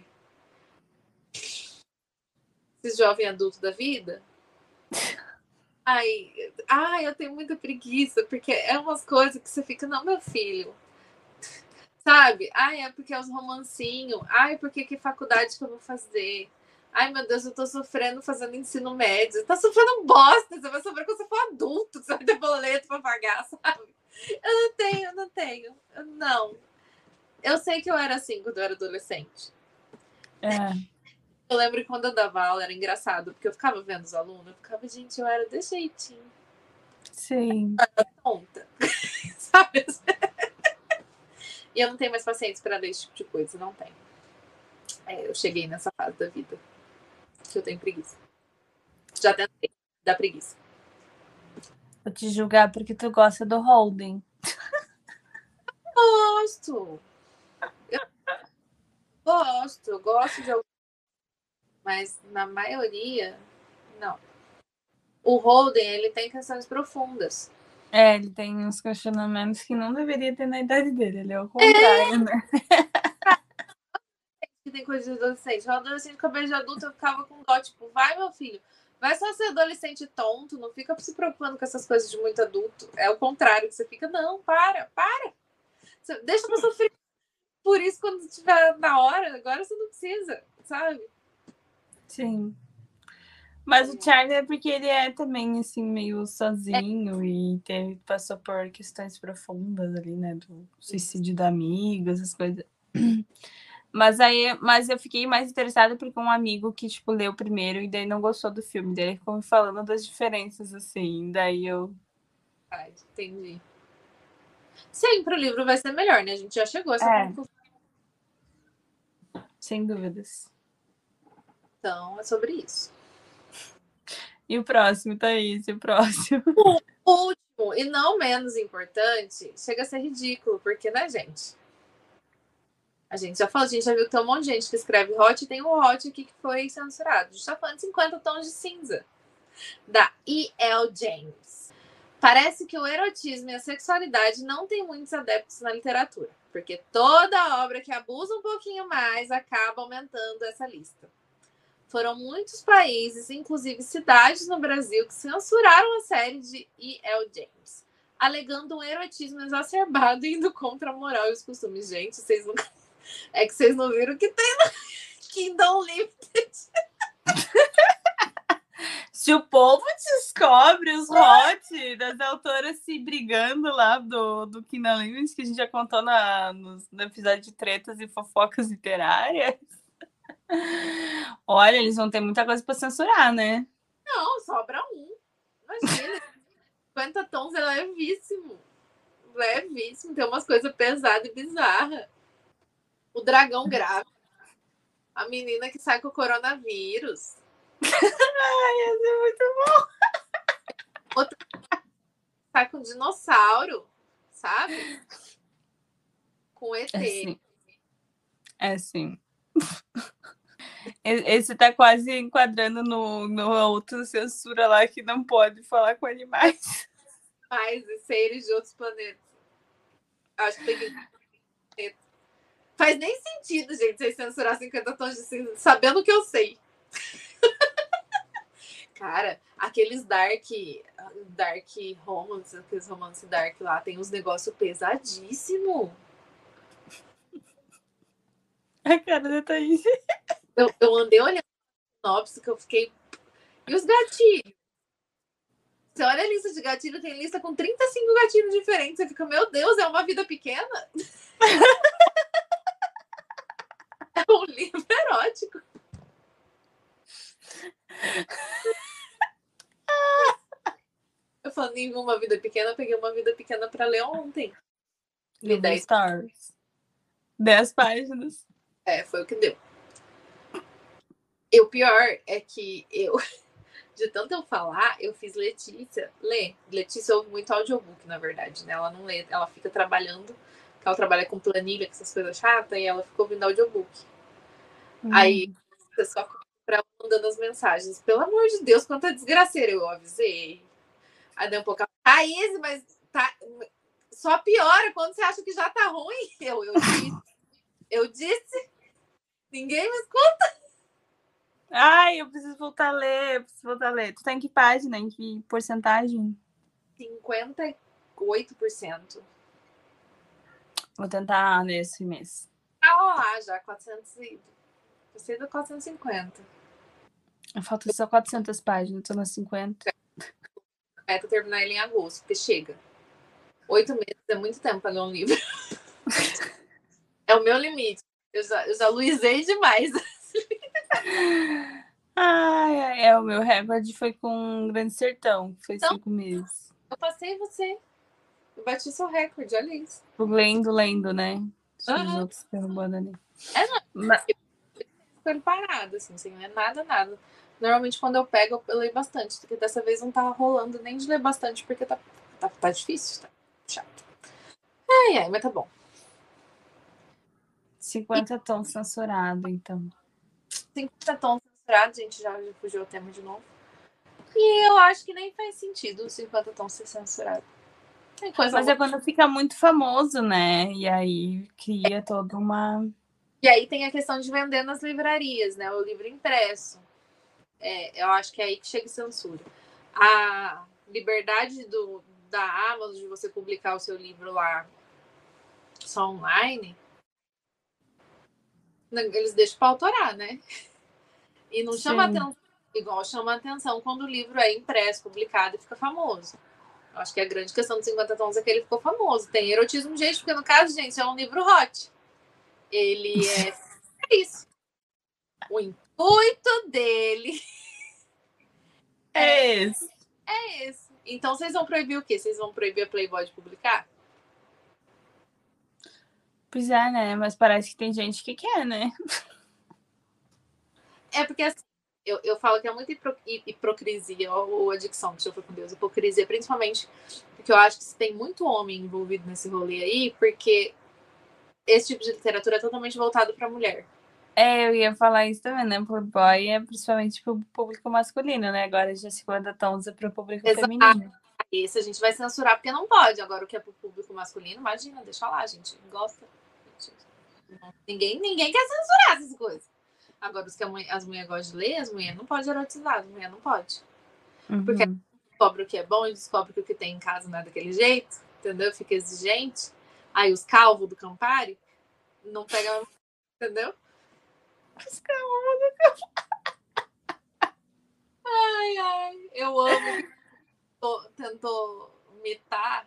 esses jovem adulto da vida, *laughs* Ai, ai, eu tenho muita preguiça, porque é umas coisas que você fica, não, meu filho. Sabe? Ai, é porque é os romancinhos. Ai, porque que faculdade que eu vou fazer? Ai, meu Deus, eu tô sofrendo fazendo ensino médio. Tá sofrendo bosta. Você vai sofrer quando você for adulto, você vai ter boleto pra pagar, *laughs* sabe? Eu não tenho, eu não tenho. Eu, não. Eu sei que eu era assim quando eu era adolescente. É. Eu lembro que quando eu dava aula era engraçado, porque eu ficava vendo os alunos, eu ficava, gente, eu era desse jeitinho. Sim. Eu era tonta. *laughs* Sabe? e eu não tenho mais paciência para ler esse tipo de coisa, não tenho. É, eu cheguei nessa fase da vida que eu tenho preguiça. Já tentei, dá preguiça. Vou te julgar porque tu gosta do Holden. Gosto. Eu gosto, eu gosto de mas na maioria, não. O Holden, ele tem questões profundas. É, ele tem uns questionamentos que não deveria ter na idade dele, ele é o contrário, é. né? *laughs* tem coisa de adolescente. O adolescente com cabelo de adulto, eu ficava com dó, tipo, vai, meu filho, vai só ser adolescente tonto, não fica se preocupando com essas coisas de muito adulto. É o contrário, que você fica, não, para, para. deixa eu sofrer. Por isso, quando estiver na hora, agora você não precisa, sabe? Sim. Mas o Charlie é porque ele é também, assim, meio sozinho é. e teve, passou por questões profundas ali, né? Do suicídio da amiga, essas coisas. Mas aí, mas eu fiquei mais interessada porque um amigo que, tipo, leu primeiro e daí não gostou do filme dele, ficou me falando das diferenças, assim, daí eu... Ai, entendi. Sempre o livro vai ser melhor, né? A gente já chegou a essa é. Sem dúvidas. Então, é sobre isso. E o próximo, Thaís? E o próximo? O último, e não menos importante, chega a ser ridículo, porque, né, gente? A gente já falou, a gente já viu que tem um monte de gente que escreve hot e tem um hot aqui que foi censurado. A gente tá falando de 50 tons de cinza. Da E.L. James. Parece que o erotismo e a sexualidade não têm muitos adeptos na literatura, porque toda obra que abusa um pouquinho mais acaba aumentando essa lista. Foram muitos países, inclusive cidades no Brasil, que censuraram a série de E.L. James, alegando um erotismo exacerbado indo contra a moral e os costumes. Gente, vocês nunca. É que vocês não viram que tem no Kingdom Lifted. Se o povo descobre os hot das autoras se brigando lá do, do Kingdom Lifted, que a gente já contou na, no, no episódio de tretas e fofocas literárias. Olha, eles vão ter muita coisa para censurar, né? Não, sobra um. Imagina. 50 tons é levíssimo. Levíssimo. Tem umas coisas pesadas e bizarras. O dragão grave. A menina que sai com o coronavírus. Ai, isso é muito bom. Outra sai com dinossauro, sabe? Com ET. É sim. É sim. Esse tá quase enquadrando no, no outro censura lá que não pode falar com animais. Mais e seres de outros planetas. Acho que tem que. Faz nem sentido, gente, vocês censurar 50 tons de cinza, sabendo o que eu sei. *laughs* Cara, aqueles dark, dark romance, aqueles romance dark lá, tem uns negócios pesadíssimos. A cara da Thaís. Eu, eu andei olhando sinopse que eu fiquei. E os gatilhos? Você olha a lista de gatilho, tem lista com 35 gatilhos diferentes. Você fica, meu Deus, é uma vida pequena? *laughs* é *laughs* um livro erótico. *laughs* Eu falando em uma vida pequena, eu peguei uma vida pequena para ler ontem. Li 10 stars. 10 páginas. É, foi o que deu. E o pior é que eu, *laughs* de tanto eu falar, eu fiz Letícia ler. Letícia ouve muito audiobook, na verdade, né? Ela não lê, ela fica trabalhando, ela trabalha com planilha, com essas coisas chatas, e ela fica ouvindo audiobook. Hum. Aí, só pra mandando as mensagens. Pelo amor de Deus, quanta desgraceira eu avisei. Aí deu um pouco. Thaís, mas tá, só piora quando você acha que já tá ruim. *laughs* Eu, eu disse. Eu disse. Ninguém me escuta. Ai, eu preciso voltar a ler, eu preciso voltar a ler. Tu tá em que página, em que porcentagem? 58%. Vou tentar nesse mês. Ah, lá, já 400 e... Você do 450. Falta só 400 páginas, tô nas 50. É, tô terminar ele em agosto, porque chega. Oito meses é muito tempo para ler um livro. *laughs* é o meu limite. Eu já, eu já luizei demais. Ai, é, o meu recorde foi com um Grande Sertão, que foi então, cinco meses. Eu passei você. Eu bati seu recorde, olha isso. Lendo, lendo, né? Os outros derrubando ali. É, não. Mas... Eu parado, assim, sem ler nada, nada. Normalmente, quando eu pego, eu leio bastante, porque dessa vez não tá rolando nem de ler bastante, porque tá, tá, tá difícil, tá chato. Ai, ai, mas tá bom. 50 tons censurado, então. 50 tons censurados, a gente já, fugiu o tema de novo. E eu acho que nem faz sentido os 50 tons ser censurado. Mas é quando fica muito famoso, né? E aí cria toda uma. E aí tem a questão de vender nas livrarias, né? O livro impresso. É, eu acho que é aí que chega censura. A liberdade do, da Amazon de você publicar o seu livro lá só online eles deixam para autorar, né? E não chama Sim. atenção, igual chama atenção quando o livro é impresso, publicado e fica famoso. Acho que a grande questão dos 50 tons é que ele ficou famoso. Tem erotismo, gente, porque no caso, gente, é um livro hot. Ele é, *laughs* é isso. O intuito dele é esse. É esse. Então vocês vão proibir o quê? Vocês vão proibir a Playboy de publicar? Pois é, né? Mas parece que tem gente que quer, né? É porque assim, eu, eu falo que é muita hipocrisia, ou adicção, que já foi com Deus, hipocrisia, principalmente porque eu acho que tem muito homem envolvido nesse rolê aí, porque esse tipo de literatura é totalmente voltado para mulher. É, eu ia falar isso também, né? Playboy é principalmente para o público masculino, né? Agora já se conta tons para o público Exato. feminino. Esse a gente vai censurar porque não pode. Agora, o que é pro público masculino, imagina, deixa lá, a gente gosta. Ninguém, ninguém quer censurar essas coisas. Agora, os que as mulheres gostam de ler, as mulheres não podem erotizar, as mulheres não podem. Uhum. Porque descobre o que é bom e descobre que o que tem em casa não é daquele jeito, entendeu? Fica exigente. Aí os calvos do Campari não pegam, entendeu? Os calvos do Campari. Ai, ai, eu amo. Tentou mitar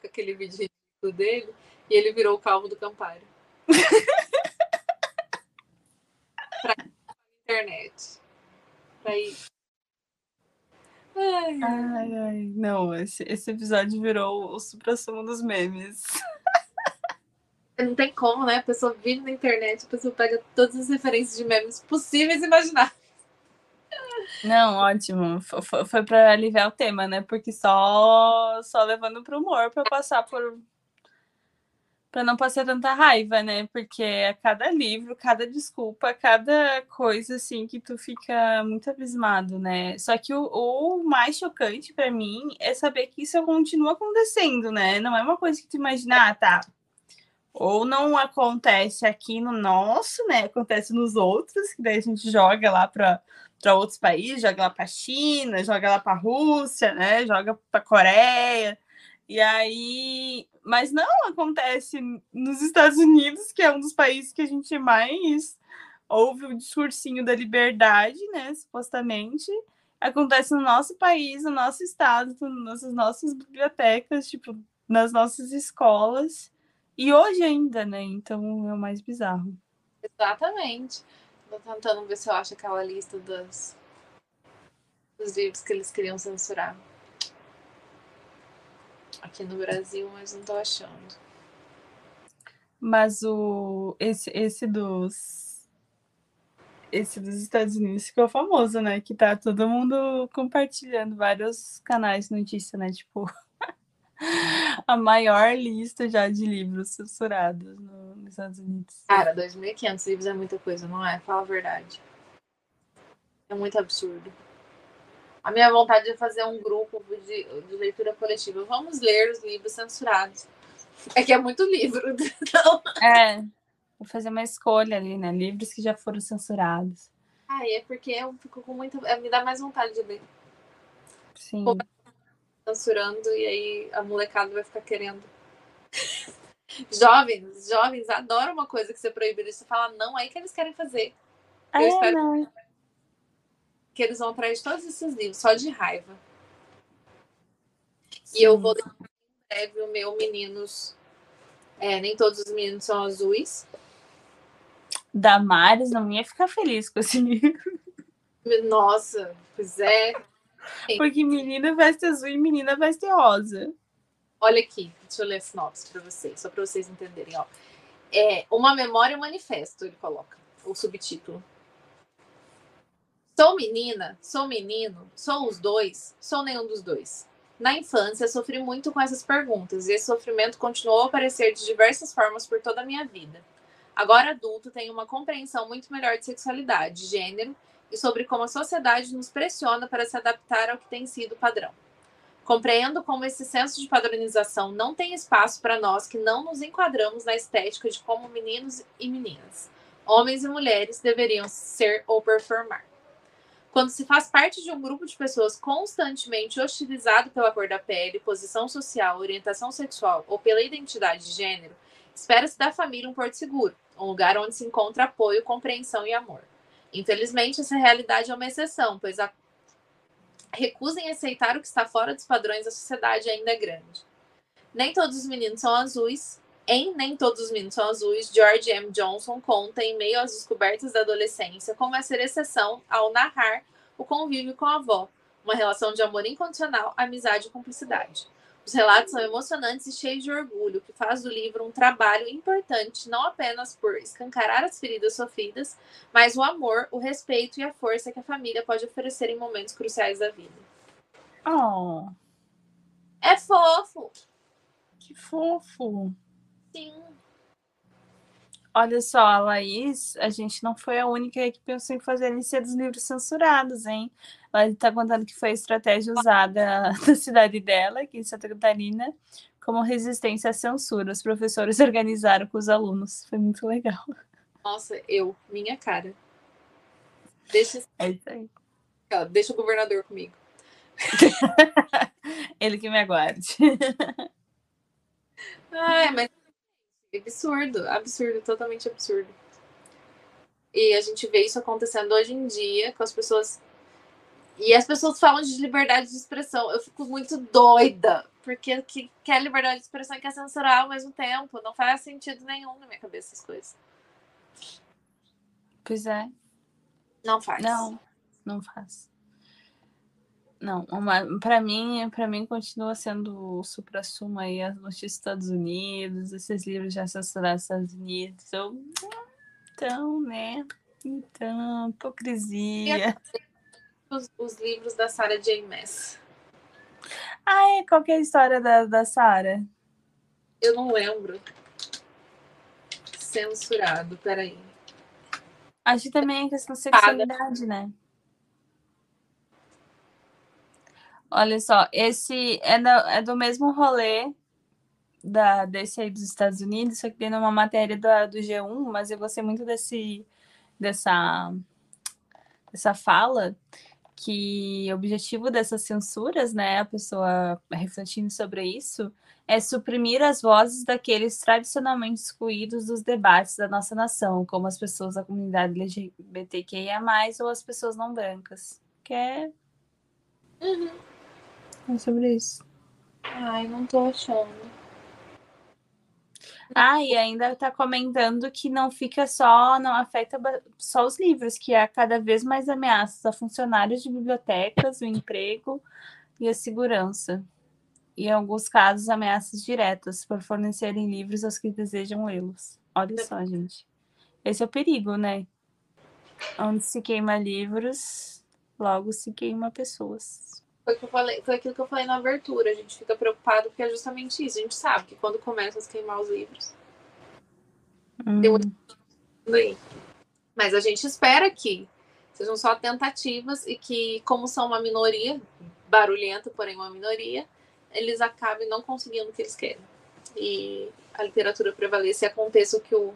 com aquele vídeo dele e ele virou o calvo do Campari. *laughs* pra internet. Pra ir. Ai, ai, ai. Não, esse, esse episódio virou o supra-sumo dos memes. Não tem como, né? A pessoa vive na internet, a pessoa pega todas as referências de memes possíveis e imaginar. Não, ótimo. Foi, foi para aliviar o tema, né? Porque só só levando pro humor para passar por para não passar tanta raiva, né? Porque é cada livro, cada desculpa, cada coisa assim que tu fica muito abismado, né? Só que o, o mais chocante para mim é saber que isso continua acontecendo, né? Não é uma coisa que tu imagina, ah, tá. Ou não acontece aqui no nosso, né? Acontece nos outros, que daí a gente joga lá para para outros países, joga lá para China, joga lá para Rússia, né? Joga para Coreia. E aí mas não acontece nos Estados Unidos, que é um dos países que a gente mais ouve o discursinho da liberdade, né? Supostamente. Acontece no nosso país, no nosso estado, nas nossas bibliotecas, tipo, nas nossas escolas. E hoje ainda, né? Então é o mais bizarro. Exatamente. Tô tentando ver se eu acho aquela lista dos, dos livros que eles queriam censurar aqui no Brasil, mas não tô achando. Mas o esse, esse dos esse dos Estados Unidos ficou famoso, né? Que tá todo mundo compartilhando vários canais de notícia, né? Tipo, *laughs* a maior lista já de livros censurados no, nos Estados Unidos. Cara, 2.500 livros é muita coisa, não é? Fala a verdade. É muito absurdo. A minha vontade é fazer um grupo de, de leitura coletiva. Vamos ler os livros censurados. É que é muito livro. *laughs* Então... É, vou fazer uma escolha ali, né? Livros que já foram censurados. Ah, é porque eu fico com muita. É, me dá mais vontade de ler. Sim. Censurando e aí a molecada vai ficar querendo. *laughs* jovens, jovens adoram uma coisa que você proíbe. Você fala, não, é aí que eles querem fazer. Eu é, espero não que eles vão atrás de todos esses livros, só de raiva. Sim. E eu vou ler em breve o meu Meninos. É, nem todos os meninos são azuis. Damares não ia ficar feliz com esse *laughs* livro. Nossa, pois é. Porque menina veste azul e menina veste rosa. Olha aqui, deixa eu ler a sinopse para vocês, só para vocês entenderem. Ó. É, uma memória manifesto, ele coloca, o subtítulo. Sou menina, sou menino, sou os dois, sou nenhum dos dois. Na infância, sofri muito com essas perguntas e esse sofrimento continuou a aparecer de diversas formas por toda a minha vida. Agora adulto, tenho uma compreensão muito melhor de sexualidade, gênero e sobre como a sociedade nos pressiona para se adaptar ao que tem sido padrão. Compreendo como esse senso de padronização não tem espaço para nós que não nos enquadramos na estética de como meninos e meninas, homens e mulheres deveriam ser ou performar. Quando se faz parte de um grupo de pessoas constantemente hostilizado pela cor da pele, posição social, orientação sexual ou pela identidade de gênero, espera-se da família um porto seguro, um lugar onde se encontra apoio, compreensão e amor. Infelizmente, essa realidade é uma exceção, pois a recusa em aceitar o que está fora dos padrões da sociedade ainda é grande. Nem todos os meninos são azuis, em Nem Todos os Meninos São Azuis, George M. Johnson conta, em meio às descobertas da adolescência, como é ser exceção ao narrar o convívio com a avó, uma relação de amor incondicional, amizade e cumplicidade. Os relatos são emocionantes e cheios de orgulho, que faz do livro um trabalho importante não apenas por escancarar as feridas sofridas, mas o amor, o respeito e a força que a família pode oferecer em momentos cruciais da vida. Oh. É fofo. Que fofo. Sim. Olha só, a Laís, a gente não foi a única que pensou em fazer a lista dos livros censurados, hein? Ela está contando que foi a estratégia usada *laughs* na cidade dela, aqui em Santa Catarina, como resistência à censura. Os professores *laughs* organizaram com os alunos. Foi muito legal. Nossa, eu, minha cara. Deixa, é isso aí. deixa o governador comigo. *laughs* Ele que me aguarde. Ai, mas absurdo, absurdo, totalmente absurdo. E a gente vê isso acontecendo hoje em dia com as pessoas. E as pessoas falam de liberdade de expressão. Eu fico muito doida, porque que quer liberdade de expressão e quer censurar ao mesmo tempo. Não faz sentido nenhum na minha cabeça essas coisas. Pois é. Não faz. Não, não faz. Não, para mim, para mim continua sendo o supra-sumo aí as notícias dos Estados Unidos, esses livros de assassinato dos Estados Unidos. Eu... Então, né? Então, hipocrisia. Os, os livros da Sarah J. Maas. Ah, é? Qual que é a história da, da Sarah? Eu não lembro. Censurado, peraí. Acho que também é questão de sexualidade, né? Olha só, esse é do, é do mesmo rolê da, desse aí dos Estados Unidos, só que tem uma matéria do, do G1, mas eu gostei muito desse, dessa, dessa fala, que o objetivo dessas censuras, né, a pessoa refletindo sobre isso, é suprimir as vozes daqueles tradicionalmente excluídos dos debates da nossa nação, como as pessoas da comunidade LGBTQIA+, ou as pessoas não brancas, que é... Uhum. É sobre isso. Ai, não tô achando. Ah, e ainda está comentando que não fica só, não afeta só os livros, que há cada vez mais ameaças a funcionários de bibliotecas, o emprego e a segurança. E em alguns casos, ameaças diretas por fornecerem livros aos que desejam lê-los. Olha só, gente. Esse é o perigo, né? Onde se queima livros, logo se queima pessoas. Foi, que eu falei, foi aquilo que eu falei na abertura. A gente fica preocupado porque é justamente isso. A gente sabe que quando começa a queimar os livros. Hum. Tem muito... Mas a gente espera que sejam só tentativas e que, como são uma minoria, barulhenta, porém uma minoria, eles acabem não conseguindo o que eles querem. E a literatura prevaleça e aconteça o que o,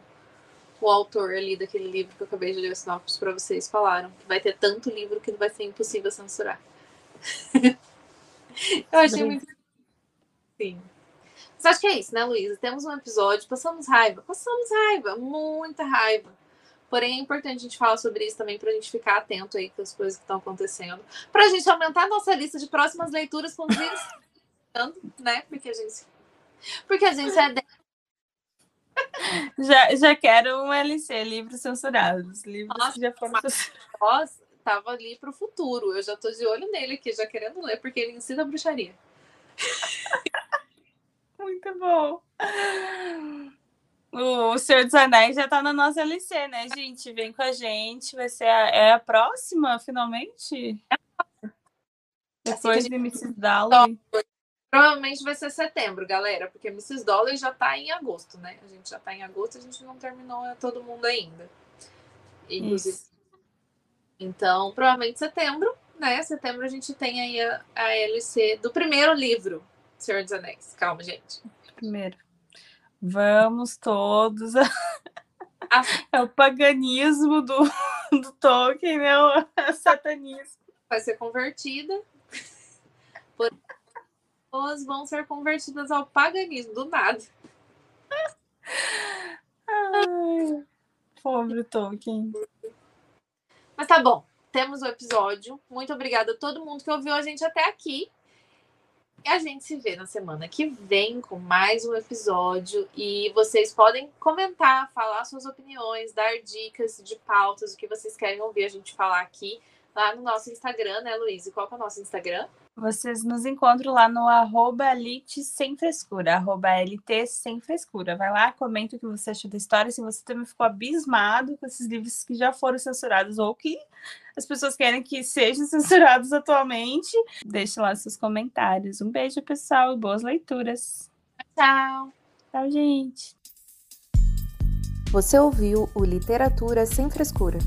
o autor ali daquele livro que eu acabei de ler os sinopses para vocês falaram. Que vai ter tanto livro que vai ser impossível censurar. *laughs* eu achei muito. Sim. Mas acho que é isso, né, Luísa? Temos um episódio, passamos raiva. Passamos raiva, muita raiva. Porém, é importante a gente falar sobre isso também para a gente ficar atento aí com as coisas que estão acontecendo. Para a gente aumentar a nossa lista de próximas leituras com os né? Porque a gente. Porque a gente é. *laughs* Já, já quero um LC, livros censurados. Livros nossa, que já foram censurados tava ali pro futuro. Eu já tô de olho nele aqui, já querendo ler, porque ele ensina bruxaria. *laughs* Muito bom. O Senhor dos Anéis já tá na nossa LC, né, gente? Vem com a gente. Vai ser a, é a próxima, finalmente? É Depois assim de Mrs. Dalloway. Provavelmente vai ser setembro, galera, porque Mrs. Dollar já tá em agosto, né? A gente já tá em agosto, a gente não terminou todo mundo ainda. Inclusive, Isso. Então, provavelmente setembro, né? Setembro a gente tem aí a, a LC do primeiro livro, Senhor dos Anéis. Calma, gente. Primeiro. Vamos todos. *laughs* É o paganismo do, do Tolkien, né? O satanismo. Vai ser convertida. Pessoas vão ser convertidas ao paganismo, do nada. Ai, pobre Tolkien. Mas tá bom, temos o episódio. Muito obrigada a todo mundo que ouviu a gente até aqui. E a gente se vê na semana que vem com mais um episódio. E vocês podem comentar, falar suas opiniões, dar dicas de pautas, o que vocês querem ouvir a gente falar aqui lá no nosso Instagram, né, Luiz? E qual é o nosso Instagram? Vocês nos encontram lá no arroba LT sem frescura, arroba LT sem frescura. Vai lá, comenta o que você achou da história, se você também ficou abismado com esses livros que já foram censurados ou que as pessoas querem que sejam *laughs* censurados atualmente. Deixe lá seus comentários. Um beijo, pessoal, e boas leituras. Tchau. Tchau, gente. Você ouviu o Literatura Sem Frescura.